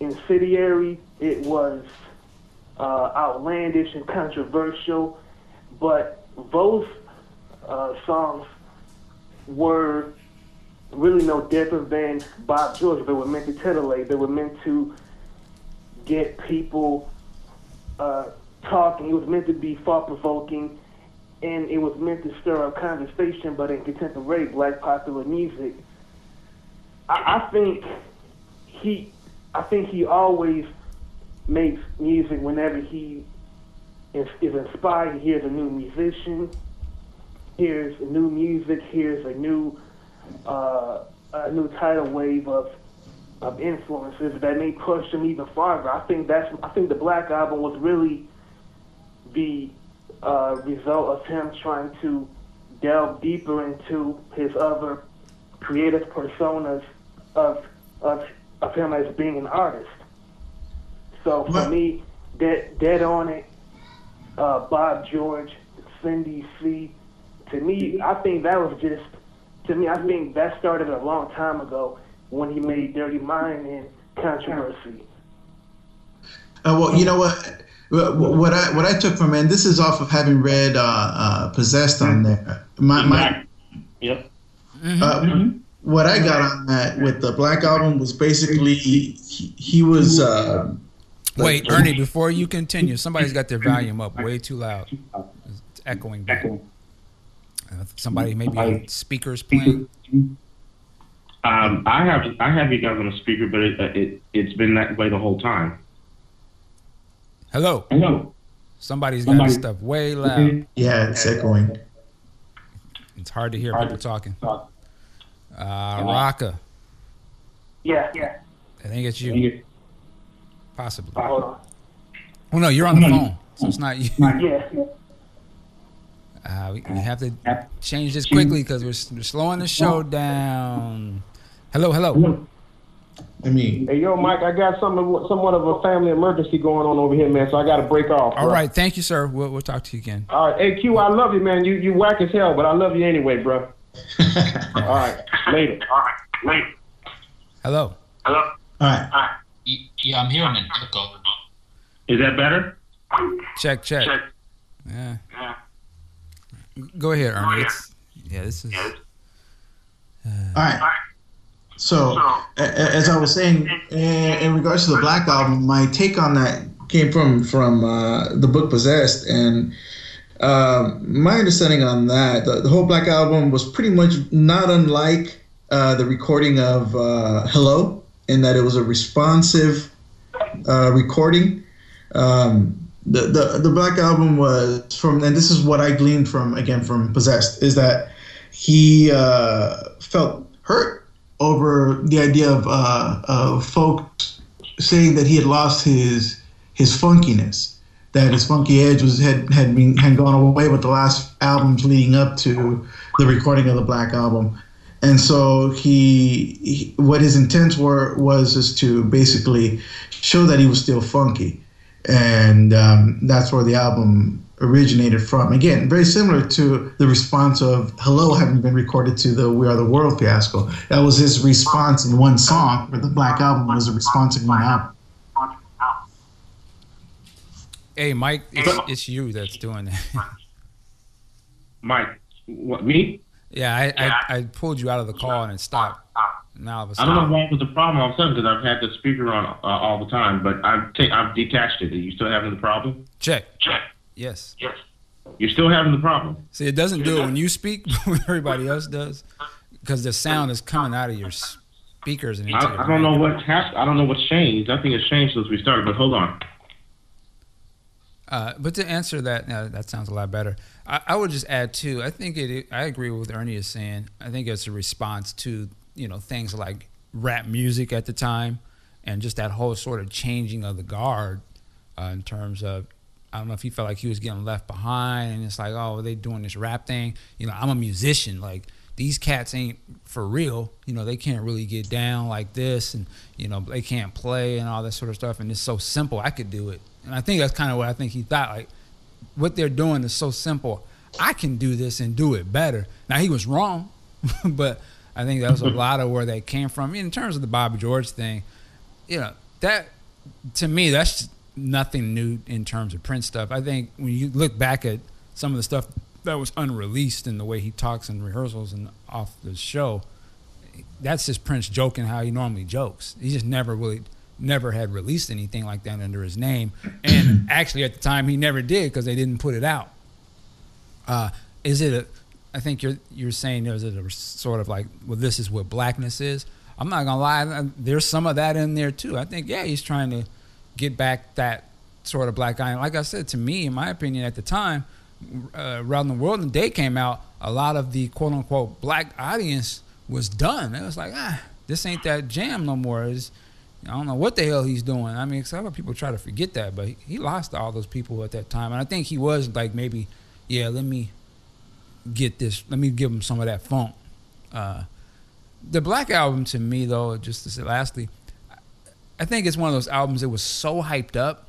incendiary, it was uh, outlandish and controversial, but those uh, songs were really no different than Bob George. They were meant to titillate. They were meant to get people uh, talking. It was meant to be thought provoking, and it was meant to stir up conversation. But in contemporary black popular music, I, I think he, I think he always makes music whenever he is, is inspired. He hears a new musician, hears new music, hears a new uh, a new tidal wave of of influences that may push him even farther. I think that's I think the Black Album was really the uh, result of him trying to delve deeper into his other creative personas of of of him as being an artist. So for me, dead dead on it, uh, Bob George, Cindy C. To me, I think that was just to me. I think that started a long time ago when he made Dirty Mind and Controversy. Uh, well, you know what? What what I what I took from it, and this is off of having read uh, uh, Possessed on there. My, my Yep. uh, what I got on that with the Black Album was basically he, he was. Uh, Wait, Ernie, before you continue, somebody's got their volume up way too loud. It's echoing back. Uh, somebody maybe on speakers playing. Um, I have I have you guys on a speaker, but it, it it's been that way the whole time. Hello. Hello. Somebody's got Somebody- stuff way loud. Yeah, it's echoing. It's hard to hear people talking. Uh, Raka, Yeah, yeah. I think it's you. Possibly. Hold on. Well, no, you're on the phone, so it's not you. Yeah. Uh, we, we have to change this quickly because we're, we're slowing the show down. Hello, hello. I mean, Hey, yo, Mike, I got some somewhat of a family emergency going on over here, man. So I got to break off. All bro. right, thank you, sir. We'll, we'll talk to you again. All right, hey I love you, man. You you whack as hell, but I love you anyway, bro. All right, later. All right, later. Hello. Hello. All right. Yeah, I'm hearing an echo. Is that better? Check, check. Yeah. yeah. Go ahead, Ernie. It's, yeah, this is. All right. So, a- a- as I was saying, in, in regards to the Black Album, my take on that came from from uh, the book Possessed, and um my understanding on that, the, the whole Black Album was pretty much not unlike uh, the recording of uh, Hello, in that it was a responsive uh, recording. Um, the, the the Black Album was from, and this is what I gleaned from again from Possessed, is that he uh, felt hurt over the idea of uh, of folks saying that he had lost his his funkiness, that his funky edge was had had been had gone away with the last albums leading up to the recording of the Black Album, and so he, he what his intents were was is to basically show that he was still funky, and um, that's where the album originated from. Again, very similar to the response of "Hello" having been recorded to the "We Are the World" fiasco. That was his response in one song, where the Black Album was a response in one album. Hey, Mike, it's, it's you that's doing that. Mike, what me? Yeah, I, I, I pulled you out of the call and it stopped. Now all of a I don't know what was the problem all of a sudden because I've had the speaker on uh, all the time, but I've ta- I've detached it. Are you still having the problem? check. Check. Yes. Yes. You're still having the problem. See, it doesn't do it when you speak, but when everybody else does, because the sound is coming out of your speakers and into I, I don't know mic. what's I don't know what's changed. Nothing has changed since we started. But hold on. Uh, but to answer that, that sounds a lot better. I, I would just add too. I think it. I agree with Ernie is saying. I think it's a response to you know things like rap music at the time, and just that whole sort of changing of the guard uh, in terms of. I don't know if he felt like he was getting left behind, and it's like, oh, they doing this rap thing. You know, I'm a musician. Like these cats ain't for real. You know, they can't really get down like this, and you know, they can't play and all that sort of stuff. And it's so simple. I could do it, and I think that's kind of what I think he thought. Like what they're doing is so simple. I can do this and do it better. Now he was wrong, but I think that was a mm-hmm. lot of where they came from. In terms of the Bob George thing, you know that to me that's nothing new in terms of Prince stuff. I think when you look back at some of the stuff that was unreleased and the way he talks in rehearsals and off the show, that's just Prince joking how he normally jokes. He just never really never had released anything like that under his name, and actually at the time he never did because they didn't put it out. Uh, is it a? I think you're you're saying there's a sort of like, well, this is what blackness is. I'm not gonna lie, there's some of that in there too. I think yeah, he's trying to get back that sort of black eye. And like I said, to me, in my opinion, at the time, uh, around the world and day came out, a lot of the quote unquote black audience was done. It was like, ah, this ain't that jam no more. It's, I don't know what the hell he's doing. I mean, some people try to forget that, but he, he lost all those people at that time, and I think he was like maybe, yeah, let me get this, let me give him some of that funk. Uh, the Black album to me, though, just to say lastly, I think it's one of those albums that was so hyped up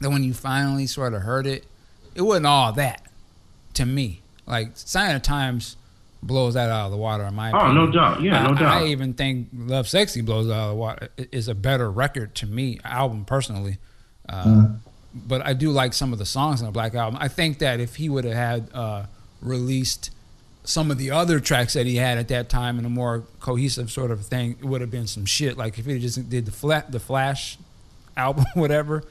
that when you finally sort of heard it, it wasn't all that to me. Like Sign of Times blows that out of the water in my Oh, opinion. no doubt. Yeah, no I- doubt. I even think Lovesexy blows it out of the water. It- Is a better record to me, album personally. Uh, Mm. But I do like some of the songs on the Black Album. I think that if he would have had uh, released some of the other tracks that he had at that time in a more cohesive sort of thing, it would have been some shit. Like if he just did the flat, the Flash album, whatever,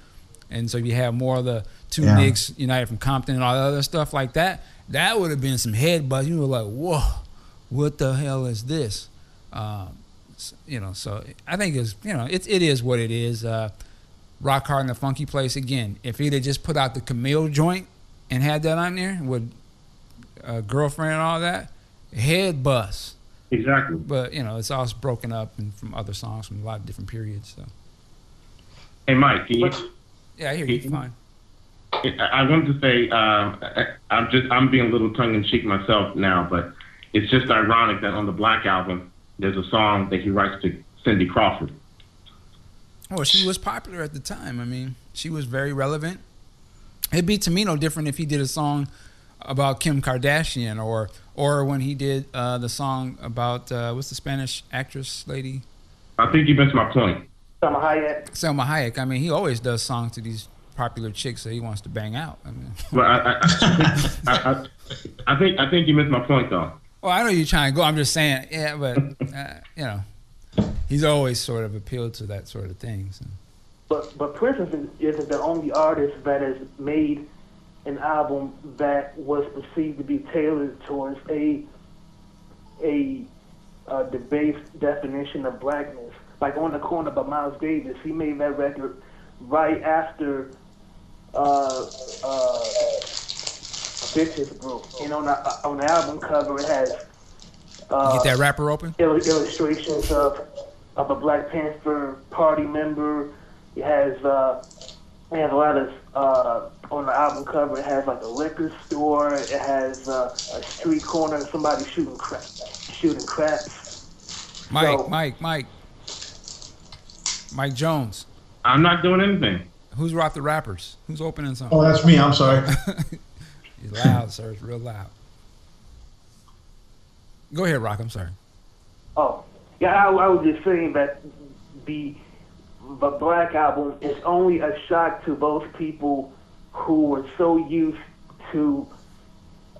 and so you have more of the two Yeah. Knicks United from Compton and all the other stuff like that. That would have been some headbutts. You were like, whoa, what the hell is this? Um, you know, so I think it's you know it it is what it is. Uh, Rockhard in a funky place again. If he'd have just put out the Camille joint and had that on there with a girlfriend and all that, head bust. Exactly. But you know, it's all broken up and from other songs from a lot of different periods. So Hey, Mike, can you? yeah, I hear you. Fine. I I wanted to say um, I- I'm just I'm being a little tongue in cheek myself now, but it's just ironic that on the Black album there's a song that he writes to Cindy Crawford. Well, she was popular at the time. I mean, she was very relevant. It'd be to me no different if he did a song about Kim Kardashian or or when he did uh, the song about uh, what's the Spanish actress lady I think you missed my point. Salma Hayek. Salma Hayek. I mean, he always does songs to these popular chicks that he wants to bang out. I mean, But I, I, I, I, I think I think you missed my point though. well, I know you're trying to go. I'm just saying, yeah, but uh, you know, he's always sort of appealed to that sort of thing. So. But but Prince isn't, isn't the only artist that has made an album that was perceived to be tailored towards a a uh, debased definition of blackness. Like on the corner by Miles Davis, he made that record right after uh, uh, Bitches Brew. And on the on the album cover, it has uh, Get that wrapper open. il- illustrations of of a Black Panther party member. It has uh, It has a lot of uh, on the album cover. It has like a liquor store. It has uh, a street corner. and Somebody shooting crap, shooting craps. Mike, So- Mike, Mike, Mike Jones. I'm not doing anything. Who's rock the rappers? Who's opening something? Oh, that's me. I'm sorry. It's loud, sir. It's real loud. Go ahead, Rock. I'm sorry. Oh, yeah. I, I was just saying that the the Black album is only a shock to those people who were so used to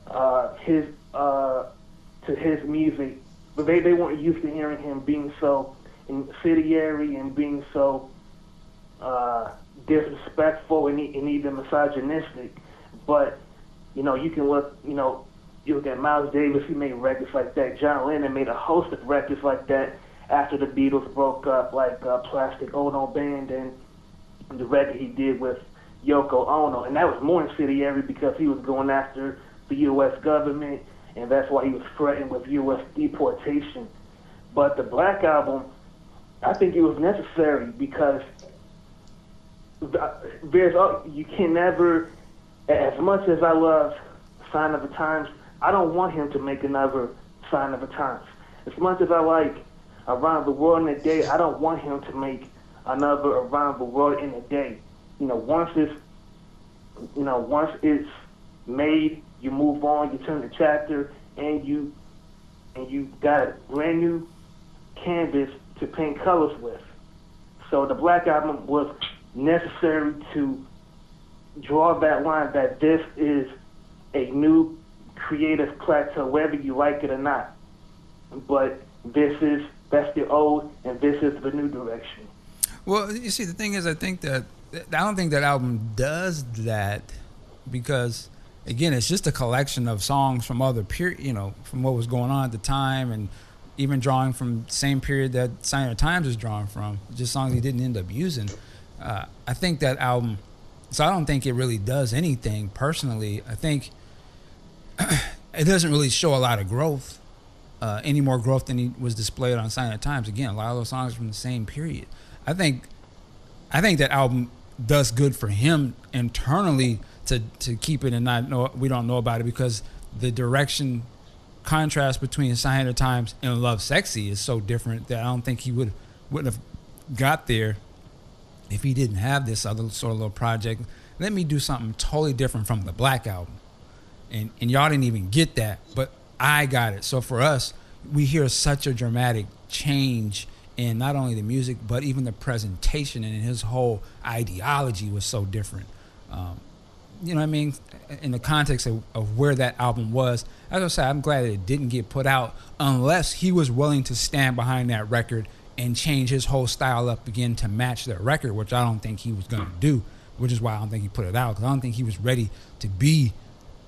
uh, his uh, to his music, but they they weren't used to hearing him being so incendiary and being so uh, disrespectful and, and even misogynistic. But you know, you can look, you know, you look at Miles Davis, he made records like that. John Lennon made a host of records like that after the Beatles broke up, like uh, Plastic Ono Band and the record he did with Yoko Ono. And that was more incendiary because he was going after the U.S. government, and that's why he was threatened with U.S. deportation. But the Black Album, I think it was necessary because there's uh, you can never, as much as I love Sign of the Times, I don't want him to make another Sign of the Times. As much as I like Around the World in a Day, I don't want him to make another Around the World in a Day. You know, once it's, you know, once it's made, you move on, you turn the chapter, and you, and you got a brand new canvas to paint colors with. So the Black Album was necessary to draw that line that this is a new creative plateau, whether you like it or not. But this is that's the old, and this is the new direction. Well, you see, the thing is, I think that I don't think that album does that because, again, it's just a collection of songs from other period, you know, from what was going on at the time, and even drawing from the same period that Sign of Times is drawing from, just songs he didn't end up using. Uh, I think that album. So I don't think it really does anything personally. I think it doesn't really show a lot of growth, uh, any more growth than he was displayed on Sign of Times. Again, a lot of those songs from the same period. I think, I think that album does good for him internally to to keep it and not know we don't know about it because the direction contrast between Sign of Times and Lovesexy is so different that I don't think he would wouldn't have got there if he didn't have this other sort of little project. Let me do something totally different from the Black album and and y'all didn't even get that, but I got it. So for us, we hear such a dramatic change in not only the music but even the presentation and his whole ideology was so different. Um, you know what I mean? In the context of, of where that album was, as I said, I'm glad it didn't get put out unless he was willing to stand behind that record and change his whole style up again to match that record, which I don't think he was going to do, which is why I don't think he put it out because I don't think he was ready to be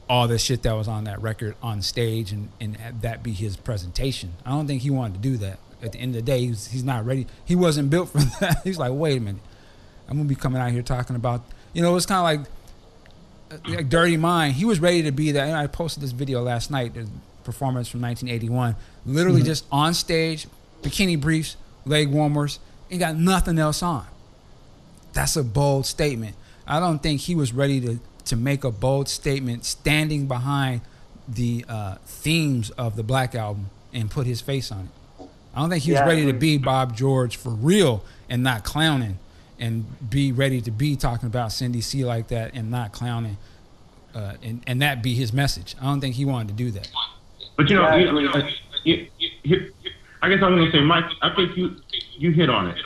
all the shit that was on that record on stage and, and that be his presentation. I don't think he wanted to do that. At the end of the day, he's, he's not ready. He wasn't built for that. He's like, wait a minute, I'm gonna be coming out here talking about, you know, it's kind of like, uh, like Dirty Mind. He was ready to be that. And I posted this video last night, the performance from 1981, literally Mhm. just on stage, bikini briefs, leg warmers, and got nothing else on. That's a bold statement. I don't think he was ready to to make a bold statement standing behind the uh, themes of the Black Album and put his face on it. I don't think he was Yeah, I ready to be Bob George for real and not clowning, and be ready to be talking about Cindy C like that and not clowning, uh, and and that be his message. I don't think he wanted to do that. But you know, Yeah, I you, you, you, you, I guess I'm going to say, Mike. I think you you hit on it.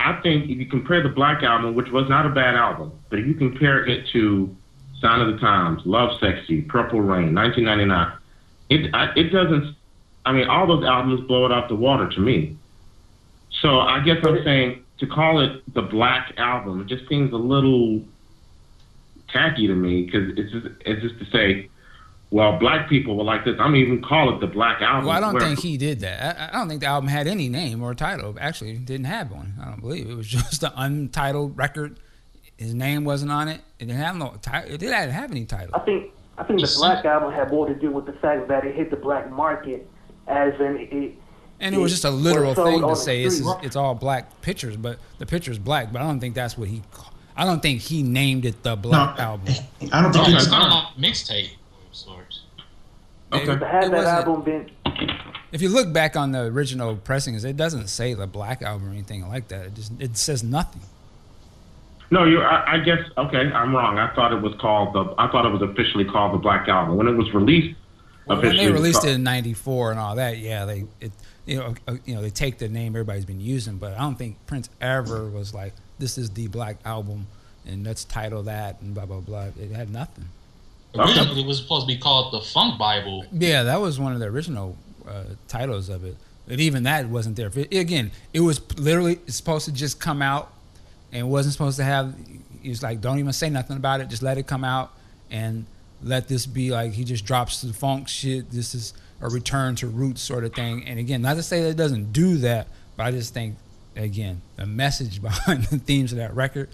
I think if you compare the Black album, which was not a bad album, but if you compare it to Sign of the Times, Lovesexy, Purple Rain, 1999, it I, it doesn't. I mean, all those albums blow it out the water to me. So I guess I'm saying to call it the Black album, it just seems a little tacky to me because it's just it's just to say, well, black people were like this. I'm even call it the Black album. Well, I don't where- think he did that. I, I don't think the album had any name or title. Actually, it didn't have one. I don't believe it was just an untitled record. His name wasn't on it. It didn't have no title. It didn't have any title. I think I think the Black Album had more to do with the fact that it hit the black market, as in it And it was just a literal thing to say it's, street. it's all black pictures, but the picture's black. But I don't think that's what he. I don't think he named it the Black Album. I don't think Okay, it's. it's kind of like mixtape of sorts. Okay. Had that album been If you look back on the original pressings, it doesn't say the Black Album or anything like that. It just it says nothing. No, you. I, I guess okay. I'm wrong. I thought it was called the. I thought it was officially called the Black Album when it was released. Well, when they was released called- it in '94 and all that, yeah, they it you know uh, you know they take the name everybody's been using, but I don't think Prince ever was like this is the Black Album and let's title that and blah blah blah. It had nothing. Originally, it was supposed to be called the Funk Bible. Yeah, that was one of the original uh, titles of it. But even that wasn't there. It, again, it was literally supposed to just come out and wasn't supposed to have. He was like, don't even say nothing about it. Just let it come out and let this be like he just drops the funk shit. This is a return to roots sort of thing. And again, not to say that it doesn't do that, but I just think again the message behind the themes of that record.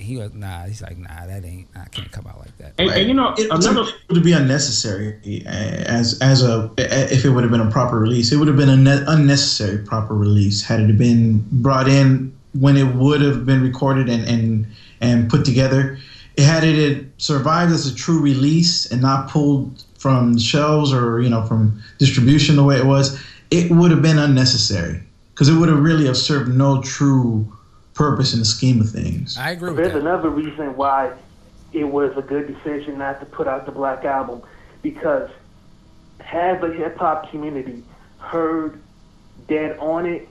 He was nah. He's like nah. That ain't. I can't come out like that. And, and you know, it, was- another. it would be unnecessary uh, as as a if it would have been a proper release. It would have been an unnecessary proper release had it been brought in when it would have been recorded and and and put together. It had it had survived as a true release and not pulled from shelves or you know from distribution the way it was. It would have been unnecessary because it would have really have served no true purpose in the scheme of things. I agree There's another reason why it was a good decision not to put out the Black Album because had the hip hop community heard Dead on it,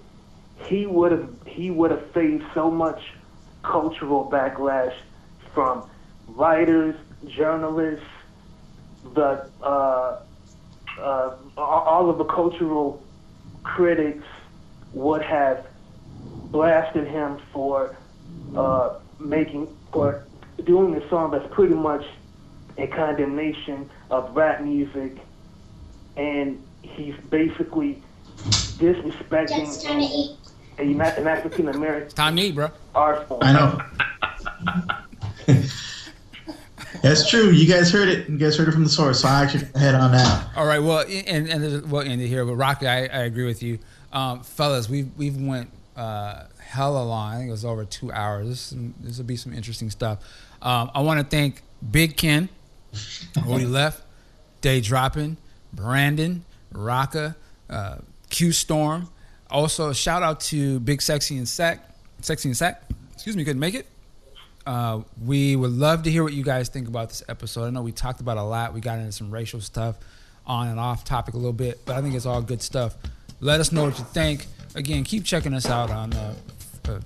he would have he would have faced so much cultural backlash from writers, journalists, the uh, uh, all of the cultural critics would have blasted him for uh, making for doing a song that's pretty much a condemnation of rap music, and he's basically disrespecting a, an African American Time to eat, bro. art form. I know. That's true. You guys heard it. You guys heard it from the source. So I actually head on out. All right. Well, and and there's- we'll end it here. But Rocky, I, I agree with you, um, fellas. We've we've went uh, hella long. I think it was over two hours. This will be some interesting stuff. Um, I want to thank Big Ken, he left, Day Dropping, Brandon, Rocka, uh, Q Storm. Also, shout out to Big Sexy and Sack, Sexy and Sack. Excuse me, couldn't make it. Uh, we would love to hear what you guys think about this episode. I know we talked about a lot. We got into some racial stuff on and off topic a little bit, but I think it's all good stuff. Let us know what you think. Again, keep checking us out on uh, uh,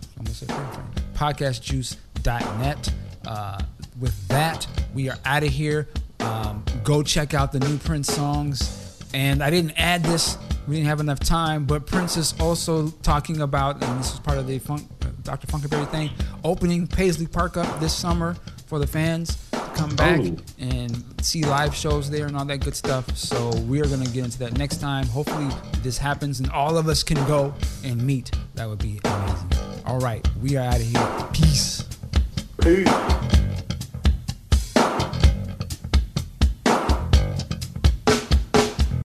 podcastjuice.net. Uh, with that, we are out of here. Um, go check out the new Prince songs. And I didn't add this, we didn't have enough time, but Prince is also talking about, and this is part of the funk, uh, Dr. Funkenberry thing, opening Paisley Park up this summer for the fans come back Oh. and see live shows there and all that good stuff. So we are going to get into that next time. Hopefully this happens and all of us can go and meet. That would be amazing. All right, we are out of here. Peace. Peace.